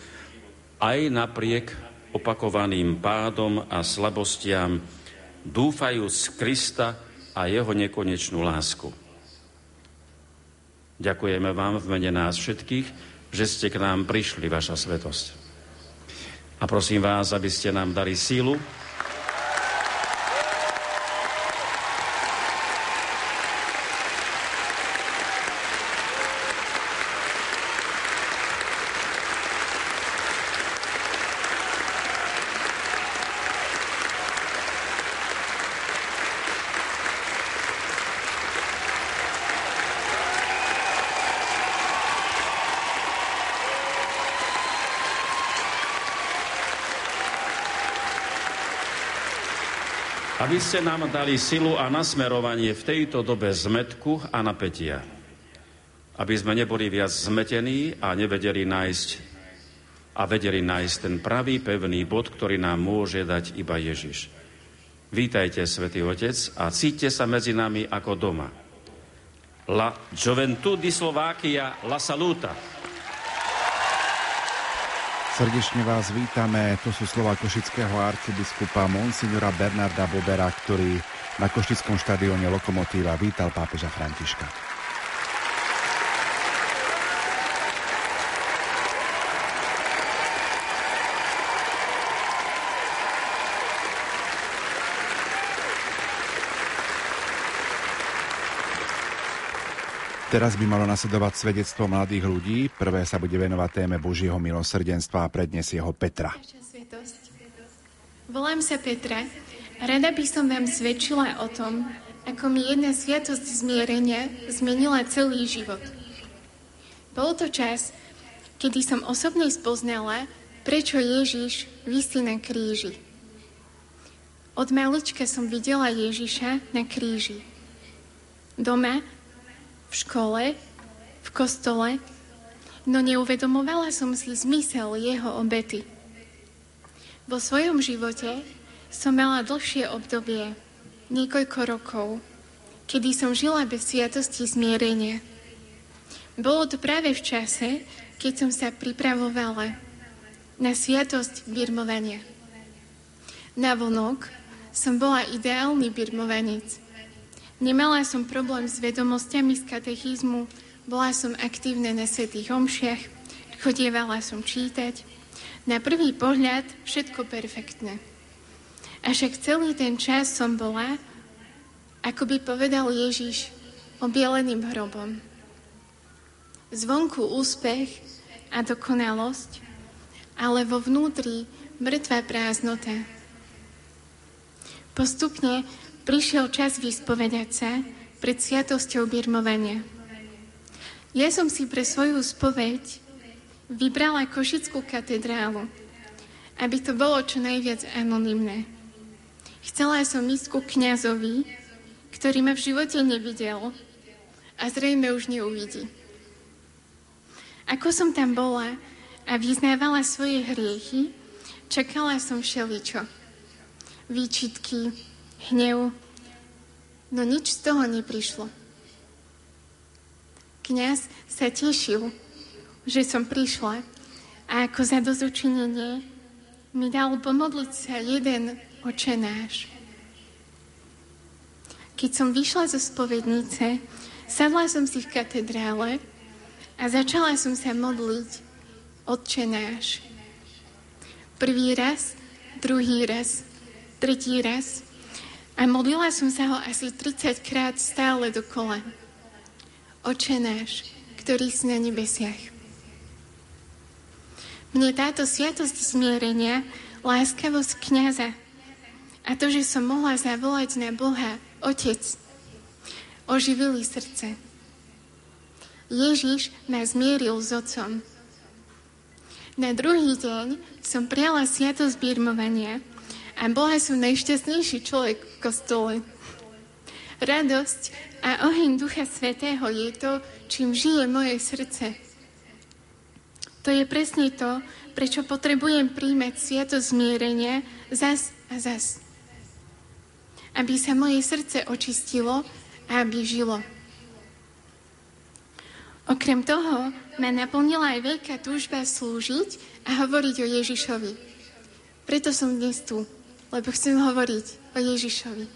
S: aj napriek opakovaným pádom a slabostiam, dúfajúc Krista a jeho nekonečnú lásku. Ďakujeme vám v mene nás všetkých, že ste k nám prišli, vaša svetosť. A prosím vás, aby ste nám dali sílu, aby ste nám dali silu a nasmerovanie v tejto dobe zmetku a napätia. Aby sme neboli viac zmetení a nevedeli nájsť a vedeli nájsť ten pravý pevný bod, ktorý nám môže dať iba Ježiš. Vítajte, Svetý Otec, a cíťte sa medzi nami ako doma. La Gioventù di Slovakia la saluta.
C: Srdečne vás vítame, to sú slova košického arcibiskupa Monsignora Bernarda Bobera, ktorý na košickom štadióne Lokomotíva vítal pápeža Františka. Teraz by malo nasledovať svedectvo mladých ľudí. Prvé sa bude venovať téme Božieho milosrdenstva a predniesie ho Petra.
T: Volám sa Petra. Rada by som vám svedčila o tom, ako mi jedna sviatosť zmierenia zmenila celý život. Bol to čas, kedy som osobne spoznala, prečo Ježiš vysí na kríži. Od malička som videla Ježiša na kríži. Doma v škole, v kostole, no neuvedomovala som si zmysel jeho obety. Vo svojom živote som mala dlhšie obdobie, niekoľko rokov, kedy som žila bez sviatosti zmierenia. Bolo to práve v čase, keď som sa pripravovala na sviatosť birmovania. Na vonok som bola ideálny birmovanec – Nemala som problém s vedomostiami z katechizmu, bola som aktívna na svetých omšiach, chodievala som čítať. Na prvý pohľad všetko perfektné. A však celý ten čas som bola, ako by povedal Ježiš, obieleným hrobom. Zvonku úspech a dokonalosť, ale vo vnútri mŕtva prázdnota. Postupne prišiel čas vyspovedať sa pred sviatosťou birmovania. Ja som si pre svoju spoveď vybrala Košickú katedrálu, aby to bolo čo najviac anonymné. Chcela som ísť ku kniazovi, ktorý ma v živote nevidel a zrejme už neuvidí. Ako som tam bola a vyznávala svoje hriechy, čakala som všeličo. Výčitky, hnev, no nič z toho neprišlo. Kňaz sa tešil, že som prišla a ako za dozučinenie mi dal pomodliť sa jeden očenáš. Keď som vyšla zo spovednice, sadla som si v katedrále a začala som sa modliť odčenáš. Prvý raz, druhý raz, tretí raz – a modlila som sa ho asi 30 krát stále dokola. Oče náš, ktorý si na nebesiach. Mne táto sviatosť zmierenia, láskavosť kniaza a to, že som mohla zavolať na Boha, Otec, oživili srdce. Ježiš ma zmieril s Otcom. Na druhý deň som prijala sviatosť birmovania – a bola som najšťastnejší človek v kostole. Radosť a oheň Ducha Svetého je to, čím žije moje srdce. To je presne to, prečo potrebujem príjmať sviato zmierenia zas a zas. Aby sa moje srdce očistilo a aby žilo. Okrem toho ma naplnila aj veľká túžba slúžiť a hovoriť o Ježišovi. Preto som dnes tu lebo chcem hovoriť o Ježišovi.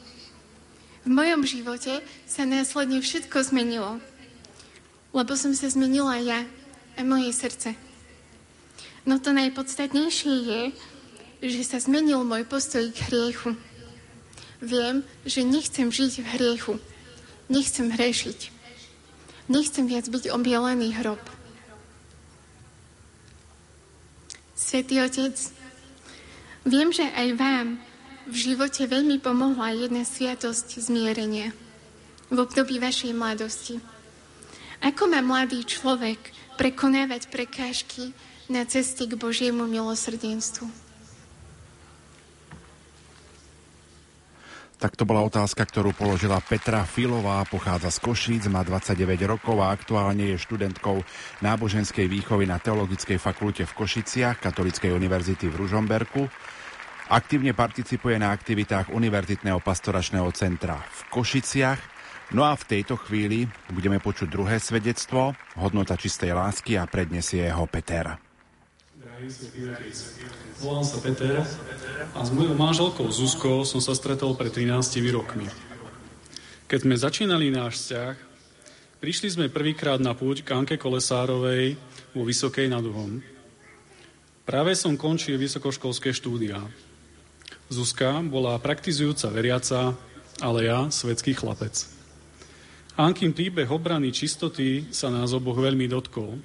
T: V mojom živote sa následne všetko zmenilo, lebo som sa zmenila ja a moje srdce. No to najpodstatnejšie je, že sa zmenil môj postoj k hriechu. Viem, že nechcem žiť v hriechu. Nechcem hrešiť. Nechcem viac byť obielený hrob. Svetý Otec, viem, že aj vám v živote veľmi pomohla jedna sviatosť zmierenia v období vašej mladosti. Ako má mladý človek prekonávať prekážky na ceste k Božiemu milosrdenstvu?
C: Tak to bola otázka, ktorú položila Petra Filová, pochádza z Košíc, má 29 rokov a aktuálne je študentkou náboženskej výchovy na Teologickej fakulte v Košiciach Katolíckej univerzity v Ružomberku. Aktívne participuje na aktivitách Univerzitného pastoračného centra v Košiciach. No a v tejto chvíli budeme počuť druhé svedectvo, hodnota čistej lásky a predniesie ho Peter.
U: Volám sa Peter a s mojou manželkou Zuzkou som sa stretol pred 13 rokmi. Keď sme začínali náš vzťah, prišli sme prvýkrát na púť k Anke Kolesárovej vo Vysokej nad Uhom. Práve som končil vysokoškolské štúdia. Zuzka bola praktizujúca veriaca, ale ja svetský chlapec. Ankin príbeh obrany čistoty sa nás oboch veľmi dotkol.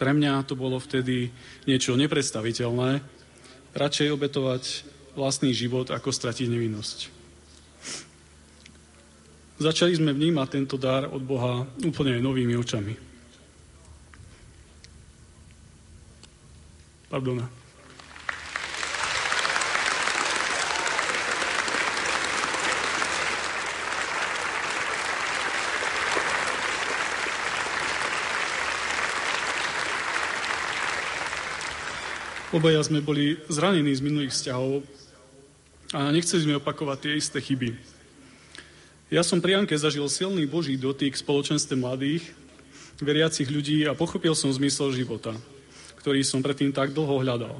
U: Pre mňa to bolo vtedy niečo nepredstaviteľné. Radšej obetovať vlastný život, ako stratiť nevinnosť. Začali sme vnímať tento dar od Boha úplne novými očami. Pardona. Obaja sme boli zranení z minulých vzťahov a nechceli sme opakovať tie isté chyby. Ja som pri Anke zažil silný Boží dotyk v spoločenstve mladých, veriacich ľudí a pochopil som zmysel života, ktorý som predtým tak dlho hľadal.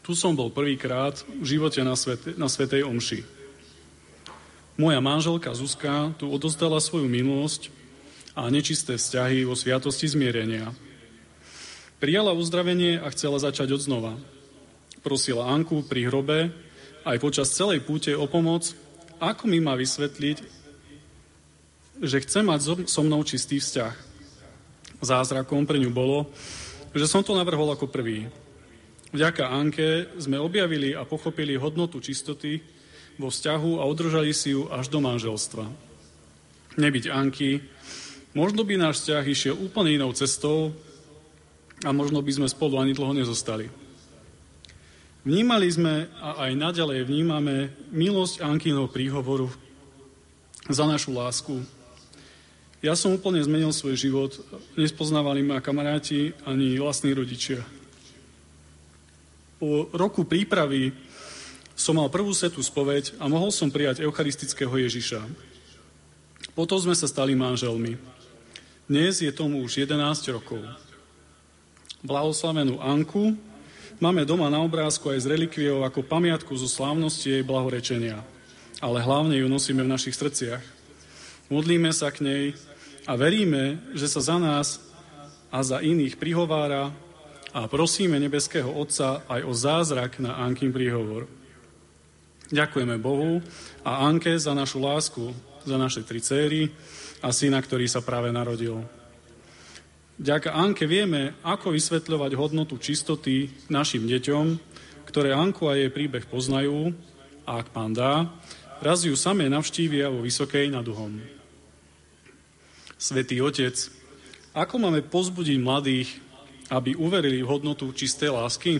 U: Tu som bol prvýkrát v živote na, svete, na Svetej Omši. Moja manželka Zuzka tu odozdala svoju minulosť a nečisté vzťahy vo sviatosti zmierenia – Prijala uzdravenie a chcela začať od znova. Prosila Anku pri hrobe aj počas celej púte o pomoc, ako mi má vysvetliť, že chce mať so mnou čistý vzťah. Zázrakom pre ňu bolo, že som to navrhol ako prvý. Vďaka Anke sme objavili a pochopili hodnotu čistoty vo vzťahu a udržali si ju až do manželstva. Nebyť Anky, možno by náš vzťah išiel úplne inou cestou a možno by sme spolu ani dlho nezostali. Vnímali sme a aj naďalej vnímame milosť Ankinov príhovoru za našu lásku. Ja som úplne zmenil svoj život, nespoznávali ma kamaráti ani vlastní rodičia. Po roku prípravy som mal prvú setú spoveď a mohol som prijať eucharistického Ježiša. Potom sme sa stali manželmi. Dnes je tomu už 11 rokov blahoslavenú Anku, máme doma na obrázku aj s relikviou ako pamiatku zo slávnosti jej blahorečenia. Ale hlavne ju nosíme v našich srdciach. Modlíme sa k nej a veríme, že sa za nás a za iných prihovára a prosíme nebeského Otca aj o zázrak na Ankin príhovor. Ďakujeme Bohu a Anke za našu lásku, za naše tri céry a syna, ktorý sa práve narodil. Vďaka Anke vieme, ako vysvetľovať hodnotu čistoty našim deťom, ktoré Anku a jej príbeh poznajú a ak pán dá, raz ju samé navštívia vo Vysokej nad Uhom. Svetý Otec, ako máme pozbudiť mladých, aby uverili v hodnotu čistej lásky?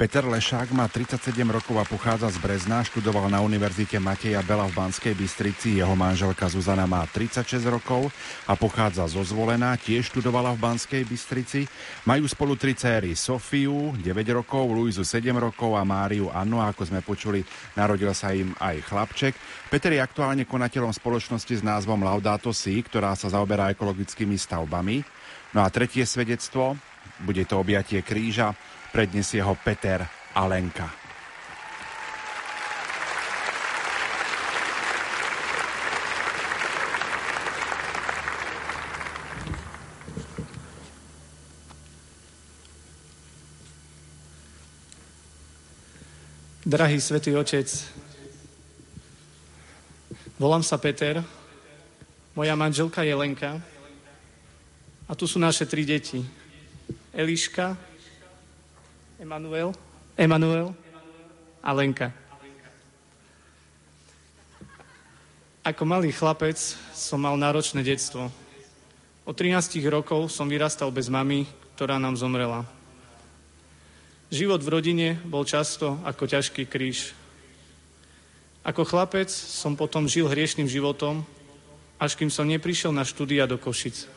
C: Peter Lešák má 37 rokov a pochádza z Brezna, študoval na Univerzite Mateja Bela v Banskej Bystrici, jeho manželka Zuzana má 36 rokov a pochádza zo Zvolená, tiež študovala v Banskej Bystrici. Majú spolu tri céry, Sofiu 9 rokov, Luizu 7 rokov a Máriu Anno, ako sme počuli, narodil sa im aj chlapček. Peter je aktuálne konateľom spoločnosti s názvom Laudato Si, ktorá sa zaoberá ekologickými stavbami. No a tretie svedectvo, bude to objatie kríža, Predniesie ho Peter Alenka.
U: Drahý svätý Otec, volám sa Peter, moja manželka je Lenka a tu sú naše tri deti. Eliška, Emanuel, Emanuel a Lenka. Ako malý chlapec som mal náročné detstvo. Od 13 rokov som vyrastal bez mamy, ktorá nám zomrela.
V: Život v rodine bol často ako ťažký kríž. Ako chlapec som potom žil hriešným životom, až kým som neprišiel na štúdia do Košic.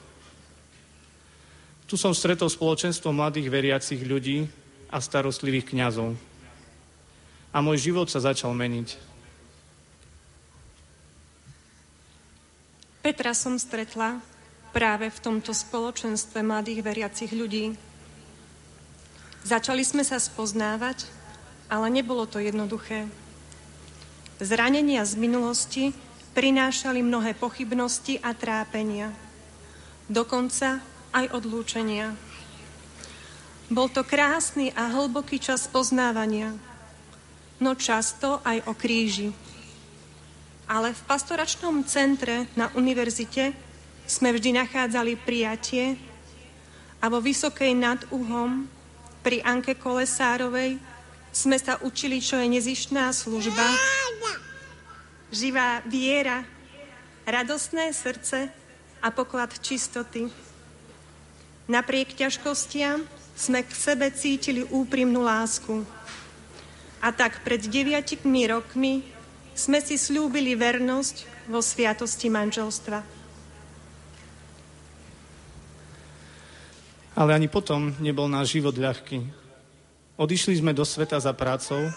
V: Tu som stretol spoločenstvo mladých veriacich ľudí a starostlivých kňazov. A môj život sa začal meniť.
W: Petra som stretla práve v tomto spoločenstve mladých veriacich ľudí. Začali sme sa spoznávať, ale nebolo to jednoduché. Zranenia z minulosti prinášali mnohé pochybnosti a trápenia. Dokonca aj odlúčenia. Bol to krásny a hlboký čas poznávania, no často aj o kríži. Ale v pastoračnom centre na univerzite sme vždy nachádzali prijatie a vo Vysokej nad Uhom pri Anke Kolesárovej sme sa učili, čo je nezištná služba, živá viera, radostné srdce a poklad čistoty. Napriek ťažkostiam sme k sebe cítili úprimnú lásku. A tak pred deviatikmi rokmi sme si slúbili vernosť vo sviatosti manželstva.
V: Ale ani potom nebol náš život ľahký. Odišli sme do sveta za prácou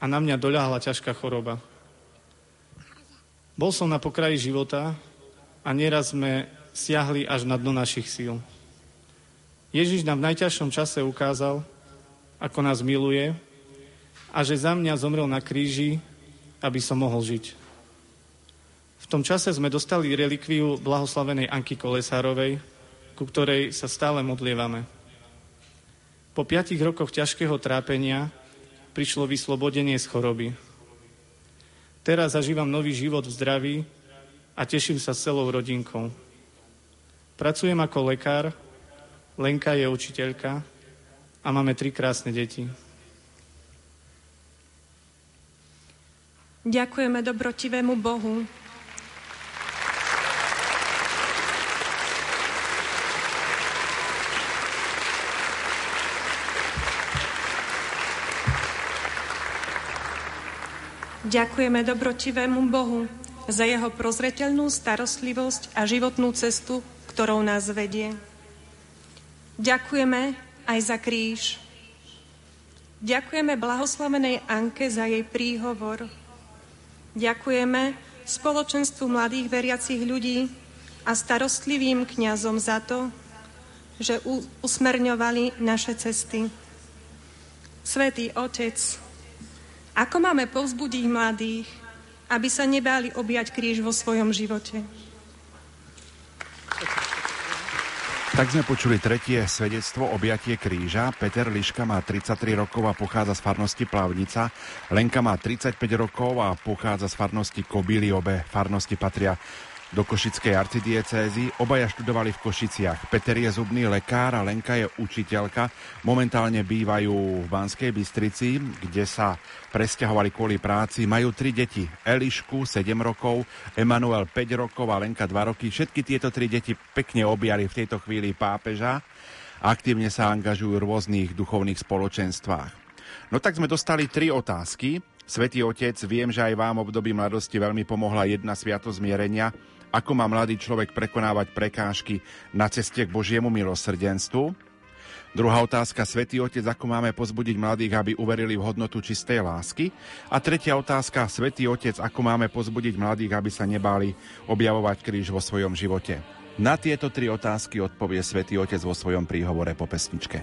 V: a na mňa doľahla ťažká choroba. Bol som na pokraji života a nieraz sme siahli až na dno našich síl. Ježiš nám v najťažšom čase ukázal, ako nás miluje a že za mňa zomrel na kríži, aby som mohol žiť. V tom čase sme dostali relikviu blahoslavenej Anky Kolesárovej, ku ktorej sa stále modlievame. Po piatich rokoch ťažkého trápenia prišlo vyslobodenie z choroby. Teraz zažívam nový život v zdraví a teším sa s celou rodinkou. Pracujem ako lekár, Lenka je učiteľka a máme tri krásne deti.
W: Ďakujeme dobrotivému Bohu, Ďakujeme dobrotivému Bohu za jeho prozreteľnú starostlivosť a životnú cestu, ktorou nás vedie. Ďakujeme aj za kríž. Ďakujeme blahoslavenej Anke za jej príhovor. Ďakujeme spoločenstvu mladých veriacich ľudí a starostlivým kňazom za to, že usmerňovali naše cesty. Svetý Otec, ako máme povzbudiť mladých, aby sa nebáli objať kríž vo svojom živote?
C: Tak sme počuli tretie svedectvo objatie kríža. Peter Liška má 33 rokov a pochádza z farnosti Plavnica. Lenka má 35 rokov a pochádza z farnosti Kobily. Obe farnosti patria do Košickej arcidiecézy. Obaja študovali v Košiciach. Peter je zubný lekár a Lenka je učiteľka. Momentálne bývajú v Banskej Bystrici, kde sa presťahovali kvôli práci. Majú tri deti. Elišku 7 rokov, Emanuel 5 rokov a Lenka 2 roky. Všetky tieto tri deti pekne objali v tejto chvíli pápeža. Aktívne sa angažujú v rôznych duchovných spoločenstvách. No tak sme dostali tri otázky. Svetý Otec, viem, že aj vám období mladosti veľmi pomohla jedna sviatosť zmierenia, ako má mladý človek prekonávať prekážky na ceste k Božiemu milosrdenstvu? Druhá otázka, Svetý Otec, ako máme pozbudiť mladých, aby uverili v hodnotu čistej lásky? A tretia otázka, Svetý Otec, ako máme pozbudiť mladých, aby sa nebáli objavovať kríž vo svojom živote? Na tieto tri otázky odpovie Svetý Otec vo svojom príhovore po pesničke.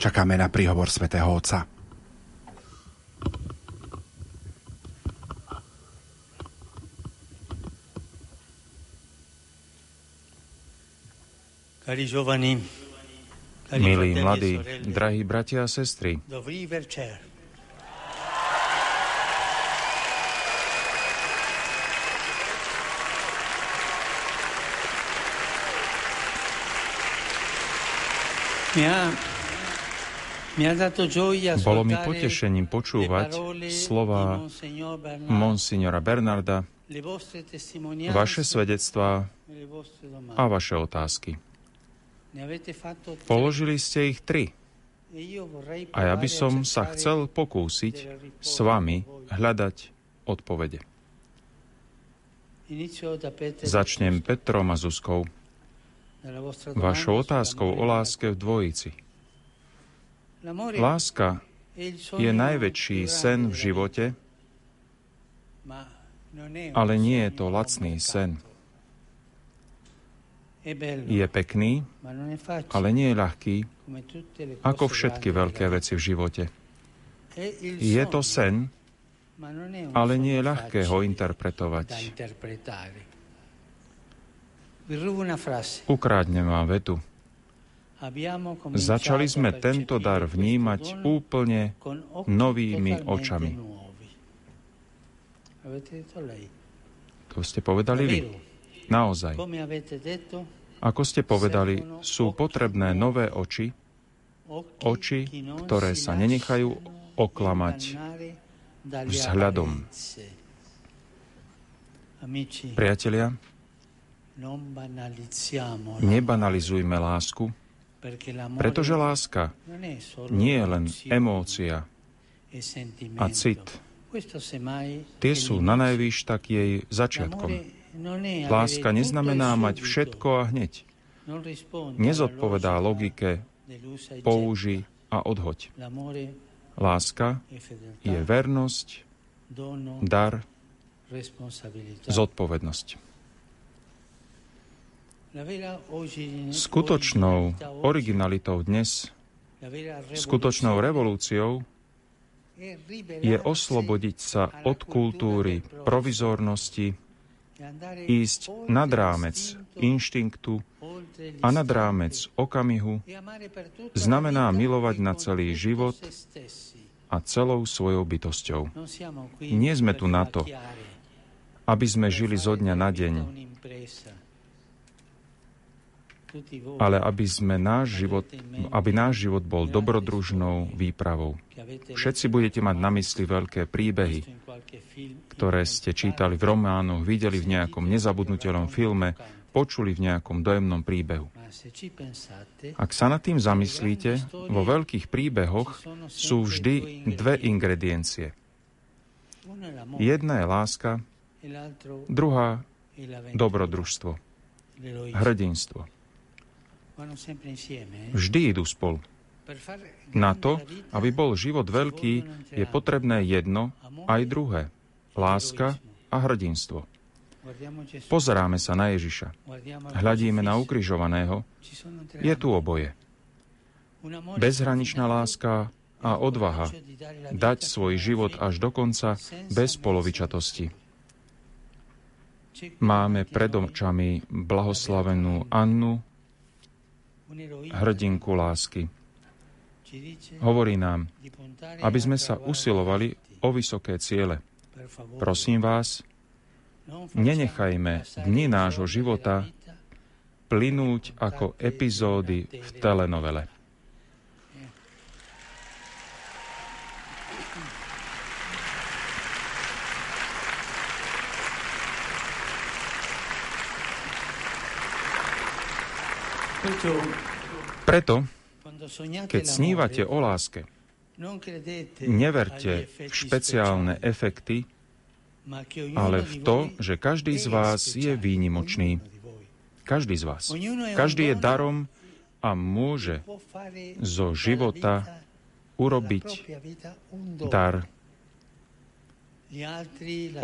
C: Čakáme na príhovor svätého Otca.
P: Milí mladí, drahí bratia a sestry, bolo mi potešením počúvať slova monsignora Bernarda, vaše svedectvá a vaše otázky. Položili ste ich tri. A ja by som sa chcel pokúsiť s vami hľadať odpovede. Začnem Petrom a Zuzkou. Vašou otázkou o láske v dvojici. Láska je najväčší sen v živote, ale nie je to lacný sen. Je pekný, ale nie je ľahký, ako všetky veľké veci v živote. Je to sen, ale nie je ľahké ho interpretovať. Ukrádnem vám vetu. Začali sme tento dar vnímať úplne novými očami. To ste povedali vy. Naozaj. Ako ste povedali, sú potrebné nové oči, oči, ktoré sa nenechajú oklamať vzhľadom. Priatelia, nebanalizujme lásku, pretože láska nie je len emócia a cit. Tie sú na najvýš tak jej začiatkom. Láska neznamená mať všetko a hneď. Nezodpovedá logike použi a odhoď. Láska je vernosť, dar, zodpovednosť. Skutočnou originalitou dnes, skutočnou revolúciou je oslobodiť sa od kultúry provizornosti, ísť nad rámec inštinktu a nad rámec okamihu znamená milovať na celý život a celou svojou bytosťou. Nie sme tu na to, aby sme žili zo dňa na deň, ale aby, sme náš život, aby náš život bol dobrodružnou výpravou. Všetci budete mať na mysli veľké príbehy, ktoré ste čítali v románoch, videli v nejakom nezabudnutelnom filme, počuli v nejakom dojemnom príbehu. Ak sa nad tým zamyslíte, vo veľkých príbehoch sú vždy dve ingrediencie. Jedna je láska, druhá dobrodružstvo, hrdinstvo. Vždy idú spolu. Na to, aby bol život veľký, je potrebné jedno aj druhé. Láska a hrdinstvo. Pozeráme sa na Ježiša. Hľadíme na ukrižovaného. Je tu oboje. Bezhraničná láska a odvaha dať svoj život až do konca bez polovičatosti. Máme pred očami blahoslavenú Annu, hrdinku lásky. Hovorí nám, aby sme sa usilovali o vysoké ciele. Prosím vás, nenechajme dni nášho života plynúť ako epizódy v telenovele. Preto, keď snívate o láske, neverte v špeciálne efekty, ale v to, že každý z vás je výnimočný. Každý z vás. Každý je darom a môže zo života urobiť dar.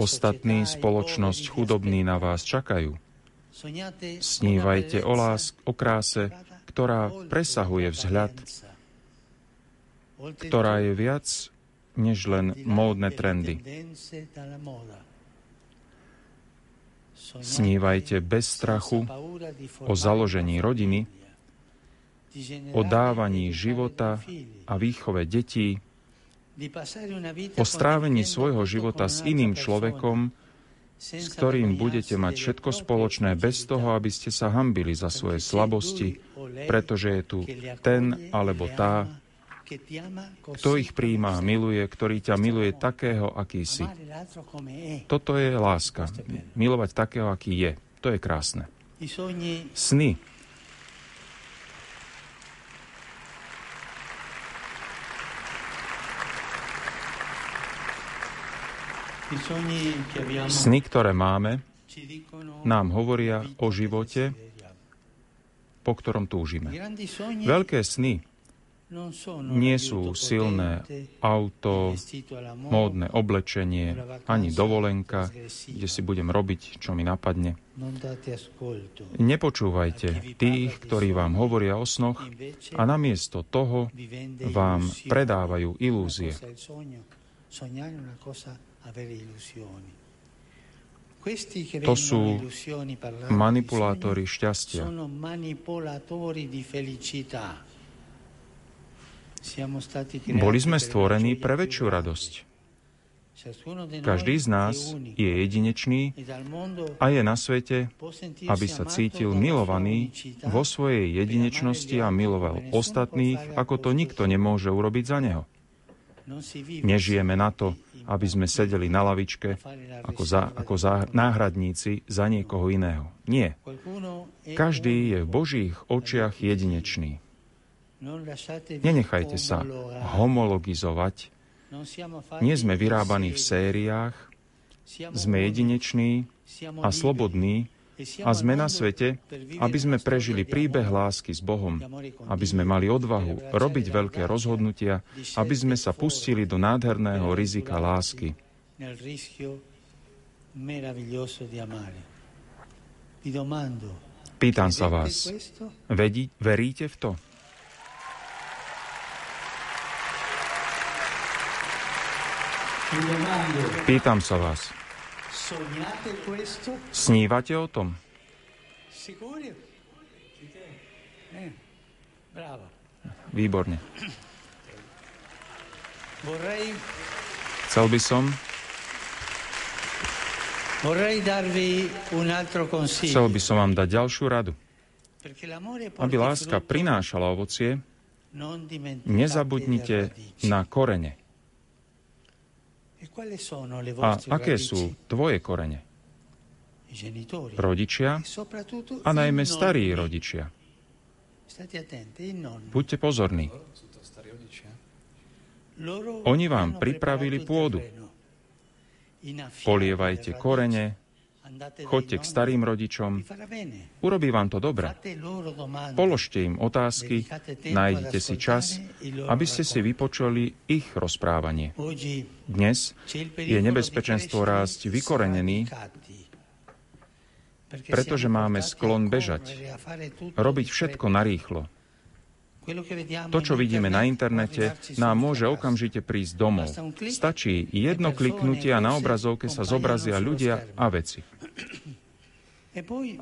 P: Ostatní spoločnosť chudobní na vás čakajú. Snívajte o lásk, o kráse, ktorá presahuje vzhľad ktorá je viac než len módne trendy. Snívajte bez strachu o založení rodiny, o dávaní života a výchove detí, o strávení svojho života s iným človekom, s ktorým budete mať všetko spoločné bez toho, aby ste sa hambili za svoje slabosti, pretože je tu ten alebo tá, kto ich príjma a miluje, ktorý ťa miluje takého, aký si. Toto je láska. Milovať takého, aký je. To je krásne. Sny. Sny, ktoré máme, nám hovoria o živote, po ktorom túžime. Veľké sny nie sú silné auto, módne oblečenie, ani dovolenka, kde si budem robiť, čo mi napadne. Nepočúvajte tých, ktorí vám hovoria o snoch a namiesto toho vám predávajú ilúzie. To sú manipulátori šťastia. Boli sme stvorení pre väčšiu radosť. Každý z nás je jedinečný a je na svete, aby sa cítil milovaný vo svojej jedinečnosti a miloval ostatných, ako to nikto nemôže urobiť za neho. Nežijeme na to, aby sme sedeli na lavičke ako, za, ako za, náhradníci za niekoho iného. Nie. Každý je v Božích očiach jedinečný. Nenechajte sa homologizovať. Nie sme vyrábaní v sériách, sme jedineční a slobodní a sme na svete, aby sme prežili príbeh lásky s Bohom, aby sme mali odvahu robiť veľké rozhodnutia, aby sme sa pustili do nádherného rizika lásky. Pýtam sa vás, vedí, veríte v to? Pýtam sa vás. Snívate o tom? Výborne. Chcel by som Chcel by som vám dať ďalšiu radu. Aby láska prinášala ovocie, nezabudnite na korene. A aké sú tvoje korene? Rodičia a najmä starí rodičia. Buďte pozorní. Oni vám pripravili pôdu. Polievajte korene, Choďte k starým rodičom, urobí vám to dobre. Položte im otázky, nájdete si čas, aby ste si vypočuli ich rozprávanie. Dnes je nebezpečenstvo rásť vykorenený, pretože máme sklon bežať, robiť všetko narýchlo. To, čo vidíme na internete, nám môže okamžite prísť domov. Stačí jedno kliknutie a na obrazovke sa zobrazia ľudia a veci.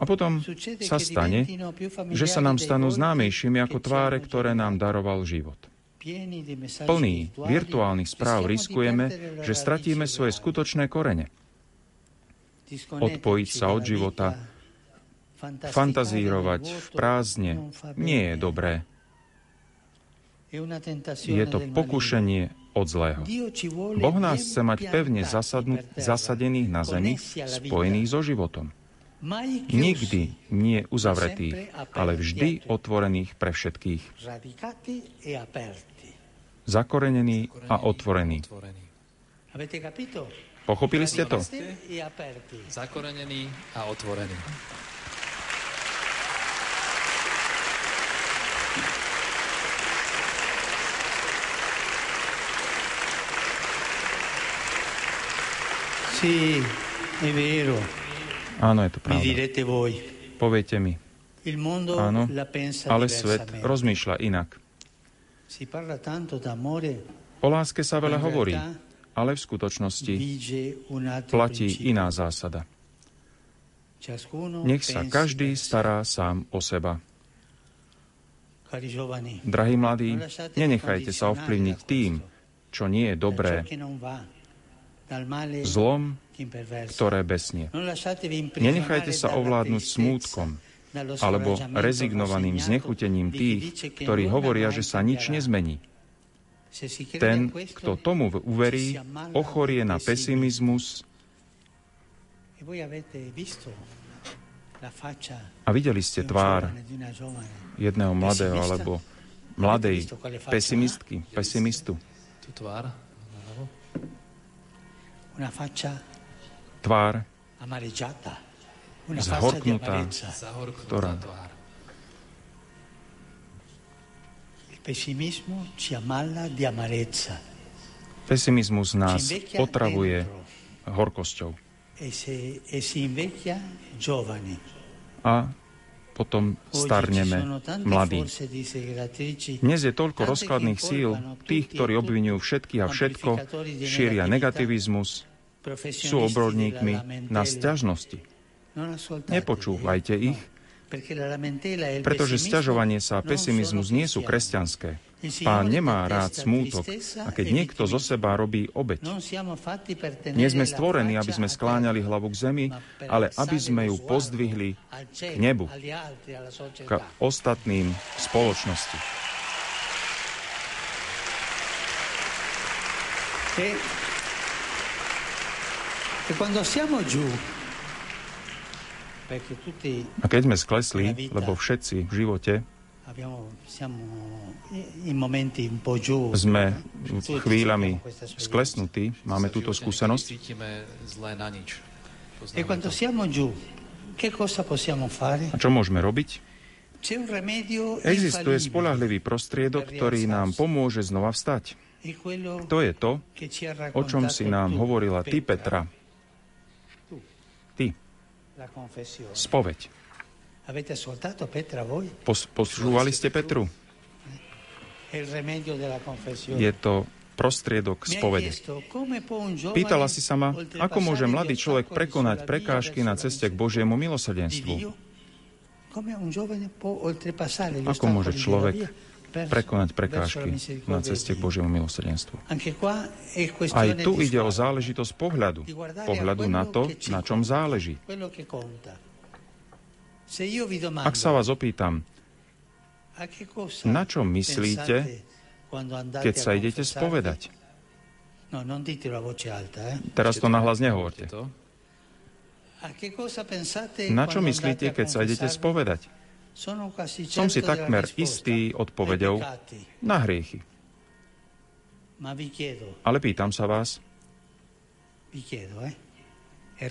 P: A potom sa stane, že sa nám stanú známejšími ako tváre, ktoré nám daroval život. Plný virtuálnych správ riskujeme, že stratíme svoje skutočné korene. Odpojiť sa od života, fantazírovať v prázdne nie je dobré. Je to pokušenie od zlého. Boh nás chce mať pevne zasadených na zemi, spojených so životom. Nikdy nie uzavretých, ale vždy otvorených pre všetkých. Zakorenený a otvorený. Pochopili ste to?
Q: Zakorenený a otvorený.
M: Sì, è vero.
P: Áno, je to
M: Mi
P: pravda.
M: direte voi.
P: Poviete mi,
M: Il mondo
P: áno,
M: la pensa
P: ale svet rozmýšľa inak.
M: O láske sa veľa hovorí, ale v skutočnosti platí iná zásada. Nech sa každý stará sám o seba. Drahí mladí, nenechajte sa ovplyvniť tým, čo nie je dobré, zlom, ktoré besnie. Nenechajte sa ovládnuť smútkom alebo rezignovaným znechutením tých, ktorí hovoria, že sa nič nezmení. Ten, kto tomu uverí, ochorie na pesimizmus a videli ste tvár jedného mladého alebo mladej pesimistky, pesimistu. Tvár zhorknutá, ktorá? Pesimizmus nás otravuje horkosťou. E e A potom starneme mladí. Dnes je toľko rozkladných síl, tých, ktorí obvinujú všetkých a všetko, šíria negativizmus, sú obrodníkmi na sťažnosti. Nepočúvajte ich, pretože sťažovanie sa a pesimizmus nie sú kresťanské. Pán nemá rád smútok a keď niekto zo seba robí obeď. Nie sme stvorení, aby sme skláňali hlavu k zemi, ale aby sme ju pozdvihli k nebu, k ostatným spoločnosti. E, a keď sme sklesli, lebo všetci v živote sme chvíľami sklesnutí, máme túto skúsenosť. E A čo môžeme robiť? Existuje spolahlivý prostriedok, ktorý nám pomôže znova vstať. To je to, o čom si nám hovorila ty, Petra. Ty. Spoveď. Pos, počúvali ste Petru? Je to prostriedok spovede. Pýtala si sa ma, ako môže mladý človek prekonať prekážky na ceste k Božiemu milosrdenstvu? Ako môže človek prekonať prekážky na ceste k Božiemu milosrdenstvu. Aj tu ide o záležitosť pohľadu. Pohľadu na to, na čom záleží. Ak sa vás opýtam, na čo myslíte, keď sa idete spovedať? Teraz to nahlas nehovorte. Na čo myslíte, keď sa idete spovedať? Som si takmer istý odpovedou na hriechy. Ale pýtam sa vás. Eh? E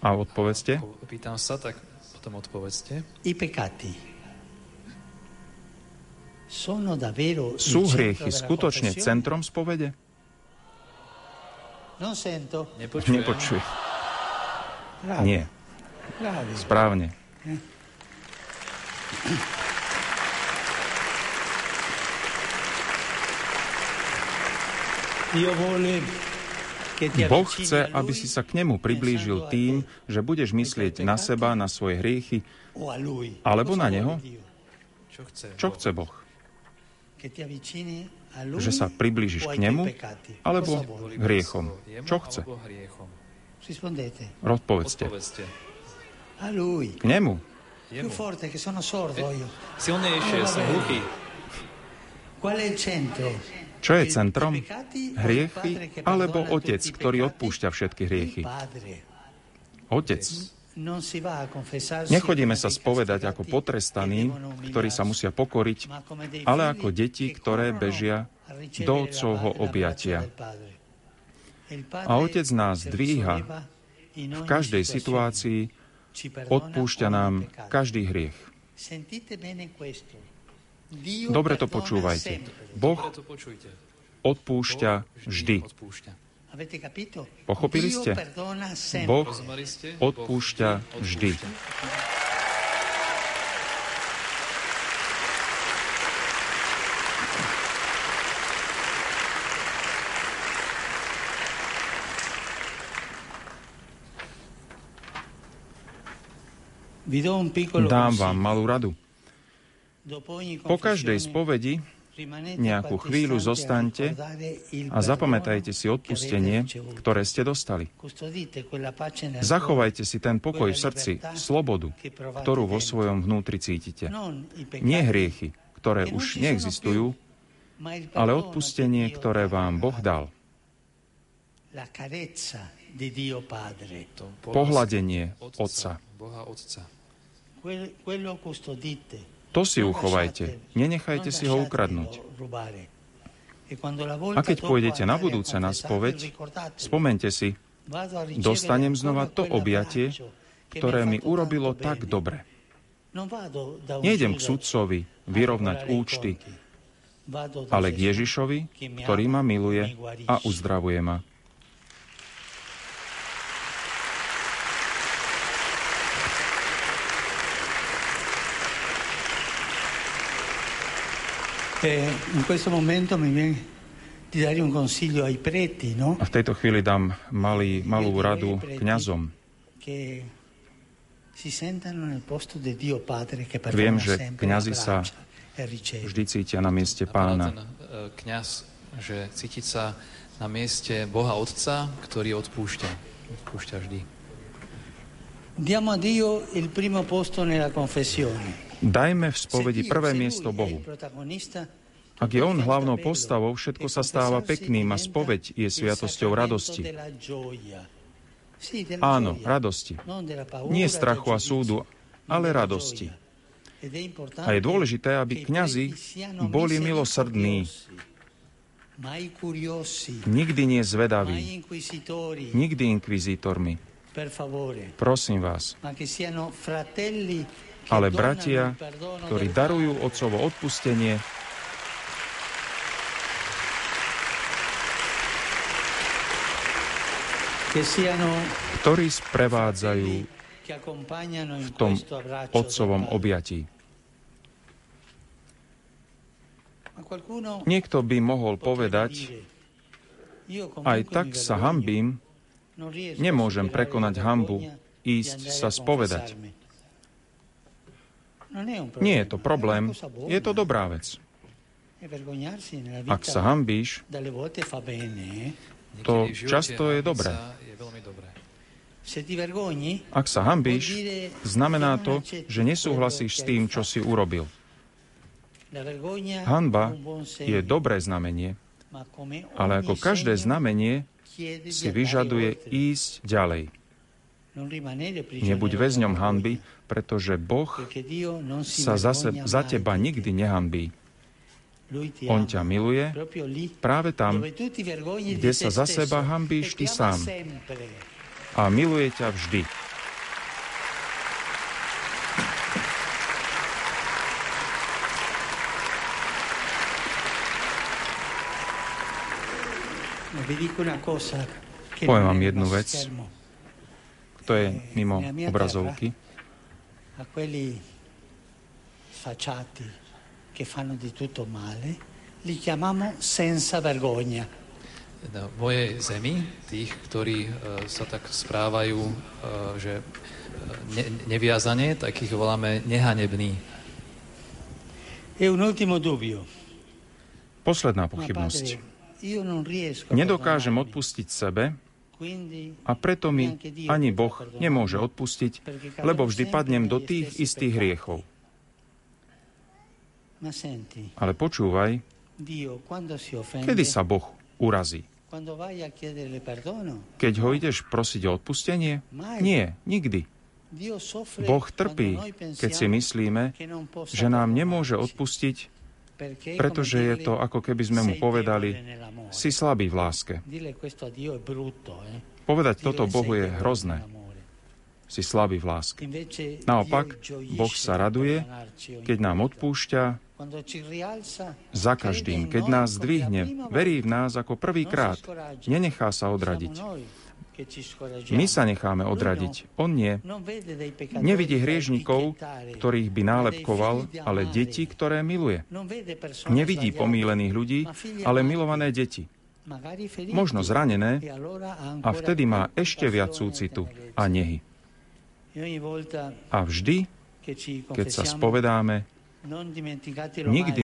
M: A odpovedzte.
Q: Pýtam sa, tak potom odpovedzte.
M: Sú hriechy skutočne centrom spovede?
Q: Nepočujem.
M: Nepočujem. Nie. Správne. Eh? Boh chce, aby si sa k nemu priblížil tým, že budeš myslieť na seba, na svoje hriechy, alebo na Neho? Čo chce Boh? Že sa priblížiš k Nemu, alebo hriechom? Čo chce? Odpovedzte. K Nemu. Più forte che sono sordo io.
Q: Si on esce, som hluchý.
M: Qual è il centro? Čo je centrom? Hriechy alebo Otec, ktorý odpúšťa všetky hriechy? Otec. Nechodíme sa spovedať ako potrestaní, ktorí sa musia pokoriť, ale ako deti, ktoré bežia do Otcovho objatia. A Otec nás dvíha v každej situácii, odpúšťa nám každý hriech. Dobre to počúvajte. Boh odpúšťa vždy. Pochopili ste? Boh odpúšťa vždy.
P: Dám vám malú radu. Po každej spovedi nejakú chvíľu zostaňte a zapamätajte si odpustenie, ktoré ste dostali. Zachovajte si ten pokoj v srdci, slobodu, ktorú vo svojom vnútri cítite. Nie hriechy, ktoré už neexistujú, ale odpustenie, ktoré vám Boh dal. Pohľadenie Otca. To si uchovajte, nenechajte si ho ukradnúť. A keď pôjdete na budúce na spoveď, spomente si, dostanem znova to objatie, ktoré mi urobilo tak dobre. Nejdem k sudcovi vyrovnať účty, ale k Ježišovi, ktorý ma miluje a uzdravuje ma.
M: Eh, in questo momento mi viene di dare un consiglio ai preti, no?
P: A v tejto chvíli dám malý, malú radu kňazom. Viem, že kňazi sa vždy cítia na mieste pána.
Q: E, kňaz, že cítiť sa na mieste Boha Otca, ktorý odpúšťa. Odpúšťa vždy.
M: Diamo a Dio il primo posto nella confessione.
P: Dajme v spovedi prvé miesto Bohu. Ak je On hlavnou postavou, všetko sa stáva pekným a spoveď je sviatosťou radosti. Áno, radosti. Nie strachu a súdu, ale radosti. A je dôležité, aby kňazi boli milosrdní, nikdy nie zvedaví, nikdy inkvizítormi. Prosím vás, ale bratia, ktorí darujú Otcovo odpustenie, ktorí sprevádzajú v tom Otcovom objatí. Niekto by mohol povedať, aj tak sa hambím, nemôžem prekonať hambu, ísť sa spovedať. Nie je to problém, je to dobrá vec. Ak sa hambíš, to často je dobré. Ak sa hambíš, znamená to, že nesúhlasíš s tým, čo si urobil. Hanba je dobré znamenie, ale ako každé znamenie si vyžaduje ísť ďalej. Nebuď väzňom hanby, pretože Boh sa zase za teba nikdy nehambí. On ťa miluje práve tam, kde sa za seba hambíš ty sám. A miluje ťa vždy. Poviem vám jednu vec to je mimo obrazovky. A quelli facciati che fanno di tutto male, li chiamiamo senza vergogna.
Q: Na mojej zemi, tých, ktorí uh, sa tak správajú, uh, že ne, neviazane, tak ich voláme nehanební.
M: E un ultimo dubbio.
P: Posledná pochybnosť. Nedokážem odpustiť sebe, a preto mi ani Boh nemôže odpustiť, lebo vždy padnem do tých istých hriechov. Ale počúvaj, kedy sa Boh urazí? Keď ho ideš prosiť o odpustenie? Nie, nikdy. Boh trpí, keď si myslíme, že nám nemôže odpustiť, pretože je to ako keby sme mu povedali, si slabý v láske. Povedať toto Bohu je hrozné. Si slabý v láske. Naopak, Boh sa raduje, keď nám odpúšťa za každým, keď nás zdvihne, verí v nás ako prvýkrát, nenechá sa odradiť. My sa necháme odradiť, on nie. Nevidí hriežnikov, ktorých by nálepkoval, ale deti, ktoré miluje. Nevidí pomílených ľudí, ale milované deti. Možno zranené a vtedy má ešte viac súcitu a nehy.
M: A vždy, keď sa spovedáme, nikdy